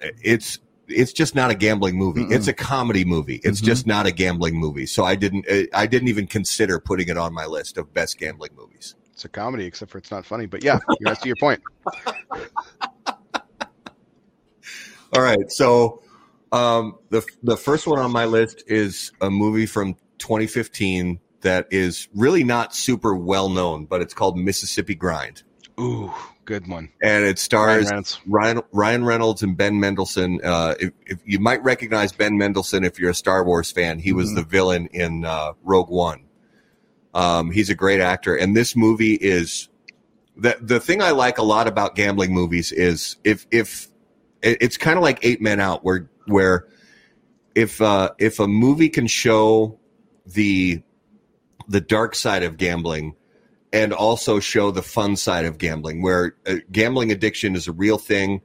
it's it's just not a gambling movie. Mm-mm. It's a comedy movie. It's Mhm. just not a gambling movie. So I didn't I didn't even consider putting it on my list of best gambling movies. It's a comedy, except for it's not funny. But yeah, that's to your point. All right, so um, the the first one on my list is a movie from 2015 that is really not super well known, but it's called Mississippi Grind, Ooh, good one. and it Ryan stars Reynolds. Ryan Ryan Reynolds and Ben Mendelsohn. Uh, if, if you might recognize Ben Mendelsohn if you're a Star Wars fan, he was Mhm. the villain in uh, Rogue One. Um, he's a great actor, and this movie is the the thing I like a lot about gambling movies is if if it- it's kind of like Eight Men Out, where where if uh, if a movie can show the the dark side of gambling and also show the fun side of gambling, where uh, gambling addiction is a real thing,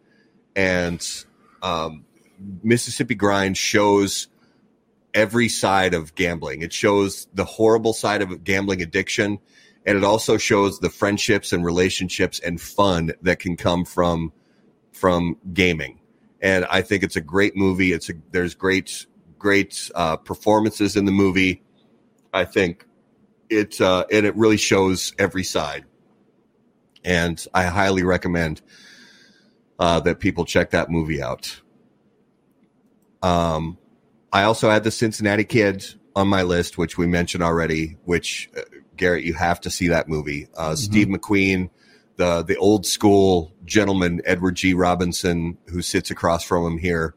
and um, Mississippi Grind shows every side of gambling. It shows the horrible side of gambling addiction, and it also shows the friendships and relationships and fun that can come from from gaming. And I think it's a great movie. It's a there's great great uh, performances in the movie. I think it uh, and it really shows every side. And I highly recommend uh, that people check that movie out. Um, I also had the Cincinnati Kid on my list, which we mentioned already. Which uh, Garrett, you have to see that movie. Uh, Mm-hmm. Steve McQueen, the the old school gentleman, Edward G. Robinson, who sits across from him here.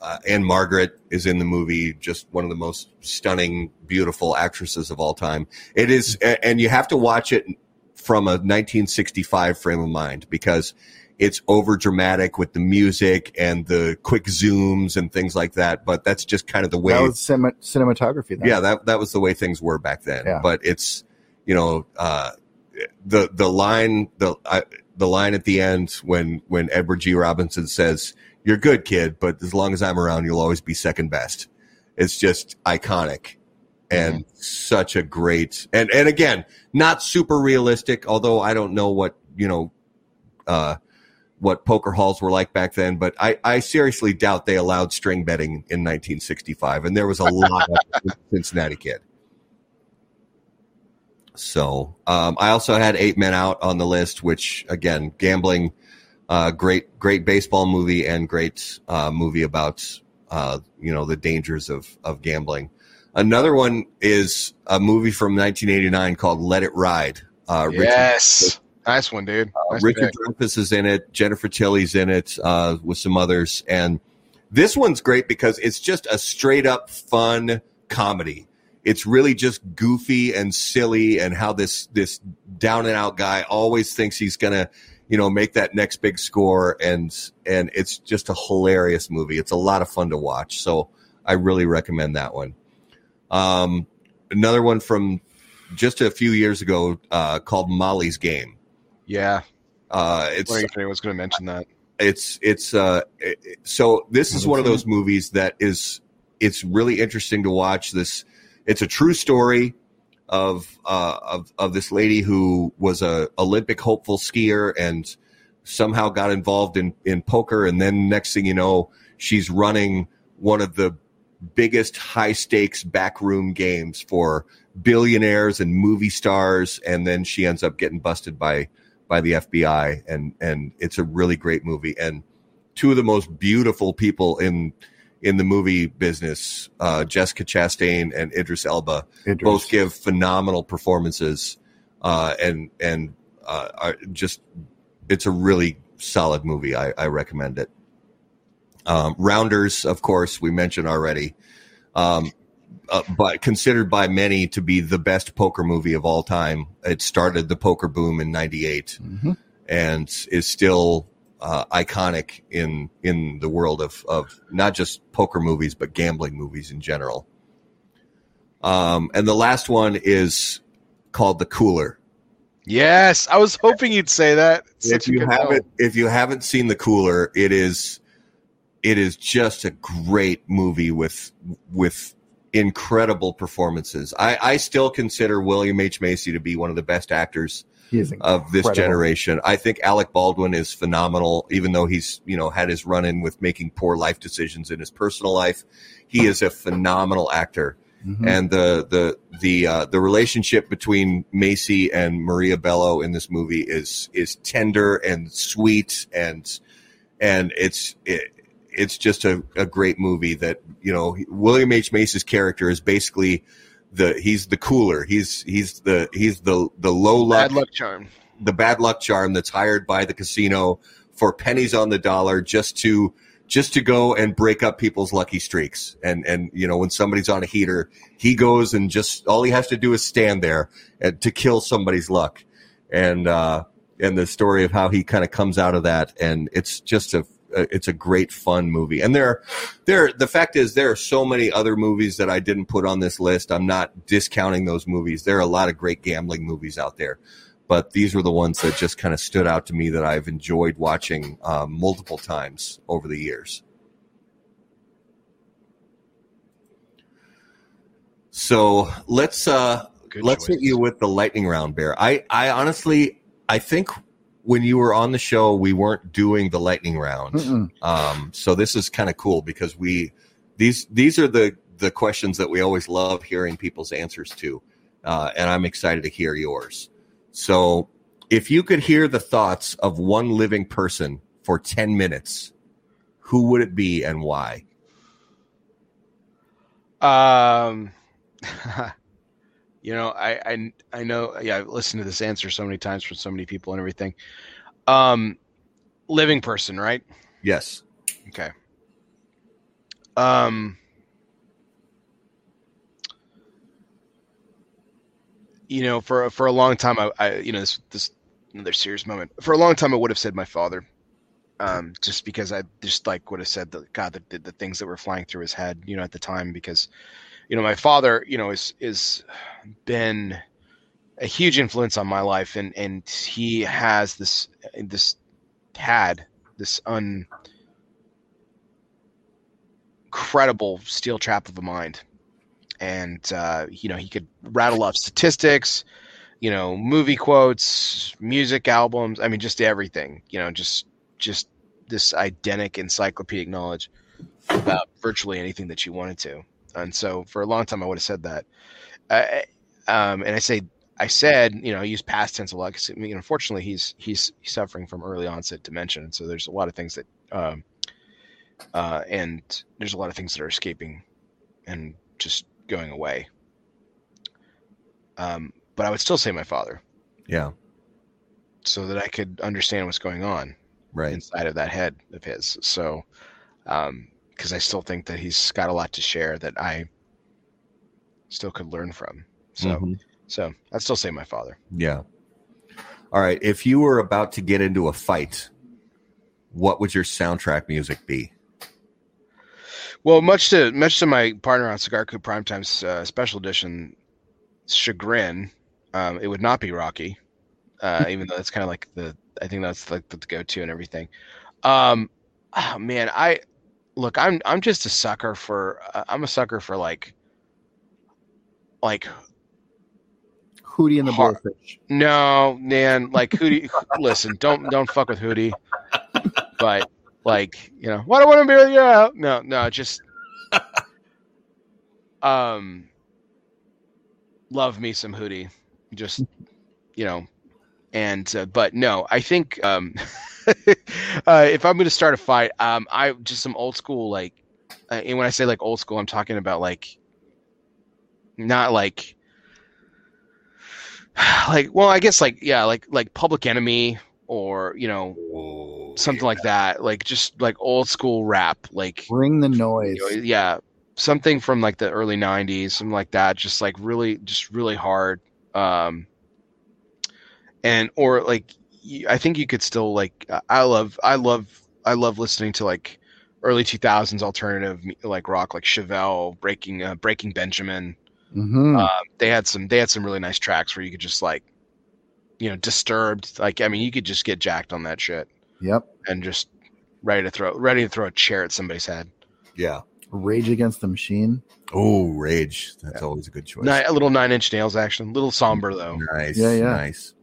Uh, uh, Ann-Margret is in the movie, just one of the most stunning, beautiful actresses of all time. It is, and you have to watch it from a 1965 frame of mind because it's over dramatic with the music and the quick zooms and things like that. But that's just kind of the way That was cinema, cinematography. Then. yeah that that was the way things were back then Yeah. but it's you know uh the the line the I, the line at the end when when edward g robinson says you're good kid but as long as i'm around you'll always be second best it's just iconic and such a great and and again not super realistic although i don't know what you know uh what poker halls were like back then, but I, I seriously doubt they allowed string betting in 1965, and there was a lot of Cincinnati Kid. So um, I also had Eight Men Out on the list, which again, gambling, uh, great great baseball movie and great uh, movie about uh, you know the dangers of of gambling. Another one is a movie from 1989 called Let It Ride. Uh, Richard- yes, nice one, dude. Nice Richard. Dreyfuss is in it. Jennifer Tilly's in it uh, with some others, and this one's great because it's just a straight up fun comedy. It's really just goofy and silly, and how this this down and out guy always thinks he's gonna, you know, make that next big score, and and it's just a hilarious movie. It's a lot of fun to watch, so I really recommend that one. Um, another one from just a few years ago uh, called Molly's Game. Yeah, Uh, it's I was going to mention that. it's it's uh it- so this is one of those movies that is it's really interesting to watch this it's a true story of uh of of this lady who was a olympic hopeful skier and somehow got involved in in poker. And then next thing you know she's running one of the biggest high stakes backroom games for billionaires and movie stars. And then she ends up getting busted by by the FBI and and it's a really great movie. And two of the most beautiful people in in the movie business uh, Jessica Chastain and Idris Elba Idris. both give phenomenal performances uh, and and uh, are just it's a really solid movie I, I recommend it um, Rounders of course we mentioned already um, uh, but considered by many to be the best poker movie of all time. It started the poker boom in '98 Mhm. and is still uh, iconic in in the world of of not just poker movies but gambling movies in general. Um, and the last one is called The Cooler. Yes, I was hoping you'd say that. It's if you haven't film. if you haven't seen The Cooler, it is it is just a great movie with with incredible performances. I, I still consider William H Macy to be one of the best actors of this generation. I think Alec Baldwin is phenomenal, even though he's you know had his run in with making poor life decisions in his personal life. He is a phenomenal actor, Mhm. and the the the uh, the relationship between Macy and Maria Bello in this movie is is tender and sweet, and and it's it, it's just a, a great movie that you know William H Macy's character is basically the he's the cooler. He's he's the he's the the low luck Bad luck charm. the bad luck charm that's hired by the casino for pennies on the dollar just to just to go and break up people's lucky streaks. And and you know when somebody's on a heater he goes and just all he has to do is stand there and to kill somebody's luck. And uh and the story of how he kind of comes out of that and it's just a it's a great fun movie and there there the fact is there are so many other movies that I didn't put on this list I'm not discounting those movies there are a lot of great gambling movies out there but these were the ones that just kind of stood out to me that I've enjoyed watching um, multiple times over the years. So let's uh, Good let's hit you with the lightning round, Bear. I I honestly I think when you were on the show we weren't doing the lightning round. Um, so this is kind of cool because we these these are the the questions that we always love hearing people's answers to, uh, and I'm excited to hear yours. So, if you could hear the thoughts of one living person for ten minutes, who would it be and why? Um, you know, I, I, I know, yeah, I've listened to this answer so many times from so many people and everything. Um, living person, right? Yes. Okay. Um, you know, for for a long time, I, I you know, this this another serious moment. For a long time, I would have said my father, um, just because I just like would have said the God the, the, the things that were flying through his head, you know, at the time, because, you know, my father, you know, is is been a huge influence on my life, and and he has this this had this un incredible steel trap of a mind. And uh, you know he could rattle off statistics you know movie quotes music albums i mean just everything you know just just this identic encyclopedic knowledge about virtually anything that you wanted to and so for a long time i would have said that uh, um, and i say i said you know i use past tense a lot because I mean, unfortunately he's he's suffering from early onset dementia and so there's a lot of things that um, uh, and there's a lot of things that are escaping and just going away. Um, but I would still say my father. Yeah. So that I could understand what's going on right inside of that head of his. So, um, because I still think that he's got a lot to share that I still could learn from. So, mm-hmm. so I'd still say my father. Yeah. All right. If you were about to get into a fight, what would your soundtrack music be? Well, much to much to my partner on Cigar Coop Primetime's uh, special edition chagrin, um, it would not be Rocky, uh, even though that's kind of like the I think that's like the go-to and everything. Um, oh, man, I look, I'm I'm just a sucker for uh, I'm a sucker for like like Hootie and the Hard, Blowfish. No, man, like Hootie. listen, don't don't fuck with Hootie. But like you know what I want to be with you. No, no, just um, love me some Hootie, just you know, and uh, but no, I think um, uh, if I'm going to start a fight, um, I just some old school like, uh, and when I say like old school, I'm talking about like, not like like well i guess like yeah like like public enemy or you know something yeah. like that, like just like old school rap, like bring the noise. Yeah, something from like the early '90s, something like that. Just like really, just really hard. Um, and or like I think you could still like I love I love I love listening to like early 2000s alternative like rock like Chevelle, Breaking uh, Breaking Benjamin. Mm-hmm. Uh, they had some they had some really nice tracks where you could just like you know disturbed like I mean you could just get jacked on that shit. Yep. And just ready to throw ready to throw a chair at somebody's head. Yeah. Rage Against the Machine. Oh, Rage. That's yeah. always a good choice. Nine, a little nine inch nails action. A little somber though. Nice. Yeah, yeah. Nice.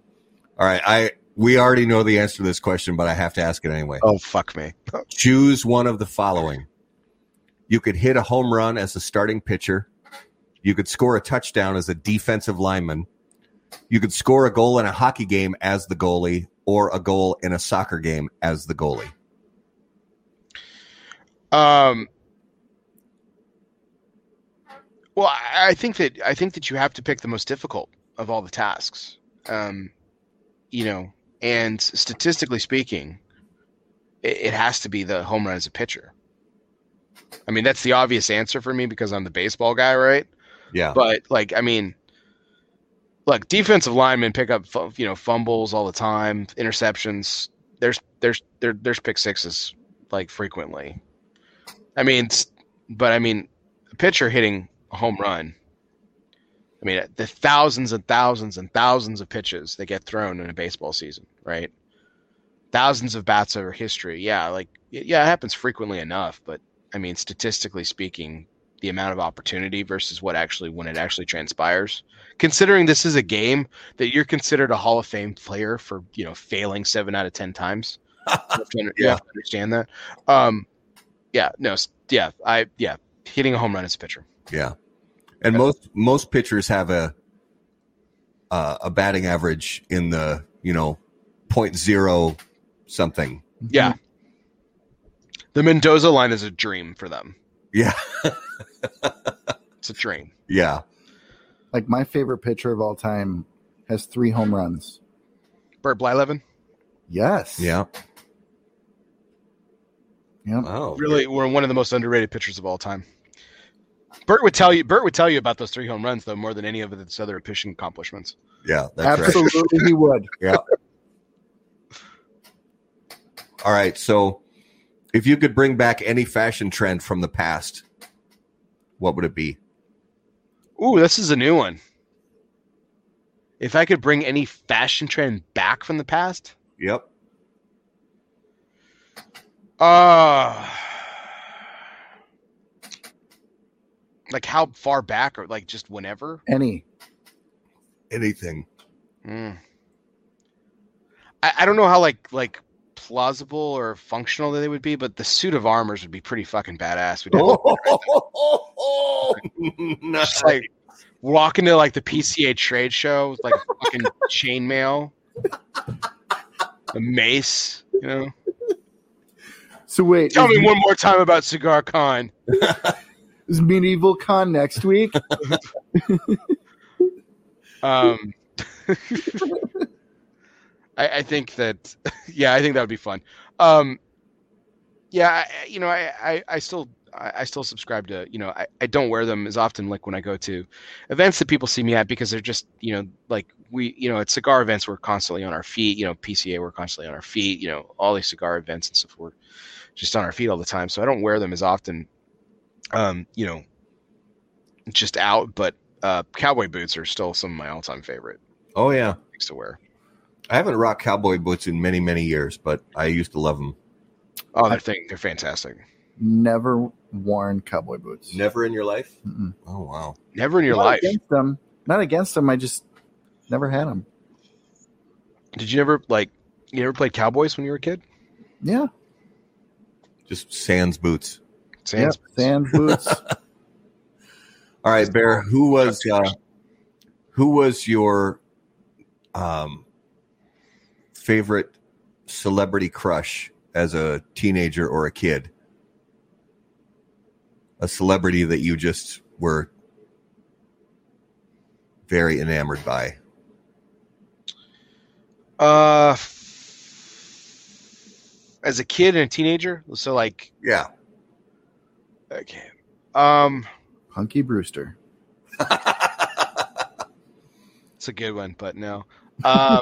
All right. I we already know the answer to this question, but I have to ask it anyway. Oh fuck me. Choose one of the following. You could hit a home run as a starting pitcher. You could score a touchdown as a defensive lineman. You could score a goal in a hockey game as the goalie, or a goal in a soccer game as the goalie? Um. Well, I think that I think that you have to pick the most difficult of all the tasks. Um, you know, and statistically speaking, it, it has to be the home run as a pitcher. I mean, that's the obvious answer for me because I'm the baseball guy, right? Yeah. But like, I mean, look, defensive linemen pick up you know fumbles all the time, interceptions. There's there's there, there's pick sixes like frequently. I mean, but I mean, a pitcher hitting a home run. I mean, the thousands and thousands and thousands of pitches that get thrown in a baseball season, right? Thousands of bats over history. Yeah, like yeah, it happens frequently enough, but I mean, statistically speaking, the amount of opportunity versus what actually when it actually transpires. Considering this is a game that you're considered a Hall of Fame player for, you know, failing seven out of ten times. you, have to, you have to understand that. Um, yeah, no, yeah, I yeah, hitting a home run as a pitcher. Yeah, and most most pitchers have a uh, a batting average in the you know point zero something. Yeah, The Mendoza line is a dream for them. Yeah, It's a dream. yeah. Like my favorite pitcher of all time has three home runs. Bert Blyleven, Yes. Yeah. Yep. Oh, really, we're one of the most underrated pitchers of all time. Bert would tell you. Bert would tell you about those three home runs though more than any of his other pitching accomplishments. Yeah, that's right. Absolutely, he would. All right. So, if you could bring back any fashion trend from the past, what would it be? Ooh, this is a new one. If I could bring any fashion trend back from the past, Yep. uh like how far back or like just whenever? Any. Anything. Mm. I, I don't know how like like plausible or functional that they would be, but the suit of armors would be pretty fucking badass. We'd have nice. just like walk into like the PCA trade show with like fucking chainmail, a mace, you know. So wait, Tell me one more time about CigarCon. is Medieval Con next week? Um, I, I think that, yeah, I think that would be fun. Um, yeah, I, you know, I, I, I still, I, still subscribe to, you know, I, I don't wear them as often like when I go to events that people see me at because they're just, you know, like we, you know, at cigar events we're constantly on our feet. You know, PCA we're constantly on our feet. You know, all these cigar events and stuff we're just on our feet all the time. So I don't wear them as often. Um, you know, just out, but uh, cowboy boots are still some of my all-time favorite Oh yeah. things to wear. I haven't rocked cowboy boots in many many years, but I used to love them. Oh, they're thing, they're fantastic. Never worn cowboy boots. Never in your life? Mm-mm. Oh wow. Never in your Not life. against them. Not against them. I just never had them. Did you ever like? You ever played cowboys when you were a kid? Yeah. Just sans boots. Sans. Yep. Sand boots. All right, Bear. Who was uh, who was your um, favorite celebrity crush as a teenager or a kid? A celebrity that you just were very enamored by. Uh, as a kid and a teenager, so like, Yeah. okay, um, Punky Brewster. it's a good one, but no, um,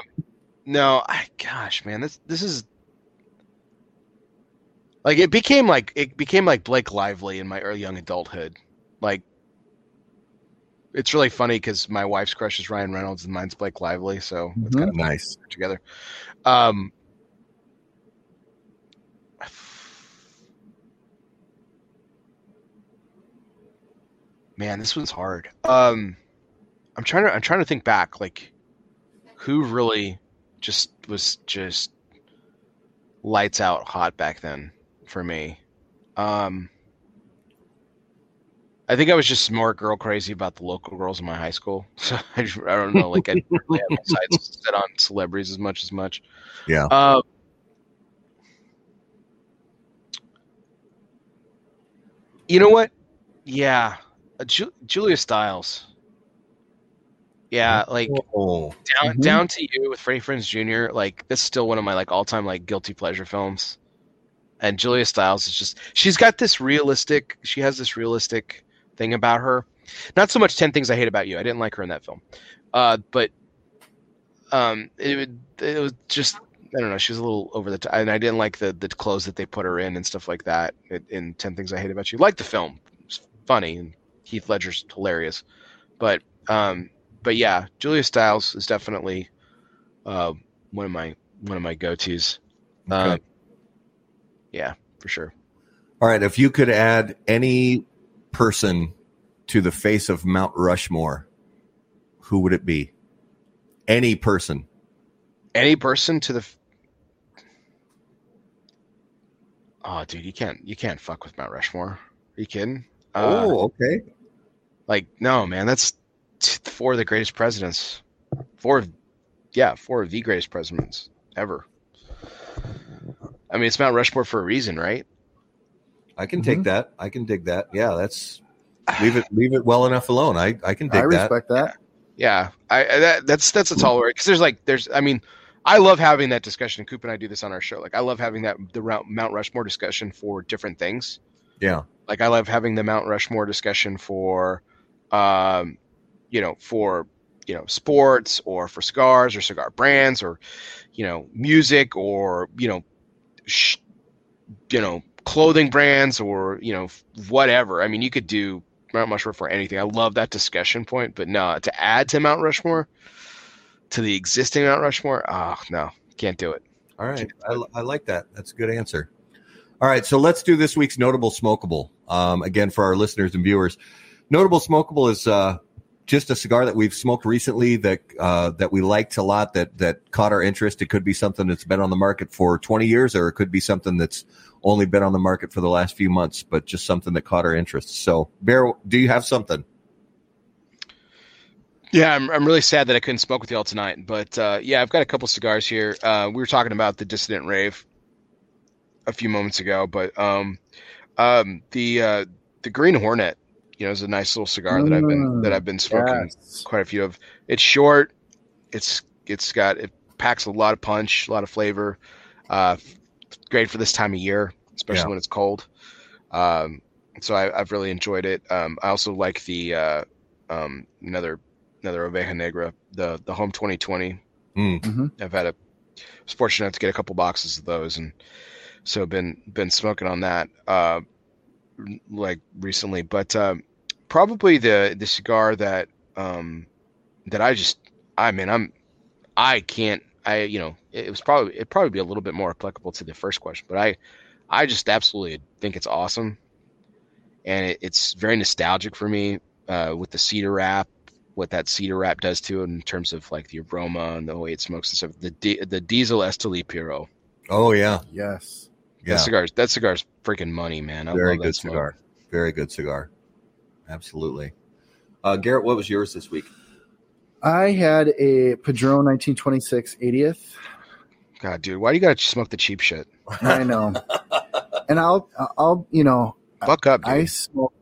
no, I gosh, man, this this is like it became like it became like Blake Lively in my early young adulthood, like. It's really funny because my wife's crush is Ryan Reynolds and mine's Blake Lively, so it's Mhm. kind of nice. together. Um, man, this one's hard. Um, I'm trying to I'm trying to think back, like who really just was just lights out hot back then for me. Um, I think I was just more girl crazy about the local girls in my high school. So I, just- I don't know, like I didn't really have my sights set on celebrities as much as much. Yeah. Uh, you know what? Yeah, uh, Ju- Julia Stiles. Yeah, like Oh, down Mhm. down to you with Freddie Prinze Jr. Like this is still one of my like all time like guilty pleasure films. And Julia Stiles is just she's got this realistic she has this realistic thing about her. Not so much Ten Things I Hate About You. I didn't like her in that film. Uh, but um, it would it was just I don't know. She was a little over the top, and I didn't like the the clothes that they put her in and stuff like that. In, in Ten Things I Hate About You, like the film, it's funny and Heath Ledger's hilarious, but um, but yeah, Julia Stiles is definitely uh, one of my one of my go tos. okay. Um, yeah, for sure. All right. If you could add any person to the face of Mount Rushmore, who would it be? Any person. Any person to the. f- Oh, dude, you can't you can't fuck with Mount Rushmore. Are you kidding? Uh, oh, okay. Like, no, man, that's four of the greatest presidents. Four of, yeah, four of the greatest presidents ever. I mean, it's Mount Rushmore for a reason, right? I can take Mhm. that. I can dig that. Yeah, that's leave it leave it well enough alone. I I can dig that I respect that. Yeah, I I- that, that's that's a tall order because there's like there's I mean I love having that discussion. Coop and I do this on our show. Like I love having that the Mount Rushmore discussion for different things. Yeah. Like I love having the Mount Rushmore discussion for, um, you know, for you know sports or for cigars or cigar brands or you know music or you know, sh- you know clothing brands or you know whatever. I mean, you could do Mount Rushmore for anything. I love that discussion point, but no, to add to Mount Rushmore, to the existing Mount Rushmore, oh no, can't do it. All right. I, I like that. That's a good answer. All right. So let's do this week's notable smokable. Um, again, for our listeners and viewers, notable smokable is uh, just a cigar that we've smoked recently that uh, that we liked a lot that that caught our interest. It could be something that's been on the market for 20 years, or it could be something that's only been on the market for the last few months, but just something that caught our interest. So, Bear, do you have something? Yeah, I'm, I'm really sad that I couldn't smoke with y'all tonight, but uh, yeah, I've got a couple cigars here. Uh, we were talking about the Dissident Rave a few moments ago, but um, um, the uh, the Green Hornet, you know, is a nice little cigar that I've been that I've been smoking Yes. quite a few of. It's short. It's it's got it packs a lot of punch, a lot of flavor. Uh, great for this time of year, especially Yeah. when it's cold. Um, so I, I've really enjoyed it. Um, I also like the uh, um, another another Oveja Negra, the the Home 2020. Mm. I've had a was fortunate enough to get a couple boxes of those, and so been been smoking on that uh, like recently. But um, probably the the cigar that um, that I just I mean I'm I can't I you know it, was probably it probably be a little bit more applicable to the first question, but I I just absolutely think it's awesome, and it, it's very nostalgic for me uh, with the cedar wrap what that cedar wrap does to it in terms of like the aroma and the way it smokes and stuff. The di- the Diesel Esteli Puro. Oh yeah, Yes. yeah. That cigar's that cigar's freaking money, man. I Very love good that smoke. cigar. Very good cigar. Absolutely. Uh, Garrett, what was yours this week? I had a Padron 1926 80th. God, dude, why do you gotta smoke the cheap shit? I know. and I'll, I'll, you know, Fuck up, dude. I smoke,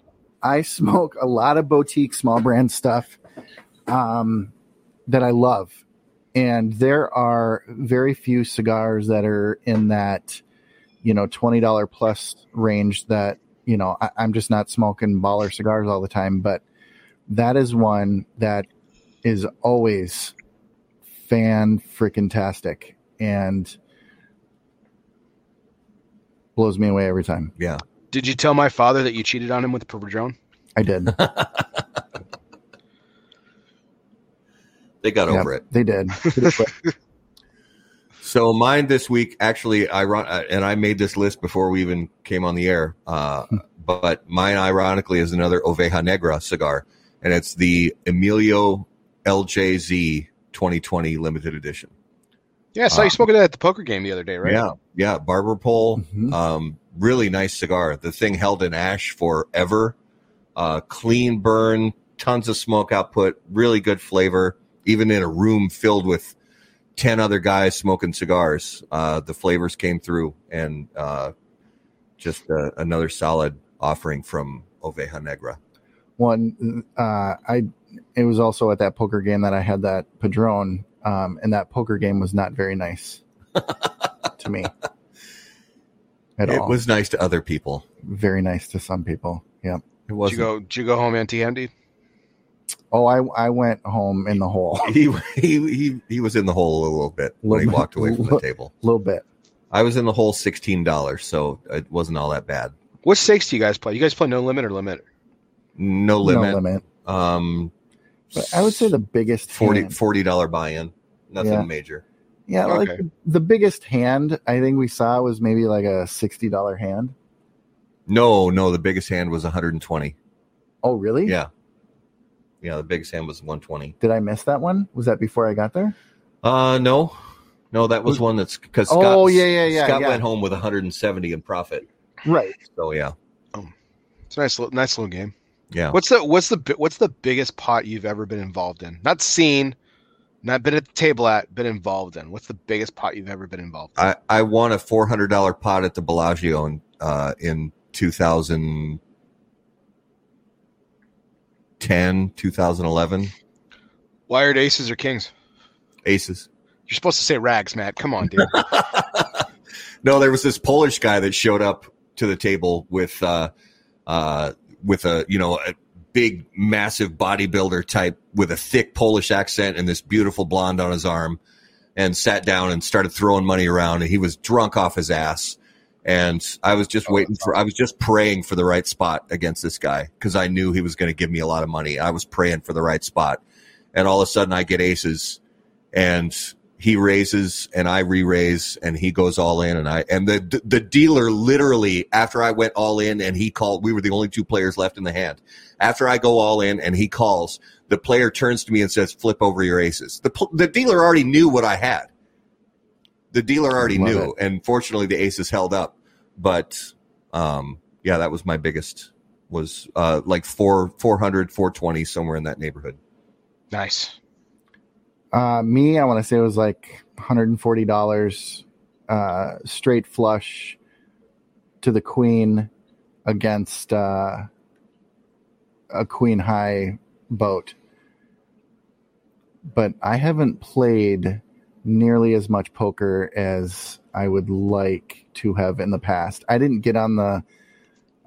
I smoke a lot of boutique small brand stuff um, that I love. And there are very few cigars that are in that, you know, $20 plus range that, you know, I, I'm just not smoking baller cigars all the time. But that is one that is always fan freaking tastic and blows me away every time. Yeah. Did you tell my father that you cheated on him with the Padron? I did. They got Yeah, over it. They did. So mine this week, actually, iron- uh, and I made this list before we even came on the air. Uh, but mine, ironically, is another Oveja Negra cigar, and it's the Emilio LJZ 2020 limited edition. Yeah, I saw Uh, you smoking that at the poker game the other day, right? Yeah, yeah, barber pole. Mhm. Um, really nice cigar. The thing held in ash forever. Uh, clean burn, tons of smoke output, really good flavor. Even in a room filled with ten other guys smoking cigars, uh, the flavors came through, and uh, just uh, another solid offering from Oveja Negra. One, uh, I it was also at that poker game that I had that Padron, um, and that poker game was not very nice to me at it all. was nice to other people. very nice to some people. Yeah. It Did you wasn't. go? Did you go home empty-handed? Oh, I I went home in the hole He, he he he was in the hole a little bit when he bit. walked away from the table. A little bit. I was in the hole sixteen dollars, so it wasn't all that bad. What stakes do you guys play? You guys play no limit or limit? No limit. No limit. Um, But I would say the biggest 40 forty dollar buy-in. Nothing Yeah. major. yeah, like the biggest hand I think we saw was maybe like a sixty dollar hand. No, no, the biggest hand was one hundred and twenty. Oh, really? Yeah, yeah, the Big hand was one twenty. Did I miss that one? Was that before I got there? Uh, no, no, that was one that's because Scott. Oh, yeah, yeah, yeah, Scott yeah. went home with one hundred and seventy in profit. Right. So yeah, It's a nice, little, nice little game. yeah. What's the what's the what's the biggest pot you've ever been involved in? Not seen, not been at the table at, been involved in. What's the biggest pot you've ever been involved in? I I won a four hundred dollar pot at the Bellagio in uh in 2010, 2011. Wired aces or kings? Aces. You're supposed to say rags, Matt. Come on, dude. no, there was this Polish guy that showed up to the table with uh, uh, with a you know a big, massive bodybuilder type with a thick Polish accent and this beautiful blonde on his arm, and sat down and started throwing money around. And he was drunk off his ass. And I was just Oh, waiting for, I was just praying for the right spot against this guy because I knew he was going to give me a lot of money. I was praying for the right spot. And all of a sudden I get aces and he raises and I re-raise and he goes all in and I and the the dealer literally after I went all in and he called we were the only two players left in the hand. After I go all in and he calls, the player turns to me and says flip over your aces. The the dealer already knew what I had. The dealer already knew and fortunately the aces held up. But um yeah, that was my biggest was uh like 4 400 420 somewhere in that neighborhood. nice. Uh, me, I want to say it was like $140 uh, straight flush to the queen against uh, a queen high boat. But I haven't played nearly as much poker as I would like to have in the past. I didn't get on the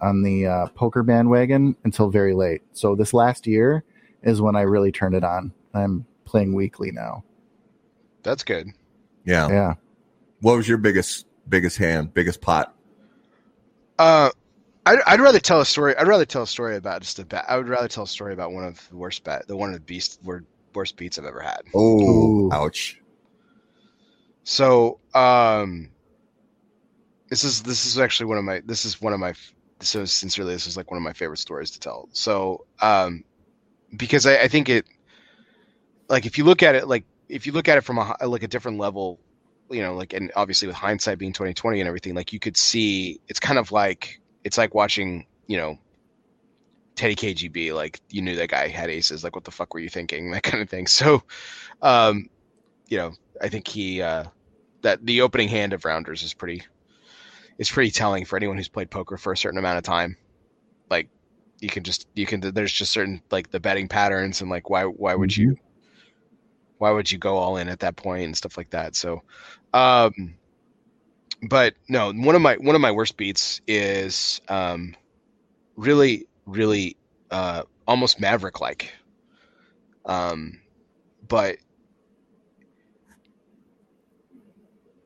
on the uh, poker bandwagon until very late. So this last year is when I really turned it on. I'm playing weekly now. That's good. Yeah. Yeah. What was your biggest biggest hand, biggest pot? Uh, I'd, I'd rather tell a story. I'd rather tell a story about just a bet. I would rather tell a story about one of the worst bet, the one of the beast, worst beats I've ever had. Oh, Ooh. ouch. So, um, this is this is actually one of my this is one of my so sincerely this is like one of my favorite stories to tell. So, um, because I, I think it, like if you look at it like if you look at it from a like a different level, you know, like and obviously with hindsight being twenty twenty and everything, like you could see it's kind of like it's like watching you know Teddy KGB, like you knew that guy had aces, like what the fuck were you thinking, that kind of thing. So, um, you know, I think he uh, that the opening hand of Rounders is pretty is pretty telling for anyone who's played poker for a certain amount of time. Like you can just you can there's just certain like the betting patterns and like why why would you why would you go all in at that point and stuff like that. So, um, but no, one of my one of my worst beats is um, really really uh, almost Maverick like. Um, but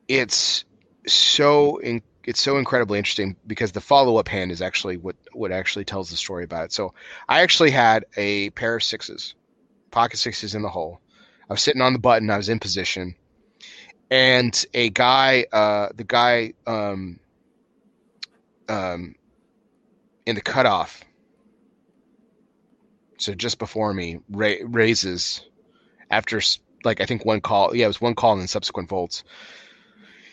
it's so in, it's so incredibly interesting because the follow up hand is actually what what actually tells the story about it. So I actually had a pair of sixes, pocket sixes in the hole. I was sitting on the button. I was in position, and a guy, uh, the guy, um, um, in the cutoff. So just before me, ra- raises after like I think one call. Yeah, it was one call and then subsequent volts.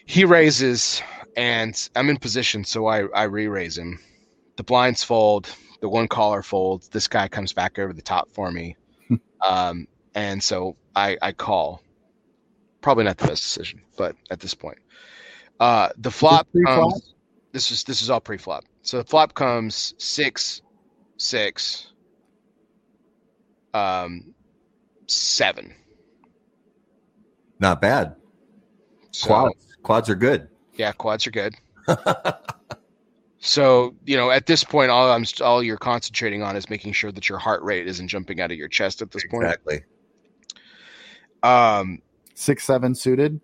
He raises, and I'm in position, so I I re-raise him. The blinds fold. The one caller folds. This guy comes back over the top for me, um, and so I I call. Probably not the best decision, but at this point, uh, the flop comes. This is this is all pre-flop. So the flop comes six, six, um, seven. Not bad. So, Quads. Quads are good. Yeah, quads are good. So you know, at this point, all I'm all you're concentrating on is making sure that your heart rate isn't jumping out of your chest at this point. exactly. Um, Six seven suited.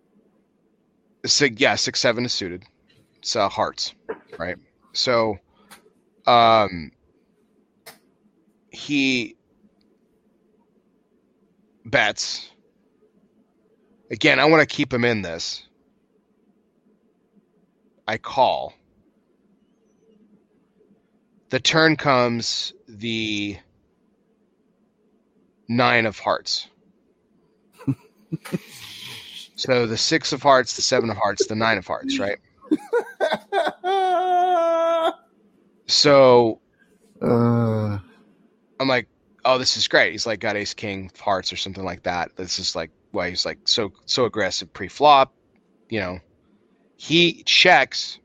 so yeah, six seven is suited. It's uh, hearts, right? So, um, he bets. Again, I want to keep him in this. I call. The turn comes the nine of hearts. so the six of hearts, the seven of hearts, the nine of hearts, right? So Uh, I'm like, oh, this is great. He's like got ace king of hearts or something like that. This is like why he's like so so aggressive pre flop. You know, he checks,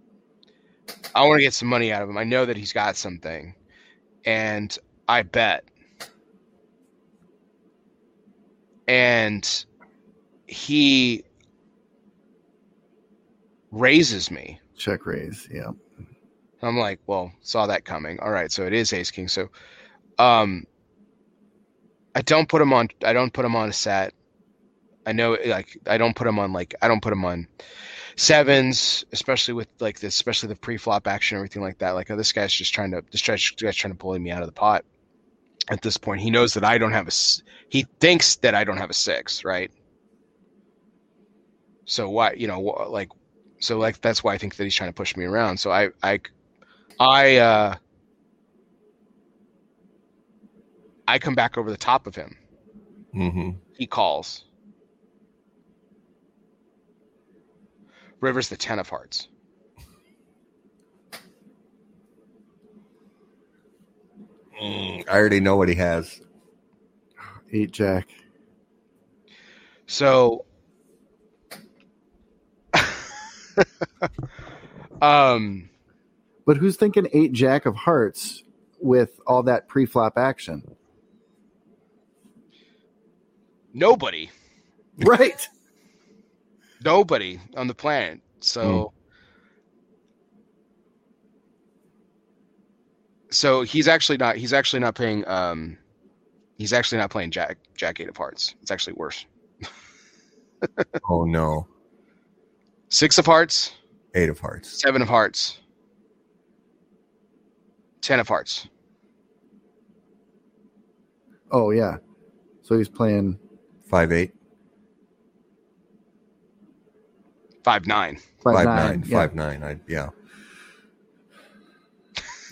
I want to get some money out of him. I know that he's got something, and I bet. And he raises me. Check raise. Yeah. I'm like, well, saw that coming. All right, so it is ace king. So, um, I don't put him on. I don't put him on a set. I know, like, I don't put him on like I don't put him on sevens, especially with like this, especially the pre-flop action, everything like that. Like, oh, this guy's just trying to this guy's trying to bully me out of the pot. At this point, he knows that I don't have a. He thinks that I don't have a six, right? So why, you know, like, so like that's why I think that he's trying to push me around. So I, I, I, uh, I come back over the top of him. Mm-hmm. He calls. River's the ten of hearts. Mm, I already know what he has. Eight jack. So, um, But who's thinking eight jack of hearts with all that pre-flop action? nobody, Right. Nobody on the planet. So, so he's actually not. He's actually not playing. Um, he's actually not playing Jack Jack Eight of Hearts. It's actually worse. Oh no, Six of Hearts, eight of hearts. Seven of Hearts, Ten of Hearts. Oh yeah. So he's playing Five eight, Five nine. five, five nine. nine, yeah. five nine. I yeah.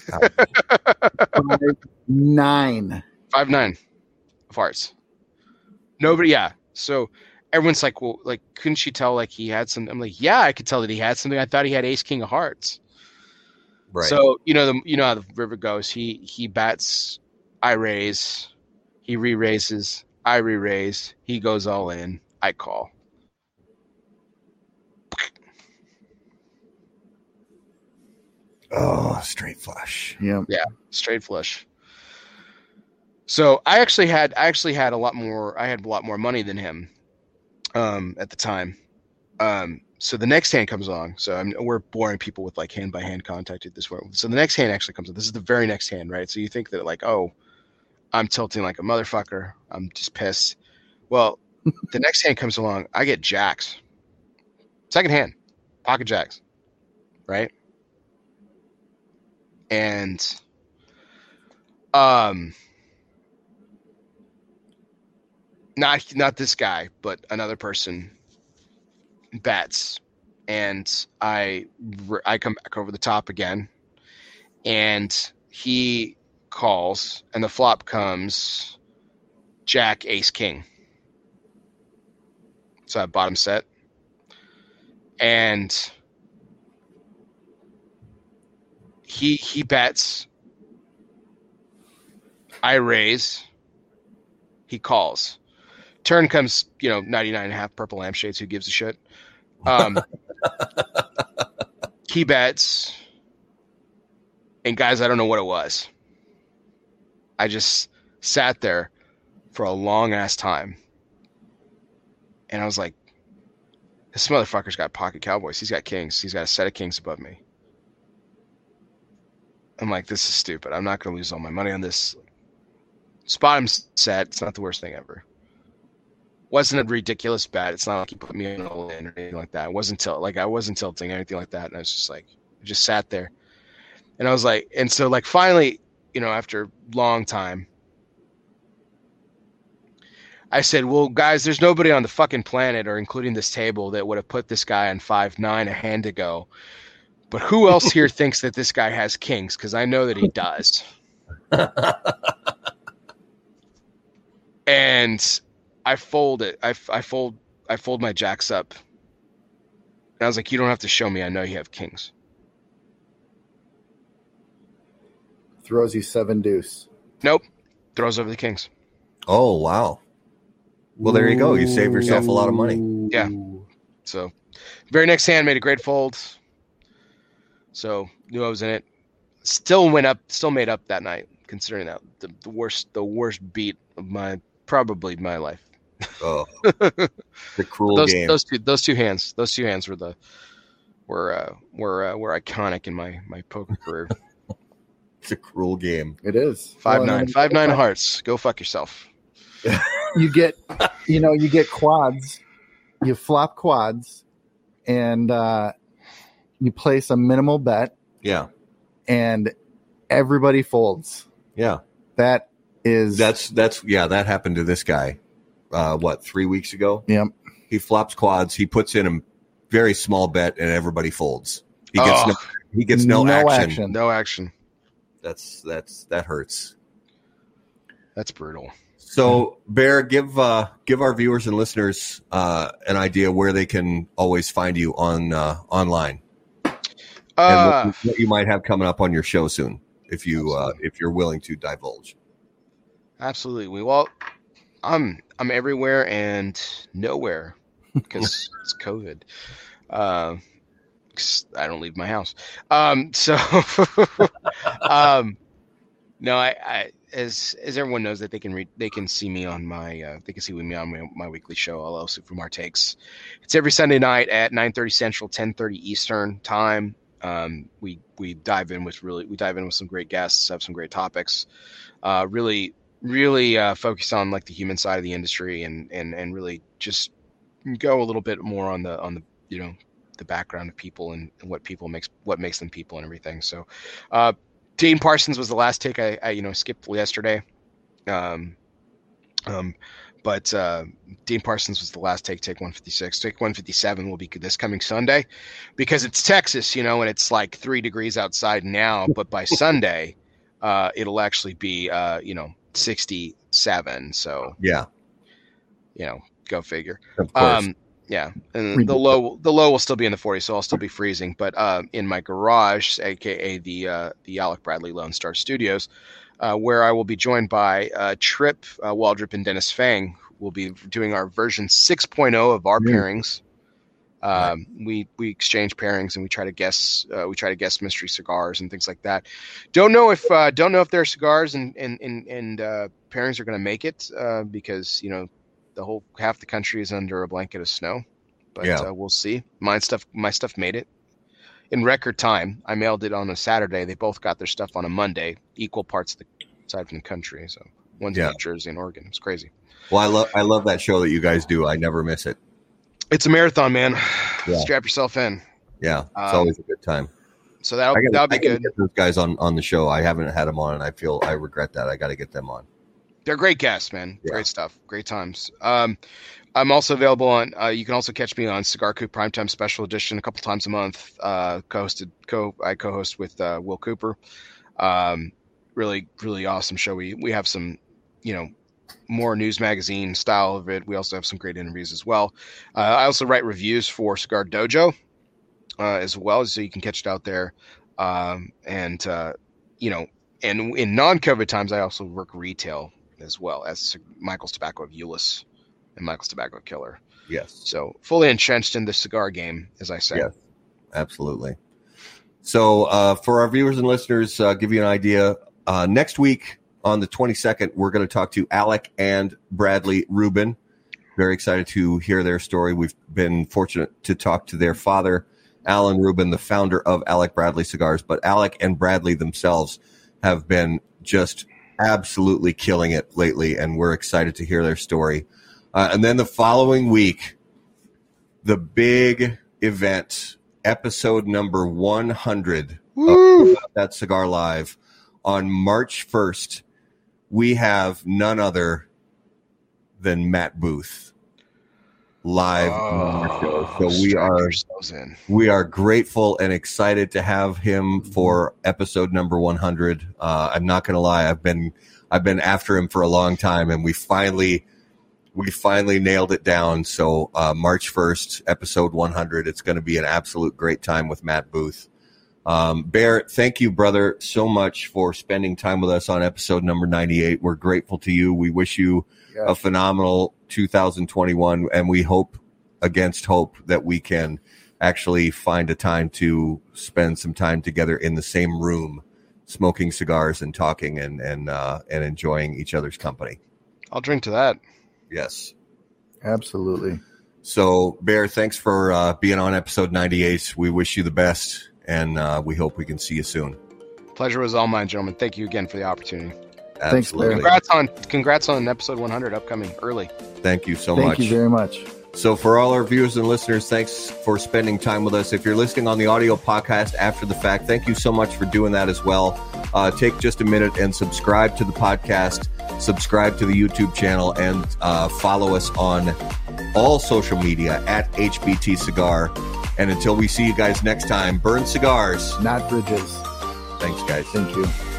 Five, nine. five nine of hearts. Nobody, yeah. So everyone's like, well, like, couldn't she tell like he had some? I'm like, yeah, I could tell that he had something. I thought he had Ace King of Hearts. Right. So you know the you know how the river goes. He he bats, I raise, he re raises, I re raise, he goes all in, I call. Oh, straight flush. Yeah. straight flush. So I actually had I actually had a lot more I had a lot more money than him um at the time. Um so the next hand comes along. So I'm, we're boring people with like hand by hand contact at this point. So the next hand actually comes. Up. This is the very next hand, right? So you think that like, oh, I'm tilting like a motherfucker. I'm just pissed. Well, the next hand comes along. I get jacks. Second hand, pocket jacks, right? And um not not this guy but another person bets and i i come back over the top again. And he calls and the flop comes jack ace king. So I bottom set. And he he bets I raise. He calls. Turn comes, you know, 99 and a half purple lampshades. Who gives a shit? Um, he bets. And guys, I don't know what it was. I just sat there for a long ass time. And I was like, this motherfucker's got pocket cowboys. He's got kings. He's got a set of kings above me. I'm like, this is stupid. I'm not going to lose all my money on this. Spot him set. It's not the worst thing ever. Wasn't a ridiculous bet. It's not like he put me in all in or anything like that. It wasn't tilt like I wasn't tilting or anything like that. And I was just like, I just sat there, and I was like, and so like finally, you know, after a long time, I said, well, guys, there's nobody on the fucking planet or including this table that would have put this guy on five nine a hand ago. But who else here thinks that this guy has kings? Because I know that he does. and I fold it. I, I fold. I fold my jacks up. And I was like, "You don't have to show me. I know you have kings." Throws you seven deuce. Nope. Throws over the kings. Oh wow. Well, there you go. You save yourself a lot of money. Yeah. So, very next hand made a great fold. So knew I was in it. Still went up, still made up that night, considering that the, the worst, the worst beat of my probably my life. Oh, the cruel those game. those two those two hands, those two hands were the were uh, were uh, were iconic in my my poker career. It's a cruel game. It is Five Well, nine, and five nine hearts. Go fuck yourself. You get, you know, you get quads. You flop quads, and uh, you place a minimal bet, Yeah, and everybody folds. yeah. That is That's that's yeah. That happened to this guy. Uh, what three weeks ago? Yep. He flops quads. He puts in a very small bet, and everybody folds. He gets Oh. no. He gets no, No action. action. No action. That's that's that hurts. That's brutal. So, Bear, give uh, give our viewers and listeners uh, an idea where they can always find you on uh, online, and Uh, what, what you might have coming up on your show soon, if you uh, if you're willing to divulge. absolutely. We well, I'm I'm everywhere and nowhere because it's COVID. Uh, I don't leave my house. Um, so, um, no, I, I as as everyone knows that they can read, they can see me on my uh, they can see me on my, my weekly show, LL Supermar Takes. It's every Sunday night at 9:30 Central, 10:30 Eastern time. Um, we we dive in with really we dive in with some great guests, have some great topics. Uh, really really uh, focus on like the human side of the industry and and and really just go a little bit more on the on the you know the background of people and, what people makes what makes them people and everything. So, uh, Dean Parsons was the last take I, I you know skipped yesterday. Um, um, but uh, Dean Parsons was the last take, take 156. Take 157 will be this coming Sunday because it's Texas, you know, and it's like three degrees outside now. But by Sunday, uh, it'll actually be, uh, you know, 67. So, Yeah, you know, go figure. of course. Um, yeah, and the low the low will still be in the 40s, so I'll still be freezing. But uh, in my garage, aka the uh, the Alec Bradley Lone Star Studios, uh, where I will be joined by uh, Trip uh, Waldrop and Dennis Fang, We'll be doing our version 6.0 of our Yeah. pairings. Um, We we exchange pairings and we try to guess uh, we try to guess mystery cigars and things like that. Don't know if uh, don't know if their cigars and and and, and uh, pairings are going to make it uh, because you know the whole half the country is under a blanket of snow. But Yeah. uh, we'll see. My stuff my stuff made it in record time. I mailed it on a Saturday. They both got their stuff on a Monday, equal parts of the side from the country. So one's Yeah. in New Jersey and Oregon. It's crazy. well, I love I love that show that you guys do. I never miss it. It's a marathon, man. Yeah. Strap yourself in. Yeah, it's Um, always a good time. So that'll gotta, that'll be I good. get those guys on on the show. I haven't had them on, and I feel I regret that. I got to get them on. They're great guests, man. Yeah. Great stuff. Great times. Um, I'm also available on. Uh, you can also catch me on Cigar Coop Primetime Special Edition a couple times a month. Uh, co-hosted, co I co-host with uh, Will Cooper. Um, really, really awesome show. We we have some, you know, more news magazine style of it. We also have some great interviews as well. Uh, I also write reviews for Cigar Dojo uh, as well, so you can catch it out there. Um, and uh, you know, and in non-COVID times, I also work retail as well as Michael's Tobacco of Euless and Michael's Tobacco Keller. Yes, So fully entrenched in the cigar game, as I say. Yes. absolutely. So, uh, for our viewers and listeners, uh, give you an idea. Uh, next week on the 22nd, we're going to talk to Alec and Bradley Rubin. Very excited to hear their story. We've been fortunate to talk to their father, Alan Rubin, the founder of Alec Bradley Cigars. But Alec and Bradley themselves have been just absolutely killing it lately, and we're excited to hear their story. Uh, and then the following week, the big event, episode number 100 Woo! of that cigar live on March 1st. We have none other than Matt Booth live on our show. So we are in. we are grateful and excited to have him for episode number 100. Uh, I'm not going to lie, I've been I've been after him for a long time, and we finally we finally nailed it down. So uh, March 1st, episode 100. It's going to be an absolute great time with Matt Booth. Um, Bear, thank you, brother, so much for spending time with us on episode number 98. We're grateful to you. We wish you Yeah. a phenomenal 2021, and we hope against hope that we can actually find a time to spend some time together in the same room, smoking cigars and talking and and uh, and enjoying each other's company. I'll drink to that. Yes. Absolutely. So, Bear, thanks for uh, being on episode 98. We wish you the best, and uh, we hope we can see you soon. Pleasure was all mine, gentlemen. Thank you again for the opportunity. Thanks, Bear. Absolutely. Congrats on congrats on episode 100 upcoming early. Thank you so Thank much. Thank you very much. So, for all our viewers and listeners, thanks for spending time with us. If you're listening on the audio podcast after the fact, thank you so much for doing that as well. Uh, take just a minute and subscribe to the podcast, subscribe to the YouTube channel, and uh, follow us on all social media at HBT Cigar. And until we see you guys next time, burn cigars. Not bridges. Thanks, guys. Thank you.